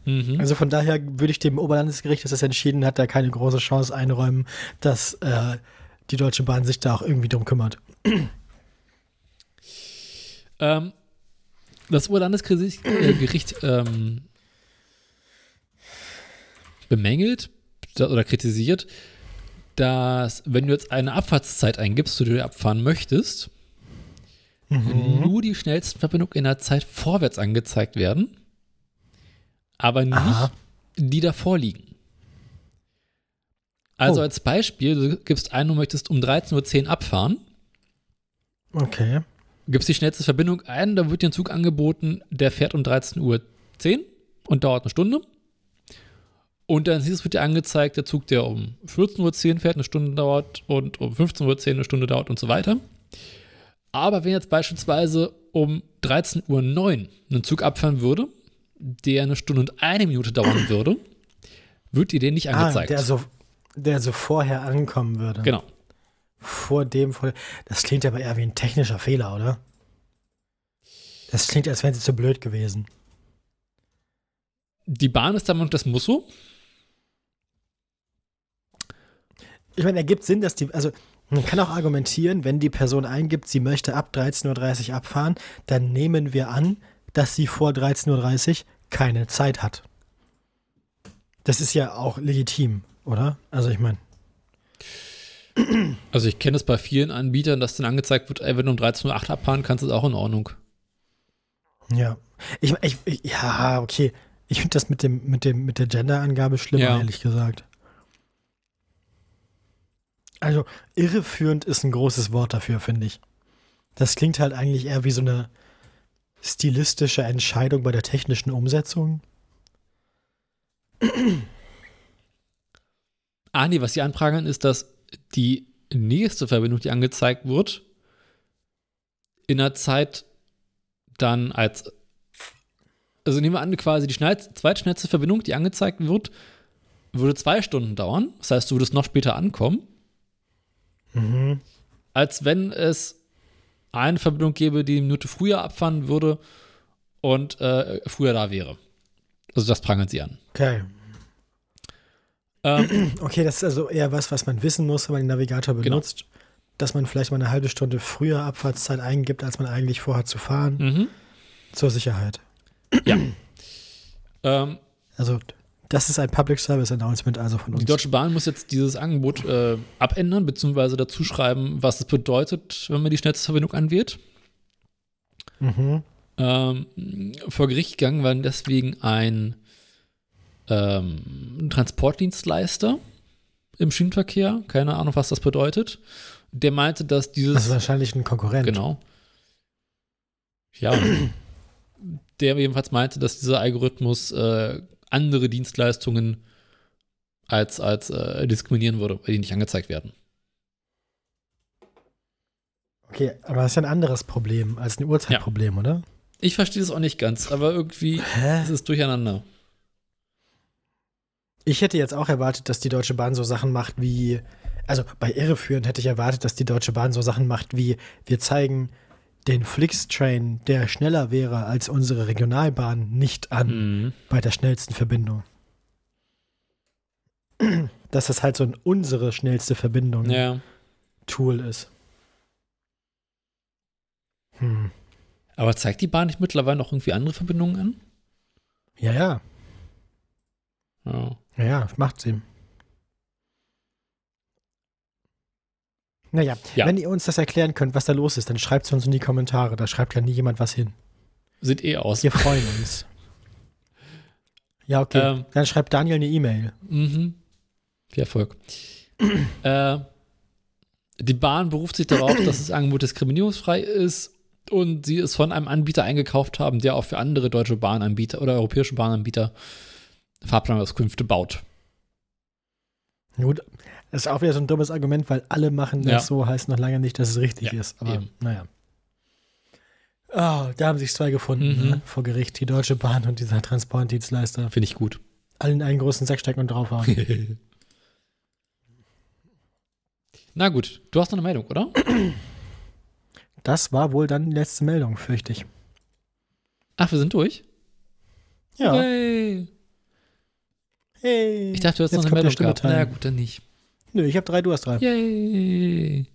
Speaker 2: Mhm.
Speaker 1: Also von daher würde ich dem Oberlandesgericht, das das entschieden hat, da keine große Chance einräumen, dass äh, die Deutsche Bahn sich da auch irgendwie drum kümmert.
Speaker 2: Ähm, das Oberlandesgericht äh, ähm, bemängelt oder kritisiert, dass wenn du jetzt eine Abfahrtszeit eingibst, zu der du abfahren möchtest, nur die schnellsten Verbindungen in der Zeit vorwärts angezeigt werden, aber nicht
Speaker 1: Aha.
Speaker 2: die davor liegen. Also
Speaker 1: Oh.
Speaker 2: als Beispiel, du gibst ein, du möchtest um 13.10 Uhr abfahren,
Speaker 1: Okay.
Speaker 2: gibst die schnellste Verbindung ein, da wird dir ein Zug angeboten, der fährt um 13.10 Uhr und dauert eine Stunde. Und dann siehst du, wird dir angezeigt, der Zug, der um 14.10 Uhr fährt, eine Stunde dauert und um 15.10 Uhr eine Stunde dauert und so weiter. Aber wenn jetzt beispielsweise um 13.09 Uhr ein Zug abfahren würde, der eine Stunde und eine Minute dauern würde, wird dir den nicht
Speaker 1: Ah,
Speaker 2: angezeigt.
Speaker 1: der so, der so vorher ankommen würde.
Speaker 2: genau.
Speaker 1: Vor dem, vor Das klingt aber eher wie ein technischer Fehler, oder? Das klingt, als wären sie zu blöd gewesen.
Speaker 2: Die Bahn ist der Meinung, das muss so.
Speaker 1: Ich meine, ergibt Sinn, dass die, also man kann auch argumentieren, wenn die Person eingibt, sie möchte ab 13.30 Uhr abfahren, dann nehmen wir an, dass sie vor 13.30 Uhr keine Zeit hat. Das ist ja auch legitim, oder? Also ich meine,
Speaker 2: Also ich kenne es bei vielen Anbietern, dass dann angezeigt wird, ey, wenn du um 13.08 Uhr abfahren kannst, ist auch in Ordnung.
Speaker 1: ja. Ich, ich, ich ja, okay. Ich finde das mit dem, mit dem, mit der Genderangabe schlimmer,
Speaker 2: Ja.
Speaker 1: ehrlich gesagt. Also, irreführend ist ein großes Wort dafür, finde ich. Das klingt halt eigentlich eher wie so eine stilistische Entscheidung bei der technischen Umsetzung.
Speaker 2: Ah, nee, was sie anprangern, ist, dass die nächste Verbindung, die angezeigt wird, in der Zeit dann als. Also nehmen wir an, quasi die schnell, zweitschnellste Verbindung, die angezeigt wird, würde zwei Stunden dauern. Das heißt, du würdest noch später ankommen,
Speaker 1: Mhm.
Speaker 2: als wenn es eine Verbindung gäbe, die eine Minute früher abfahren würde und äh, früher da wäre. Also das prangern sie an.
Speaker 1: Okay.
Speaker 2: Ähm,
Speaker 1: Okay, das ist also eher was, was man wissen muss, wenn man den Navigator
Speaker 2: Genau.
Speaker 1: benutzt. Dass man vielleicht mal eine halbe Stunde früher Abfahrtszeit eingibt, als man eigentlich vorhat zu fahren.
Speaker 2: mhm.
Speaker 1: Zur Sicherheit.
Speaker 2: ähm,
Speaker 1: Also, das ist ein Public Service Announcement also von uns.
Speaker 2: Die Deutsche Bahn muss jetzt dieses Angebot äh, abändern, beziehungsweise dazu schreiben, was es bedeutet, wenn man die schnellste Verbindung anwählt.
Speaker 1: mhm.
Speaker 2: Ähm, vor Gericht gegangen war deswegen ein ähm, Transportdienstleister im Schienenverkehr, keine Ahnung, was das bedeutet. Der meinte, dass dieses.
Speaker 1: Das ist wahrscheinlich ein Konkurrent.
Speaker 2: Genau. Ja, der jedenfalls meinte, dass dieser Algorithmus äh, andere Dienstleistungen als, als äh, diskriminieren würde, weil die nicht angezeigt werden.
Speaker 1: Okay, aber das ist ja ein anderes Problem als ein Uhrzeitproblem, oder?
Speaker 2: Ich verstehe das auch nicht ganz, aber irgendwie
Speaker 1: Hä?
Speaker 2: ist es durcheinander.
Speaker 1: Ich hätte jetzt auch erwartet, dass die Deutsche Bahn so Sachen macht wie, also bei Irreführend hätte ich erwartet, dass die Deutsche Bahn so Sachen macht wie, wir zeigen den Flixtrain, der schneller wäre als unsere Regionalbahn, nicht an
Speaker 2: Mhm.
Speaker 1: bei der schnellsten Verbindung. Dass das halt so ein unsere schnellste Verbindung
Speaker 2: Ja.
Speaker 1: Tool ist. Hm.
Speaker 2: Aber zeigt die Bahn nicht mittlerweile noch irgendwie andere Verbindungen an?
Speaker 1: Ja, ja,
Speaker 2: Ja.
Speaker 1: ja, ja, macht sie. Naja,
Speaker 2: Ja.
Speaker 1: wenn ihr uns das erklären könnt, was da los ist, dann schreibt es uns in die Kommentare. Da schreibt ja nie jemand was hin.
Speaker 2: Sieht eh aus.
Speaker 1: Wir freuen uns. Ja, okay.
Speaker 2: Ähm.
Speaker 1: dann schreibt Daniel eine E-Mail.
Speaker 2: Mhm. Viel Erfolg. äh, die Bahn beruft sich darauf, dass das Angebot diskriminierungsfrei ist und sie es von einem Anbieter eingekauft haben, der auch für andere deutsche Bahnanbieter oder europäische Bahnanbieter Fahrplanauskünfte baut.
Speaker 1: Gut, das ist auch wieder so ein dummes Argument, weil alle machen das
Speaker 2: Ja.
Speaker 1: so, heißt noch lange nicht, dass es richtig
Speaker 2: Ja,
Speaker 1: ist. Aber
Speaker 2: eben.
Speaker 1: naja. Oh, da haben sich zwei gefunden
Speaker 2: Mhm.
Speaker 1: ne? vor Gericht, die Deutsche Bahn und dieser Transportdienstleister.
Speaker 2: Finde ich gut.
Speaker 1: Alle in einen großen Sack stecken und draufhauen.
Speaker 2: Na gut, du hast noch eine Meldung, oder?
Speaker 1: das war wohl dann die letzte Meldung, fürchte ich.
Speaker 2: Ach, wir sind durch?
Speaker 1: Ja.
Speaker 2: Hey.
Speaker 1: Hey.
Speaker 2: Ich dachte, du hast
Speaker 1: Jetzt
Speaker 2: noch eine Meldung gehabt. Na gut, dann nicht.
Speaker 1: Nö, ich habe drei, du hast drei.
Speaker 2: Yay.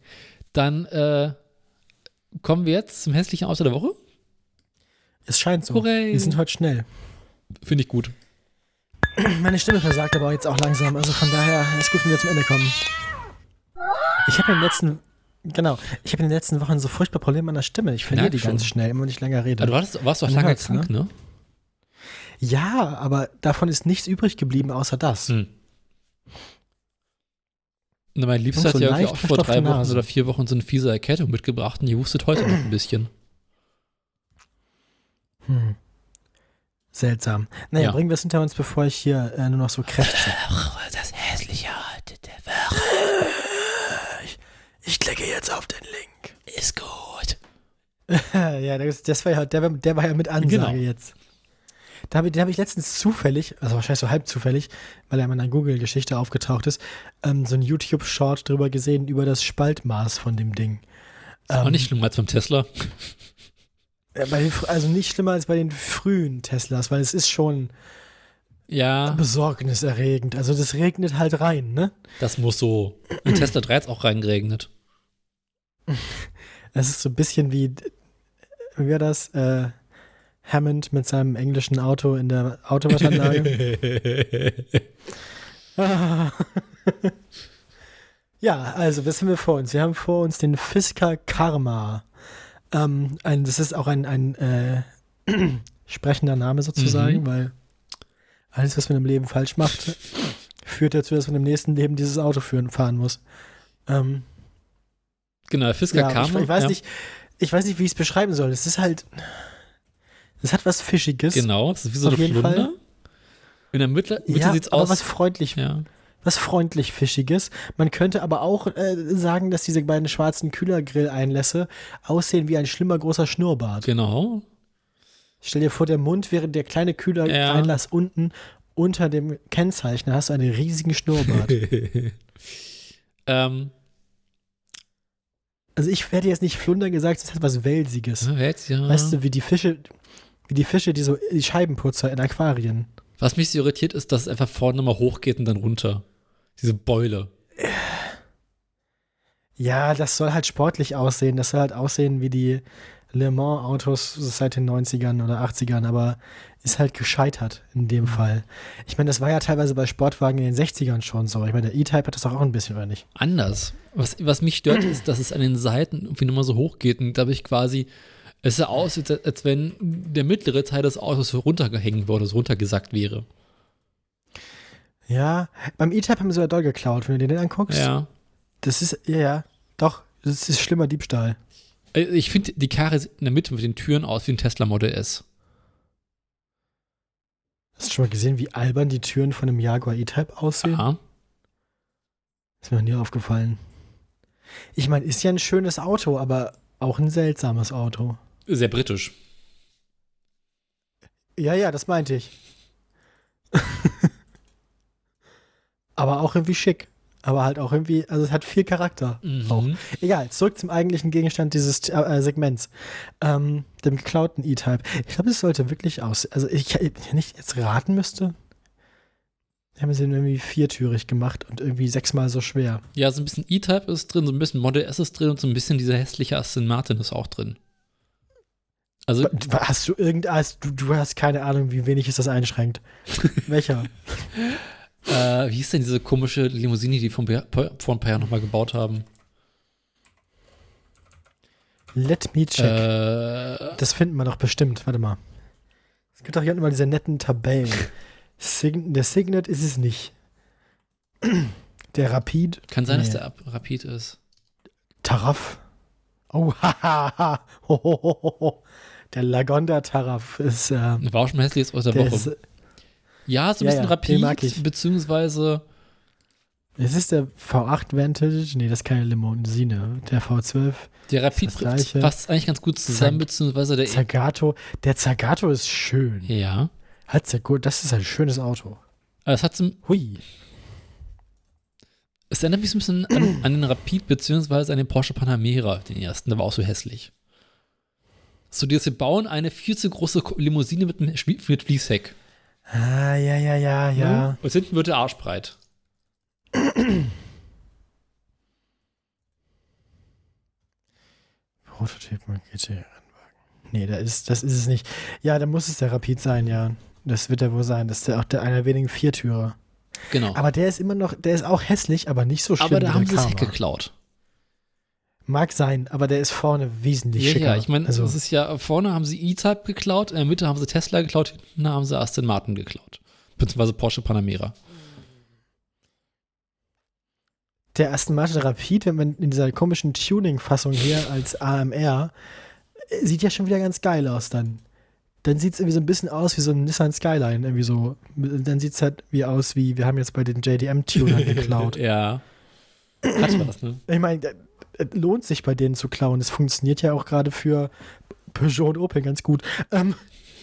Speaker 2: Dann äh, kommen wir jetzt zum hässlichen Außer der Woche.
Speaker 1: Es scheint so.
Speaker 2: Hooray.
Speaker 1: Wir sind heute schnell.
Speaker 2: Finde ich gut.
Speaker 1: Meine Stimme versagt aber jetzt auch langsam. Also von daher ist gut, wenn wir zum Ende kommen. Ich habe in den letzten, genau, ich habe in den letzten Wochen so furchtbar Probleme an der Stimme. Ich verliere die
Speaker 2: schon.
Speaker 1: ganz schnell, immer wenn ich länger rede.
Speaker 2: Aber du warst, warst doch lange
Speaker 1: hört's,
Speaker 2: krank, ne?
Speaker 1: Ja, aber davon ist nichts übrig geblieben, außer das.
Speaker 2: Hm. Na, mein Liebster
Speaker 1: so
Speaker 2: hat ja auch vor drei Wochen oder vier Wochen so eine fiese Erkältung mitgebracht und die hustet heute noch ein bisschen.
Speaker 1: Hm. Seltsam. Naja,
Speaker 2: Ja.
Speaker 1: bringen wir es hinter uns, bevor ich hier äh, nur noch so krächze.
Speaker 2: Das hässliche heute der
Speaker 1: Ich, ich klicke jetzt auf den Link.
Speaker 2: ist gut.
Speaker 1: ja, das, das war ja, der, war- der war ja mit Ansage
Speaker 2: Genau.
Speaker 1: jetzt. Da habe ich, den habe ich letztens zufällig, also wahrscheinlich so halb zufällig, weil er in meiner Google-Geschichte aufgetaucht ist, ähm, so ein YouTube-Short drüber gesehen, über das Spaltmaß von dem Ding.
Speaker 2: Ist auch
Speaker 1: Ähm,
Speaker 2: nicht schlimmer als beim Tesla.
Speaker 1: den, also nicht schlimmer als bei den frühen Teslas, weil es ist schon
Speaker 2: Ja,
Speaker 1: besorgniserregend. Also das regnet halt rein, ne?
Speaker 2: das muss so. In Tesla 3 hat auch reingeregnet.
Speaker 1: Es ist so ein bisschen wie, wie war das? Äh, Hammond mit seinem englischen Auto in der Autowaschanlage. Ah. ja, also, was haben wir vor uns? Wir haben vor uns den Fisker Karma. Ähm, ein, das ist auch ein, ein äh, sprechender Name sozusagen,
Speaker 2: Mhm.
Speaker 1: weil alles, was man im Leben falsch macht, führt dazu, dass man im nächsten Leben dieses Auto führen, fahren muss. Ähm,
Speaker 2: genau, Fisker
Speaker 1: ja,
Speaker 2: kam.
Speaker 1: ich, ich weiß
Speaker 2: ja.
Speaker 1: nicht, ich weiß nicht, wie ich es beschreiben soll. Es ist halt, es hat was Fischiges.
Speaker 2: Genau, das ist wie so
Speaker 1: Auf
Speaker 2: eine
Speaker 1: jeden
Speaker 2: Flunder.
Speaker 1: Fall.
Speaker 2: In der Mitte, Mitte
Speaker 1: ja,
Speaker 2: sieht's
Speaker 1: aber
Speaker 2: aus.
Speaker 1: was freundlich,
Speaker 2: ja.
Speaker 1: was freundlich Fischiges. Man könnte aber auch äh, sagen, dass diese beiden schwarzen Kühlergrilleinlässe aussehen wie ein schlimmer großer Schnurrbart.
Speaker 2: Genau.
Speaker 1: Stell dir vor, der Mund wäre der kleine Kühlereinlass unten unter dem Kennzeichen. Da hast du einen riesigen Schnurrbart.
Speaker 2: ähm,
Speaker 1: Also ich hätte jetzt nicht Flunder gesagt, es hat was Welsiges.
Speaker 2: Ja, jetzt, ja.
Speaker 1: Weißt du, wie die Fische, wie die Fische, die so die Scheibenputzer in Aquarien.
Speaker 2: Was mich so irritiert, ist, dass es einfach vorne mal hochgeht und dann runter. Diese Beule.
Speaker 1: Ja, das soll halt sportlich aussehen. Das soll halt aussehen wie die Le Mans-Autos seit den 90ern oder 80ern, aber ist halt gescheitert in dem Fall. Ich meine, das war ja teilweise bei Sportwagen in den 60ern schon so. Ich meine, der E-Type hat das doch auch ein bisschen, oder nicht?
Speaker 2: Anders. Was, was mich stört, ist, dass es an den Seiten irgendwie nochmal so hoch geht und dadurch quasi, es sah aus, als, wenn der mittlere Teil des Autos so runtergehängt wurde, so runtergesackt wäre.
Speaker 1: Ja, beim E-Type haben sie ja doll geklaut, wenn du dir den anguckst.
Speaker 2: Ja.
Speaker 1: Das ist, ja, ja, doch, das ist schlimmer Diebstahl.
Speaker 2: Äh, Ich finde, die Karre sieht in der Mitte mit den Türen aus wie ein Tesla Model S.
Speaker 1: Hast du schon mal gesehen, wie albern die Türen von einem Jaguar E-Type aussehen?
Speaker 2: Ja.
Speaker 1: Ist mir noch nie aufgefallen. Ich meine, ist ja ein schönes Auto, aber auch ein seltsames Auto.
Speaker 2: Sehr britisch.
Speaker 1: Ja, ja, das meinte ich. aber auch irgendwie schick. Aber halt auch irgendwie, also es hat viel Charakter. Auch.
Speaker 2: Mhm.
Speaker 1: Egal, zurück zum eigentlichen Gegenstand dieses äh, Segments. Ähm, dem geklauten E-Type. Ich glaube, es sollte wirklich aus. Also, ich, wenn ich jetzt raten müsste, haben sie ihn irgendwie viertürig gemacht und irgendwie sechsmal so schwer.
Speaker 2: Ja, so ein bisschen E-Type ist drin, so ein bisschen Model S ist drin und so ein bisschen dieser hässliche Aston Martin ist auch drin. Also,
Speaker 1: Hast du irgendeins, du, du hast keine Ahnung, wie wenig es das einschränkt. Welcher?
Speaker 2: äh, wie hieß denn diese komische Limousine, die vor, ein paar- vor ein paar Jahren nochmal gebaut haben?
Speaker 1: Let me check.
Speaker 2: Äh,
Speaker 1: Das finden wir doch bestimmt. Warte mal. Es gibt doch hier immer diese netten Tabellen. Sign der Signet ist es nicht. Der Rapid.
Speaker 2: kann sein, dass
Speaker 1: Nee.
Speaker 2: der Ab Rapid ist.
Speaker 1: Taraf. Oh, hahaha. Ho, ho, ho, ho, ho. Der Lagonda Taraf ist. Äh,
Speaker 2: War auch schon mal hässliches aus der
Speaker 1: der
Speaker 2: Woche.
Speaker 1: ist,
Speaker 2: ja, so ein
Speaker 1: Ja,
Speaker 2: bisschen
Speaker 1: ja, den mag
Speaker 2: Rapid,
Speaker 1: ich.
Speaker 2: beziehungsweise
Speaker 1: es ist der V8 Vantage. Nee, das ist keine Limousine. Der V12.
Speaker 2: der Rapid fasst eigentlich ganz gut zusammen,
Speaker 1: Zack.
Speaker 2: beziehungsweise der.
Speaker 1: Zagato. Der Zagato ist schön.
Speaker 2: ja.
Speaker 1: Hat sehr gut. Das ist ein schönes Auto.
Speaker 2: Aber es hat ein-
Speaker 1: Hui.
Speaker 2: es erinnert mich so ein bisschen an, an den Rapid, beziehungsweise an den Porsche Panamera, den ersten. Der war auch so hässlich. So, dieses, wir bauen eine viel zu große Limousine mit, mit Fließheck.
Speaker 1: Ah, ja, ja, ja, ja.
Speaker 2: Und hinten wird der Arsch breit.
Speaker 1: Prototyp mit GT-Rennwagen. Nee, da ist, das ist es nicht. Ja, da muss es der Rapid sein, ja. Das wird er wohl sein. Das ist der, auch der, einer wenigen Viertürer.
Speaker 2: Genau.
Speaker 1: Aber der ist immer noch, der ist auch hässlich, aber nicht so schlimm
Speaker 2: Aber da haben
Speaker 1: der
Speaker 2: sie das Heck
Speaker 1: Karma.
Speaker 2: geklaut.
Speaker 1: Mag sein, aber der ist vorne wesentlich
Speaker 2: Ja,
Speaker 1: schicker.
Speaker 2: ja, ich meine,
Speaker 1: also,
Speaker 2: das ist ja, vorne haben sie E-Type geklaut, in der Mitte haben sie Tesla geklaut, hinten haben sie Aston Martin geklaut. Beziehungsweise Porsche Panamera.
Speaker 1: der Aston Martin Rapid, wenn man in dieser komischen Tuning-Fassung hier als AMR, äh, sieht ja schon wieder ganz geil aus dann. Dann sieht es irgendwie so ein bisschen aus wie so ein Nissan Skyline, irgendwie so. Dann sieht es halt wie aus wie, wir haben jetzt bei den JDM-Tunern geklaut.
Speaker 2: ja. Hat was, ne?
Speaker 1: Ich meine, es lohnt sich bei denen zu klauen. Es funktioniert ja auch gerade für Peugeot und Opel ganz gut. Ähm,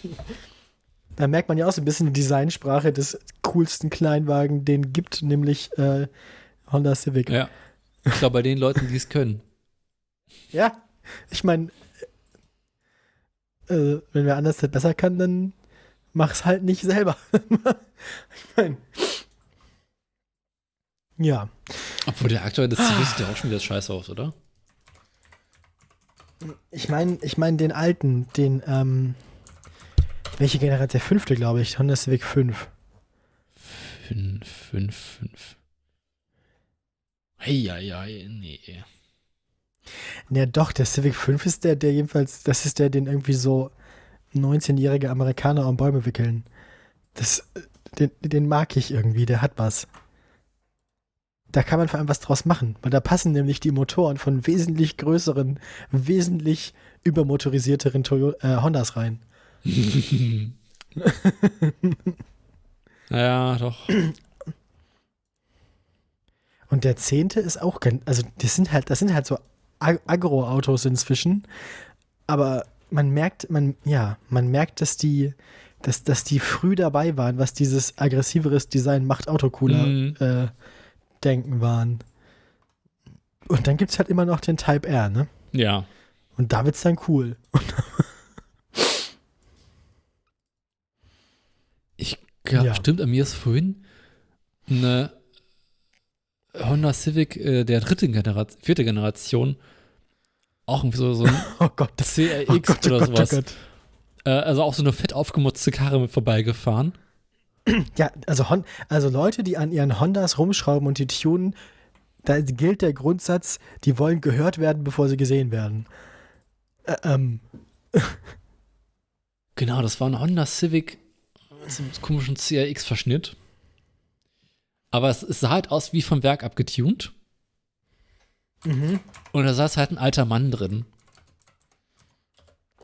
Speaker 1: da merkt man ja auch so ein bisschen die Designsprache des coolsten Kleinwagen, den gibt, nämlich äh, Honda Civic.
Speaker 2: Ja. Ich glaube, bei den Leuten, die es können.
Speaker 1: Ja, ich meine, äh, wenn wer anders das besser kann, dann mach's halt nicht selber. ich meine, ja.
Speaker 2: Obwohl der aktuelle das Zivis sieht ja auch schon wieder scheiße aus, oder?
Speaker 1: Ich meine, ich meine den alten, den, ähm, welche Generation? Der fünfte, glaube ich, Honda Civic 5.
Speaker 2: 5, 5, 5. Heieiei, nee.
Speaker 1: Ja, doch, der Civic 5 ist der, der jedenfalls, das ist der, den irgendwie so 19-jährige Amerikaner um Bäume wickeln. Das, äh, den, den mag ich irgendwie, der hat was. Da kann man vor allem was draus machen, weil da passen nämlich die Motoren von wesentlich größeren, wesentlich übermotorisierteren Toyo äh, Hondas rein.
Speaker 2: naja, doch.
Speaker 1: Und der zehnte ist auch, ganz- also das sind halt, das sind halt so Ag- Agro-Autos inzwischen, aber man merkt, man, ja, man merkt, dass die, dass, dass die früh dabei waren, was dieses aggressiveres Design macht Auto cooler
Speaker 2: Mhm.
Speaker 1: äh, denken waren. Und dann gibt es halt immer noch den Type R, ne?
Speaker 2: Ja.
Speaker 1: Und da wird's dann cool.
Speaker 2: Ich glaube,
Speaker 1: Ja.
Speaker 2: stimmt, an mir ist vorhin eine Honda Civic äh, der dritten Generation, vierte Generation, auch irgendwie so, so ein
Speaker 1: Oh Gott,
Speaker 2: CRX
Speaker 1: oh Gott, oh
Speaker 2: oder
Speaker 1: Gott, oh
Speaker 2: sowas.
Speaker 1: Gott.
Speaker 2: Äh, also auch so eine fett aufgemutzte Karre mit vorbeigefahren.
Speaker 1: Ja, also, Hon also Leute, die an ihren Hondas rumschrauben und die tunen, da gilt der Grundsatz, die wollen gehört werden, bevor sie gesehen werden. Ä ähm,
Speaker 2: Genau, das war ein Honda Civic mit so einem komischen CRX-Verschnitt. Aber es, es sah halt aus wie vom Werk abgetunt.
Speaker 1: mhm.
Speaker 2: Und da saß halt ein alter Mann drin.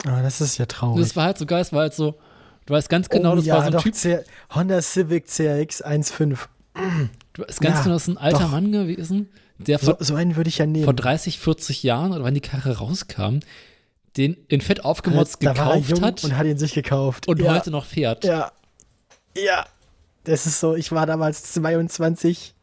Speaker 1: Ah, das ist ja
Speaker 2: Und
Speaker 1: traurig.
Speaker 2: das war halt so geil, es war halt so, du weißt ganz genau,
Speaker 1: oh,
Speaker 2: das
Speaker 1: ja,
Speaker 2: war so ein
Speaker 1: doch,
Speaker 2: Typ,
Speaker 1: C Honda Civic CRX 1.5.
Speaker 2: du weißt ganz
Speaker 1: Ja,
Speaker 2: genau, das ist ein alter
Speaker 1: doch.
Speaker 2: Mann gewesen, der
Speaker 1: So,
Speaker 2: vor,
Speaker 1: so einen würde ich ja nehmen.
Speaker 2: vor 30, 40 Jahren, oder wann die Karre rauskam, den in fett aufgemotzt
Speaker 1: er
Speaker 2: gekauft hat
Speaker 1: und hat ihn sich gekauft.
Speaker 2: und
Speaker 1: ja,
Speaker 2: heute noch fährt.
Speaker 1: Ja. Ja. Das ist so, ich war damals 22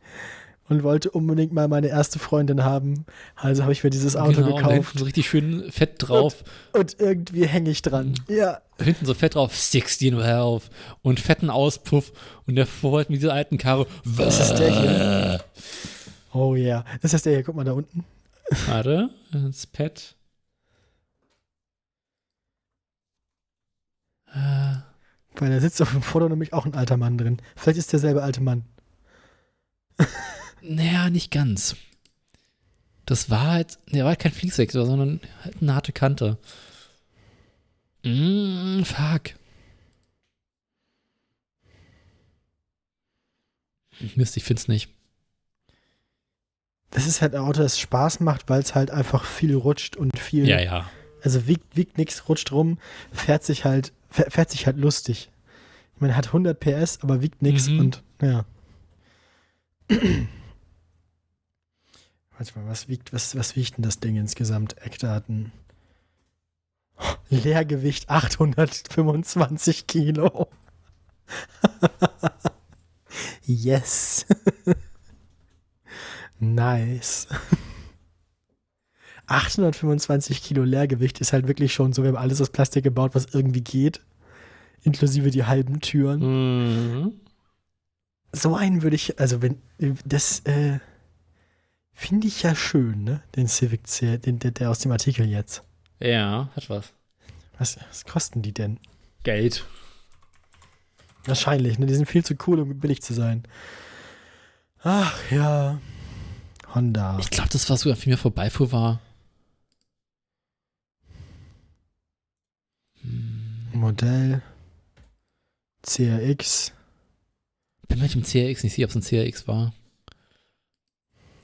Speaker 1: und wollte unbedingt mal meine erste Freundin haben. Also habe ich mir dieses Auto
Speaker 2: genau, und
Speaker 1: gekauft.
Speaker 2: so richtig schön fett drauf.
Speaker 1: Und irgendwie hänge ich dran. Ja.
Speaker 2: hinten so fett drauf, 16 Valve und fetten Auspuff und der vorher mit dieser alten Karre.
Speaker 1: Was ist der hier? Oh ja. Ist das der hier? Guck mal da unten.
Speaker 2: Warte, das Pad.
Speaker 1: Weil da sitzt auf dem Foto nämlich auch ein alter Mann drin. Vielleicht ist derselbe alte Mann.
Speaker 2: Naja, nicht ganz. Das war halt, der war halt kein Fließwechsel, sondern halt eine harte Kante. Mm, fuck. Mist, ich find's nicht.
Speaker 1: Das ist halt ein Auto, das Spaß macht, weil es halt einfach viel rutscht und viel.
Speaker 2: Ja, ja.
Speaker 1: Also wiegt, wiegt nichts, rutscht rum, fährt sich halt, fährt, fährt sich halt lustig. Ich meine, hat 100 PS, aber wiegt nichts
Speaker 2: Mhm.
Speaker 1: und ja. Warte mal, was wiegt, was, was wiegt denn das Ding insgesamt? Eckdaten. Leergewicht 825 Kilo. yes. nice. 825 Kilo Leergewicht ist halt wirklich schon so, wir haben alles aus Plastik gebaut, was irgendwie geht. Inklusive die halben Türen.
Speaker 2: Mhm.
Speaker 1: So einen würde ich, also wenn, das, äh, finde ich ja schön, ne? Den Civic C, den, der, der aus dem Artikel jetzt.
Speaker 2: Ja, hat was.
Speaker 1: Was, was kosten die denn?
Speaker 2: Geld.
Speaker 1: Wahrscheinlich, ne? Die sind viel zu cool, um billig zu sein. Ach ja. Honda.
Speaker 2: Ich glaube, das, was sogar viel mehr vorbeifuhr, war. Hm,
Speaker 1: Modell. CRX.
Speaker 2: bin mir mit dem CRX nicht sicher, ob es ein CRX war.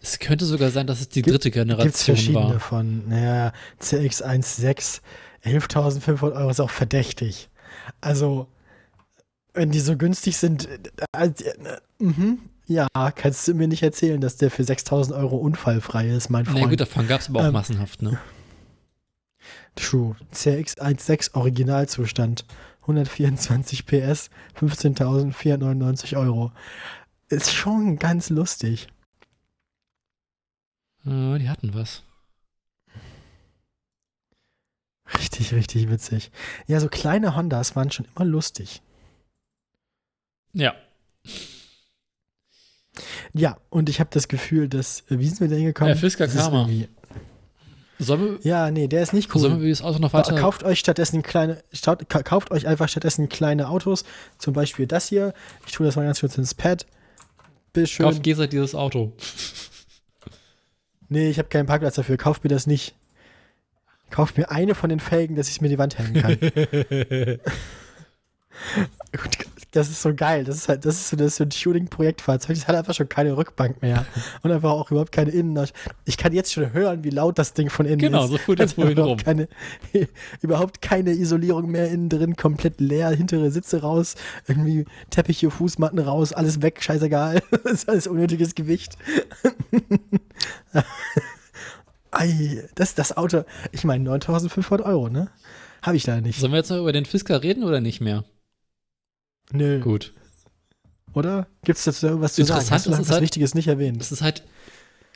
Speaker 2: Es könnte sogar sein, dass es die
Speaker 1: Gibt-
Speaker 2: dritte Generation
Speaker 1: verschiedene
Speaker 2: war.
Speaker 1: von. Naja, CX 1.6, 11.500 Euro ist auch verdächtig. Also, wenn die so günstig sind, äh, äh, äh, mhm, ja, kannst du mir nicht erzählen, dass der für 6.000 Euro unfallfrei ist, mein
Speaker 2: Na
Speaker 1: Freund.
Speaker 2: gut, davon gab es aber auch
Speaker 1: Ähm,
Speaker 2: massenhaft, ne?
Speaker 1: True. CX 1.6 Originalzustand. 124 PS, 15.499 Euro. Ist schon ganz lustig.
Speaker 2: Ja, die hatten was.
Speaker 1: Richtig, richtig witzig. Ja, so kleine Hondas waren schon immer lustig.
Speaker 2: Ja.
Speaker 1: Ja, und ich habe das Gefühl, dass, äh, wie sind wir da hingekommen?
Speaker 2: Äh, Fisker Karma. Sollen wir,
Speaker 1: Ja, nee, der ist nicht
Speaker 2: sollen
Speaker 1: cool.
Speaker 2: wir das Auto noch weiter?
Speaker 1: Kauft euch stattdessen kleine, staut, ka- kauft euch einfach stattdessen kleine Autos. Zum Beispiel das hier. Ich tue das mal ganz kurz ins Pad. Bitteschön.
Speaker 2: Kauft Gesa dieses Auto.
Speaker 1: Nee, ich habe keinen Parkplatz dafür. Kauft mir das nicht. Kauft mir eine von den Felgen, dass ich es mir die Wand hängen kann. Das ist so geil. Das ist halt, das ist so, das ist so ein Tuning-Projektfahrzeug. Das hat einfach schon keine Rückbank mehr. Und einfach auch überhaupt keine Innenlast. Ich kann jetzt schon hören, wie laut das Ding von innen
Speaker 2: Genau,
Speaker 1: ist.
Speaker 2: so fuhr das
Speaker 1: überhaupt
Speaker 2: rum.
Speaker 1: Keine, überhaupt keine Isolierung mehr innen drin, komplett leer, hintere Sitze raus, irgendwie Teppiche, Fußmatten raus, alles weg, scheißegal. Das ist alles unnötiges Gewicht. Ei, das das Auto, ich meine 9500 Euro, ne? Habe ich da nicht.
Speaker 2: Sollen wir jetzt noch über den Fisker reden oder nicht mehr?
Speaker 1: Nö.
Speaker 2: Gut.
Speaker 1: Oder? Gibt es dazu irgendwas zu sagen?
Speaker 2: Interessant
Speaker 1: Hast du was
Speaker 2: halt-
Speaker 1: Wichtiges nicht erwähnt?
Speaker 2: Das ist halt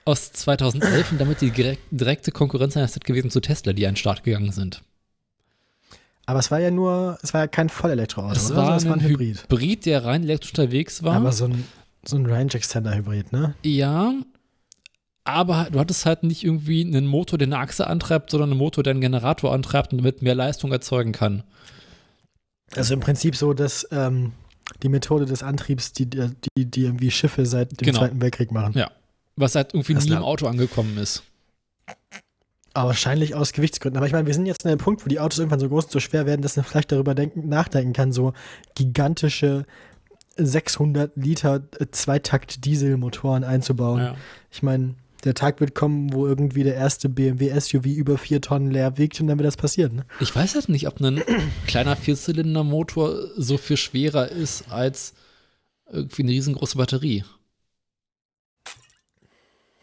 Speaker 2: aus 2011 und damit die direk- direkte Konkurrenz eines gewesen zu Tesla, die an den Start gegangen sind.
Speaker 1: Aber es war ja nur, es war ja kein Vollelektroauto,
Speaker 2: Es
Speaker 1: oder?
Speaker 2: war,
Speaker 1: es war ein
Speaker 2: ein
Speaker 1: Hybrid.
Speaker 2: Hybrid, der rein elektrisch unterwegs war.
Speaker 1: Aber so ein, so ein Range Extender Hybrid, ne?
Speaker 2: Ja, aber du hattest halt nicht irgendwie einen Motor, der eine Achse antreibt, sondern einen Motor, der einen Generator antreibt und damit mehr Leistung erzeugen kann.
Speaker 1: Also im Prinzip so, dass ähm, die Methode des Antriebs, die, die, die irgendwie Schiffe seit dem
Speaker 2: Genau.
Speaker 1: Zweiten Weltkrieg machen.
Speaker 2: Ja. Was halt irgendwie
Speaker 1: Das
Speaker 2: nie im Auto angekommen ist.
Speaker 1: Aber wahrscheinlich aus Gewichtsgründen. Aber ich meine, wir sind jetzt an einem Punkt, wo die Autos irgendwann so groß und so schwer werden, dass man vielleicht darüber denken, nachdenken kann, so gigantische 600 Liter äh, Zweitakt-Dieselmotoren einzubauen.
Speaker 2: Ja.
Speaker 1: Ich meine, der Tag wird kommen, wo irgendwie der erste BMW SUV über vier Tonnen leer wiegt und dann wird das passieren. Ne?
Speaker 2: Ich weiß halt nicht, ob ein kleiner Vierzylindermotor so viel schwerer ist als irgendwie eine riesengroße Batterie.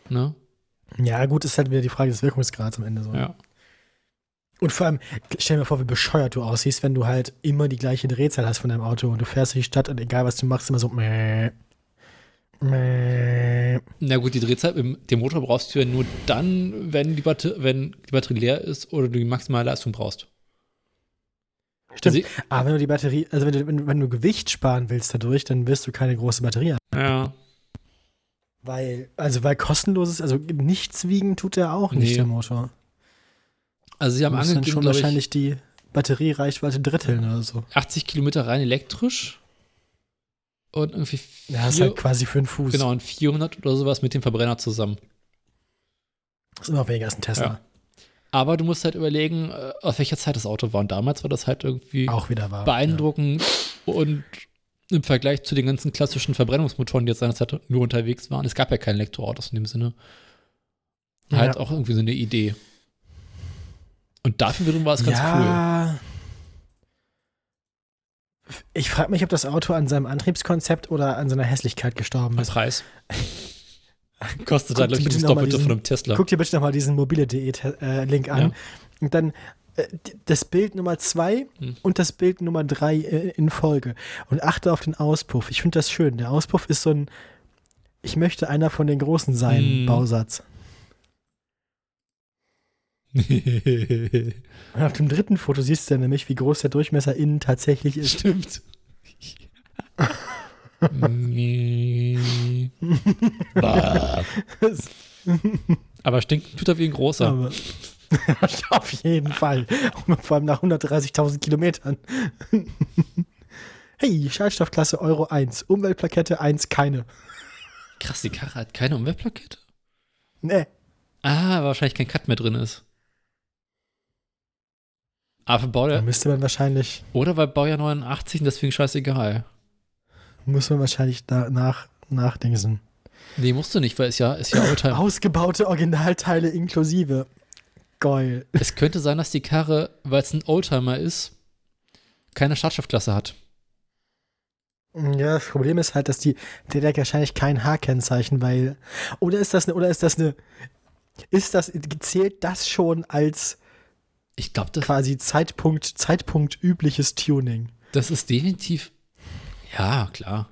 Speaker 2: Ne?
Speaker 1: Ja, gut, ist halt wieder die Frage des Wirkungsgrads am Ende so.
Speaker 2: Ja.
Speaker 1: Und vor allem, stell dir mal vor, wie bescheuert du aussiehst, wenn du halt immer die gleiche Drehzahl hast von deinem Auto und du fährst durch die Stadt und egal was du machst, immer so mäh, mäh.
Speaker 2: Na gut, die Drehzahl, im- den Motor brauchst du ja nur dann, wenn die, Batter wenn die Batterie leer ist oder du die maximale Leistung brauchst.
Speaker 1: Stimmt.
Speaker 2: Also,
Speaker 1: Aber wenn du die Batterie, also wenn du, wenn, wenn du Gewicht sparen willst dadurch, dann wirst du keine große Batterie haben.
Speaker 2: ja.
Speaker 1: Weil, also weil kostenloses, also nichts wiegen tut er auch nicht,
Speaker 2: Nee.
Speaker 1: der Motor.
Speaker 2: Also sie haben
Speaker 1: musst dann
Speaker 2: angegeben,
Speaker 1: schon wahrscheinlich die Batteriereichweite dritteln oder so.
Speaker 2: 80 Kilometer rein elektrisch und irgendwie vier,
Speaker 1: Ja, ist halt quasi für einen Fuß.
Speaker 2: genau, und 400 oder sowas mit dem Verbrenner zusammen.
Speaker 1: Das ist immer weniger als ein Tesla.
Speaker 2: Ja. Aber du musst halt überlegen, äh, aus welcher Zeit das Auto war. Und damals war das halt irgendwie
Speaker 1: Auch wieder wahr.
Speaker 2: beeindruckend und im Vergleich zu den ganzen klassischen Verbrennungsmotoren, die jetzt seinerzeit nur unterwegs waren, es gab ja keine Elektroautos in dem Sinne. Halt
Speaker 1: Ja.
Speaker 2: auch irgendwie so eine Idee. Und dafür wiederum war es ganz cool.
Speaker 1: Ich frage mich, ob das Auto an seinem Antriebskonzept oder an seiner Hässlichkeit gestorben
Speaker 2: Am
Speaker 1: ist.
Speaker 2: Preis. Kostet halt, glaube ich, das Doppelte von einem Tesla.
Speaker 1: Guck dir bitte nochmal diesen mobile.de-Link an.
Speaker 2: Ja.
Speaker 1: Und dann äh, das Bild Nummer zwei
Speaker 2: Hm.
Speaker 1: und das Bild Nummer drei äh, in Folge. Und achte auf den Auspuff. Ich finde das schön. Der Auspuff ist so ein Ich möchte einer von den Großen sein,
Speaker 2: Hm.
Speaker 1: Bausatz. Und auf dem dritten Foto siehst du ja nämlich, wie groß der Durchmesser innen tatsächlich ist.
Speaker 2: Stimmt. Aber stinken tut er wie ein großer.
Speaker 1: Aber, auf jeden Fall. Vor allem nach 130.000 Kilometern. hey, Schadstoffklasse Euro 1. Umweltplakette 1, keine.
Speaker 2: Krass, die Karre hat keine Umweltplakette.
Speaker 1: Nee.
Speaker 2: Ah, weil wahrscheinlich kein Cut mehr drin ist. Aber für Baujahr,
Speaker 1: müsste man wahrscheinlich,
Speaker 2: oder weil Baujahr 89 und deswegen scheißegal.
Speaker 1: muss man wahrscheinlich da nach, nachdingsen.
Speaker 2: Nee, musst du nicht, weil es ja, ist ja Oldtimer.
Speaker 1: Ausgebaute Originalteile inklusive. Geil.
Speaker 2: es könnte sein, dass die Karre, weil es ein Oldtimer ist, keine Schadstoffklasse hat.
Speaker 1: Ja, das Problem ist halt, dass die, der hat wahrscheinlich kein H-Kennzeichen, weil. Oder ist das eine, oder ist das eine. Ist das, zählt das schon als
Speaker 2: Ich glaube, das,
Speaker 1: quasi Zeitpunkt, Zeitpunkt übliches Tuning?
Speaker 2: das ist definitiv. Ja, klar.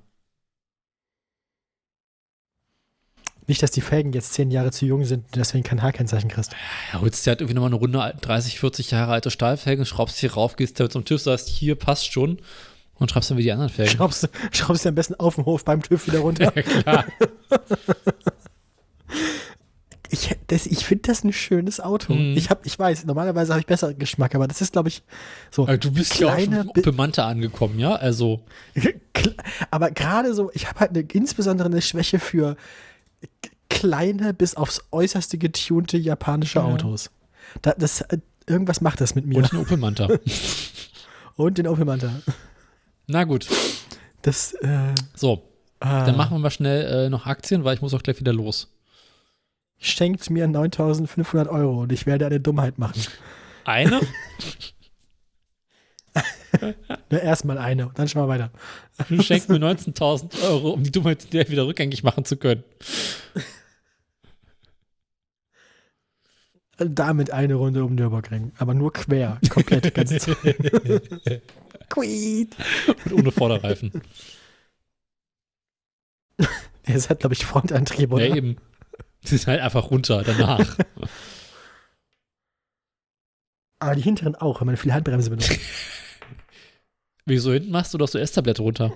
Speaker 1: Nicht, dass die Felgen jetzt zehn Jahre zu jung sind und deswegen kein H-Kennzeichen kriegst.
Speaker 2: Ja, holst dir halt irgendwie nochmal eine Runde 30, 40 Jahre alte Stahlfelgen, schraubst hier rauf, gehst da zum TÜV, sagst, hier passt schon und schraubst dann wieder die anderen Felgen.
Speaker 1: Schraubst, du- schraubst du am besten auf dem Hof beim TÜV wieder runter.
Speaker 2: Ja, klar.
Speaker 1: Ich, das- ich finde das ein schönes Auto.
Speaker 2: Mhm.
Speaker 1: Ich, hab, ich weiß, normalerweise habe ich besseren Geschmack, aber das ist, glaube ich, so.
Speaker 2: Aber du bist ja auch schon Manta angekommen, ja? Also,
Speaker 1: Aber gerade so, ich habe halt eine, insbesondere eine Schwäche für kleine bis aufs äußerste getunte japanische
Speaker 2: Ja.
Speaker 1: Autos. Da, das, äh, irgendwas macht das mit mir.
Speaker 2: und ein Opel Manta.
Speaker 1: Und den Opel Manta.
Speaker 2: Na gut.
Speaker 1: Das, äh,
Speaker 2: So,
Speaker 1: ah,
Speaker 2: dann machen wir mal schnell äh, noch Aktien, weil ich muss auch gleich wieder los.
Speaker 1: Schenkt mir 9500 Euro und ich werde eine Dummheit machen.
Speaker 2: Eine?
Speaker 1: Ne, Erstmal eine und dann schauen wir weiter.
Speaker 2: Du schenkst mir 19.000 Euro, um die Dummheit der wieder rückgängig machen zu können.
Speaker 1: Damit eine Runde um Nürburgring. Aber nur quer. Komplett. Zeit. Queen.
Speaker 2: Und ohne Vorderreifen.
Speaker 1: Es hat, glaube ich, Frontantrieb, oder?
Speaker 2: Ja, eben. Die sind halt einfach runter danach.
Speaker 1: Aber die hinteren auch, wenn man viel Handbremse benutzt.
Speaker 2: Wieso hinten machst du doch so Esstablette runter?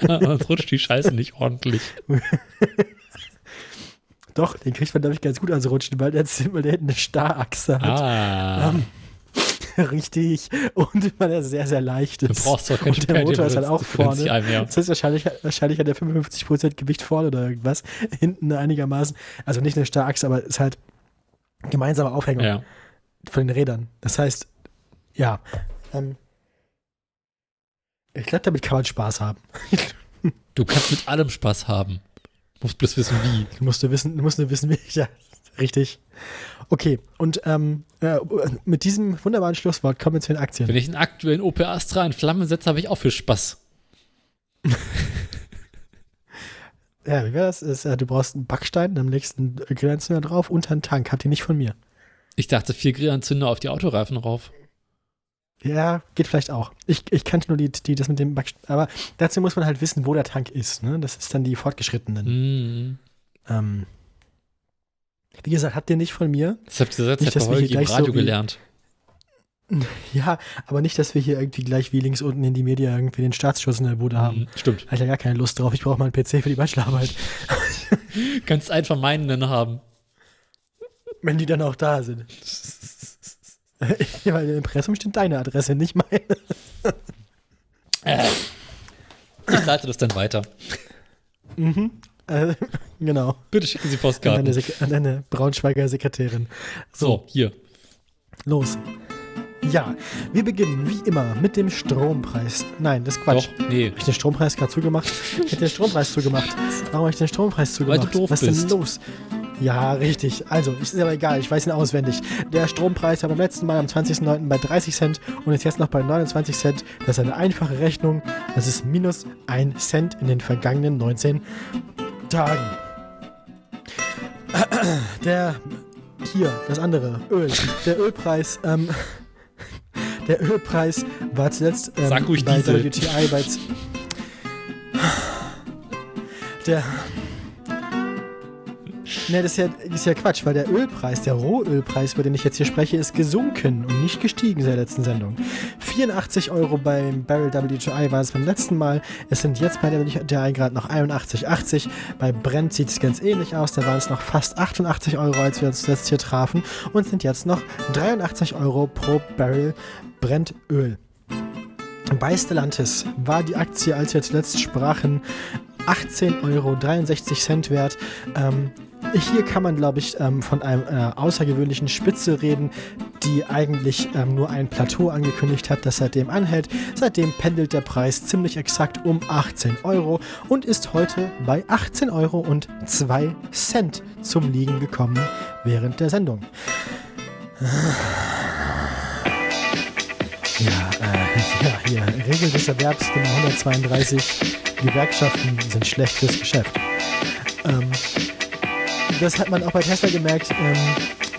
Speaker 2: Sonst rutscht die Scheiße nicht ordentlich.
Speaker 1: Doch, den kriegt man, glaube ich, ganz gut ans Rutschen, weil der, weil der hinten eine Starachse hat.
Speaker 2: Ah.
Speaker 1: Ähm, richtig. Und weil er sehr, sehr leicht
Speaker 2: Du
Speaker 1: ist.
Speaker 2: brauchst doch kein
Speaker 1: Und der Motor ist halt auch vorne.
Speaker 2: Mehr.
Speaker 1: Das heißt, wahrscheinlich, wahrscheinlich hat er 55% Gewicht vorne oder irgendwas. Hinten einigermaßen. Also nicht eine Starachse, aber ist halt gemeinsame Aufhängung
Speaker 2: Ja.
Speaker 1: von den Rädern. Das heißt, ja. Ähm, ich glaube, damit kann man Spaß haben.
Speaker 2: Du kannst mit allem Spaß haben. Musst bloß wissen, wie.
Speaker 1: Du musst nur wissen, du musst nur wissen, wie. Ja, richtig. Okay, und ähm, äh, mit diesem wunderbaren Schlusswort kommen wir zu den Aktien.
Speaker 2: Wenn ich einen aktuellen Opel Astra in Flammen setze, habe ich auch viel Spaß.
Speaker 1: Ja, wie wäre das? Ist, äh, du brauchst einen Backstein, dann legst du einen Grillanzünder drauf und einen Tank. Habt ihr nicht von mir.
Speaker 2: Ich dachte, vier Grillanzünder auf die Autoreifen rauf.
Speaker 1: Ja, geht vielleicht auch. Ich, ich kannte nur die, die, das mit dem Backstein. Aber dazu muss man halt wissen, wo der Tank ist. Ne? Das ist dann die Fortgeschrittenen.
Speaker 2: Mhm.
Speaker 1: Ähm, wie gesagt, habt ihr nicht von mir.
Speaker 2: Das habt ihr
Speaker 1: Nicht,
Speaker 2: jetzt
Speaker 1: dass wir hier
Speaker 2: im
Speaker 1: so
Speaker 2: Radio
Speaker 1: wie-
Speaker 2: gelernt.
Speaker 1: Ja, aber nicht, dass wir hier irgendwie gleich wie links unten in die Media irgendwie den Staatsschutz in der Bude haben.
Speaker 2: Mhm. Stimmt.
Speaker 1: Habe ich ja gar keine Lust drauf. Ich brauche mal einen PC für die Bachelorarbeit.
Speaker 2: Kannst von meinen dann haben.
Speaker 1: Wenn die dann auch da sind. ja, weil im Impressum steht deine Adresse, nicht meine.
Speaker 2: Ich leite das dann weiter.
Speaker 1: Mhm. Äh, genau.
Speaker 2: Bitte schicken Sie
Speaker 1: An deine,
Speaker 2: Postkarten.
Speaker 1: Sek an deine Braunschweiger Sekretärin.
Speaker 2: So, hier.
Speaker 1: Los. Ja, wir beginnen wie immer mit dem Strompreis. Nein, das ist Quatsch.
Speaker 2: Doch, nee.
Speaker 1: Habe ich den Strompreis gerade zugemacht? Ich hätte den Strompreis zugemacht. Warum habe ich den Strompreis
Speaker 2: Weil
Speaker 1: zugemacht?
Speaker 2: du doof
Speaker 1: Was ist denn los? Ja, richtig. Also, ist aber egal, ich weiß ihn auswendig. Der Strompreis war beim letzten Mal am 20.09. bei 30 Cent und ist jetzt noch bei 29 Cent. Das ist eine einfache Rechnung. Das ist minus 1 Cent in den vergangenen 19 Tagen. Der, hier, das andere, Öl. Der Ölpreis, ähm, der Ölpreis war zuletzt ähm,
Speaker 2: Sag ruhig
Speaker 1: bei
Speaker 2: Diesel.
Speaker 1: WTI bei der Ne, das ist, ja, ist ja Quatsch, weil der Ölpreis, der Rohölpreis, über den ich jetzt hier spreche, ist gesunken und nicht gestiegen seit der letzten Sendung. 84 Euro beim Barrel WTI war es beim letzten Mal. Es sind jetzt bei der WTI gerade noch 81,80. Bei Brent sieht es ganz ähnlich aus. Da waren es noch fast 88 Euro, als wir uns zuletzt hier trafen. Und sind jetzt noch 83 Euro pro Barrel Brentöl. Bei Stellantis war die Aktie, als wir zuletzt sprachen, 18,63 Euro wert. Ähm, hier kann man, glaube ich, ähm, von einem äh, außergewöhnlichen Spitze reden, die eigentlich ähm, nur ein Plateau angekündigt hat, das seitdem anhält. Seitdem pendelt der Preis ziemlich exakt um 18 Euro und ist heute bei 18 Euro und 2 Cent zum Liegen gekommen während der Sendung. Ja, äh, ja, hier, Regel des Erwerbs Nummer 132. Gewerkschaften sind schlecht fürs Geschäft. Ähm, das hat man auch bei Tesla gemerkt. Ähm,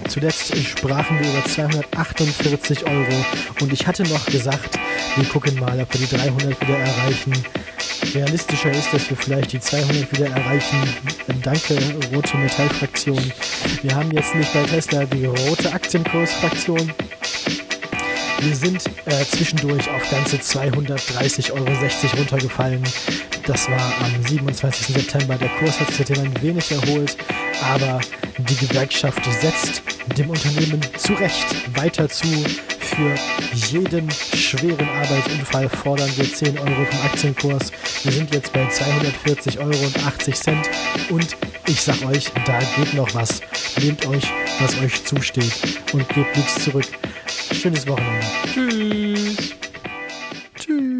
Speaker 1: zuletzt sprachen wir über 248 Euro und ich hatte noch gesagt, wir gucken mal, ob wir die 300 wieder erreichen. Realistischer ist, dass wir vielleicht die 200 wieder erreichen. Danke, rote Metallfraktion. Wir haben jetzt nicht bei Tesla die rote Aktienkursfraktion. Wir sind äh, zwischendurch auf ganze 230,60 Euro runtergefallen. Das war am 27. September. Der Kurs hat sich seitdem ein wenig erholt, aber die Gewerkschaft setzt dem Unternehmen zu Recht weiter zu. Für jeden schweren Arbeitsunfall fordern wir 10 Euro vom Aktienkurs. Wir sind jetzt bei 240,80 Euro und Und ich sag euch, da geht noch was. Nehmt euch, was euch zusteht und gebt nichts zurück. Schönes Wochenende. Tschüss.
Speaker 2: Tschüss.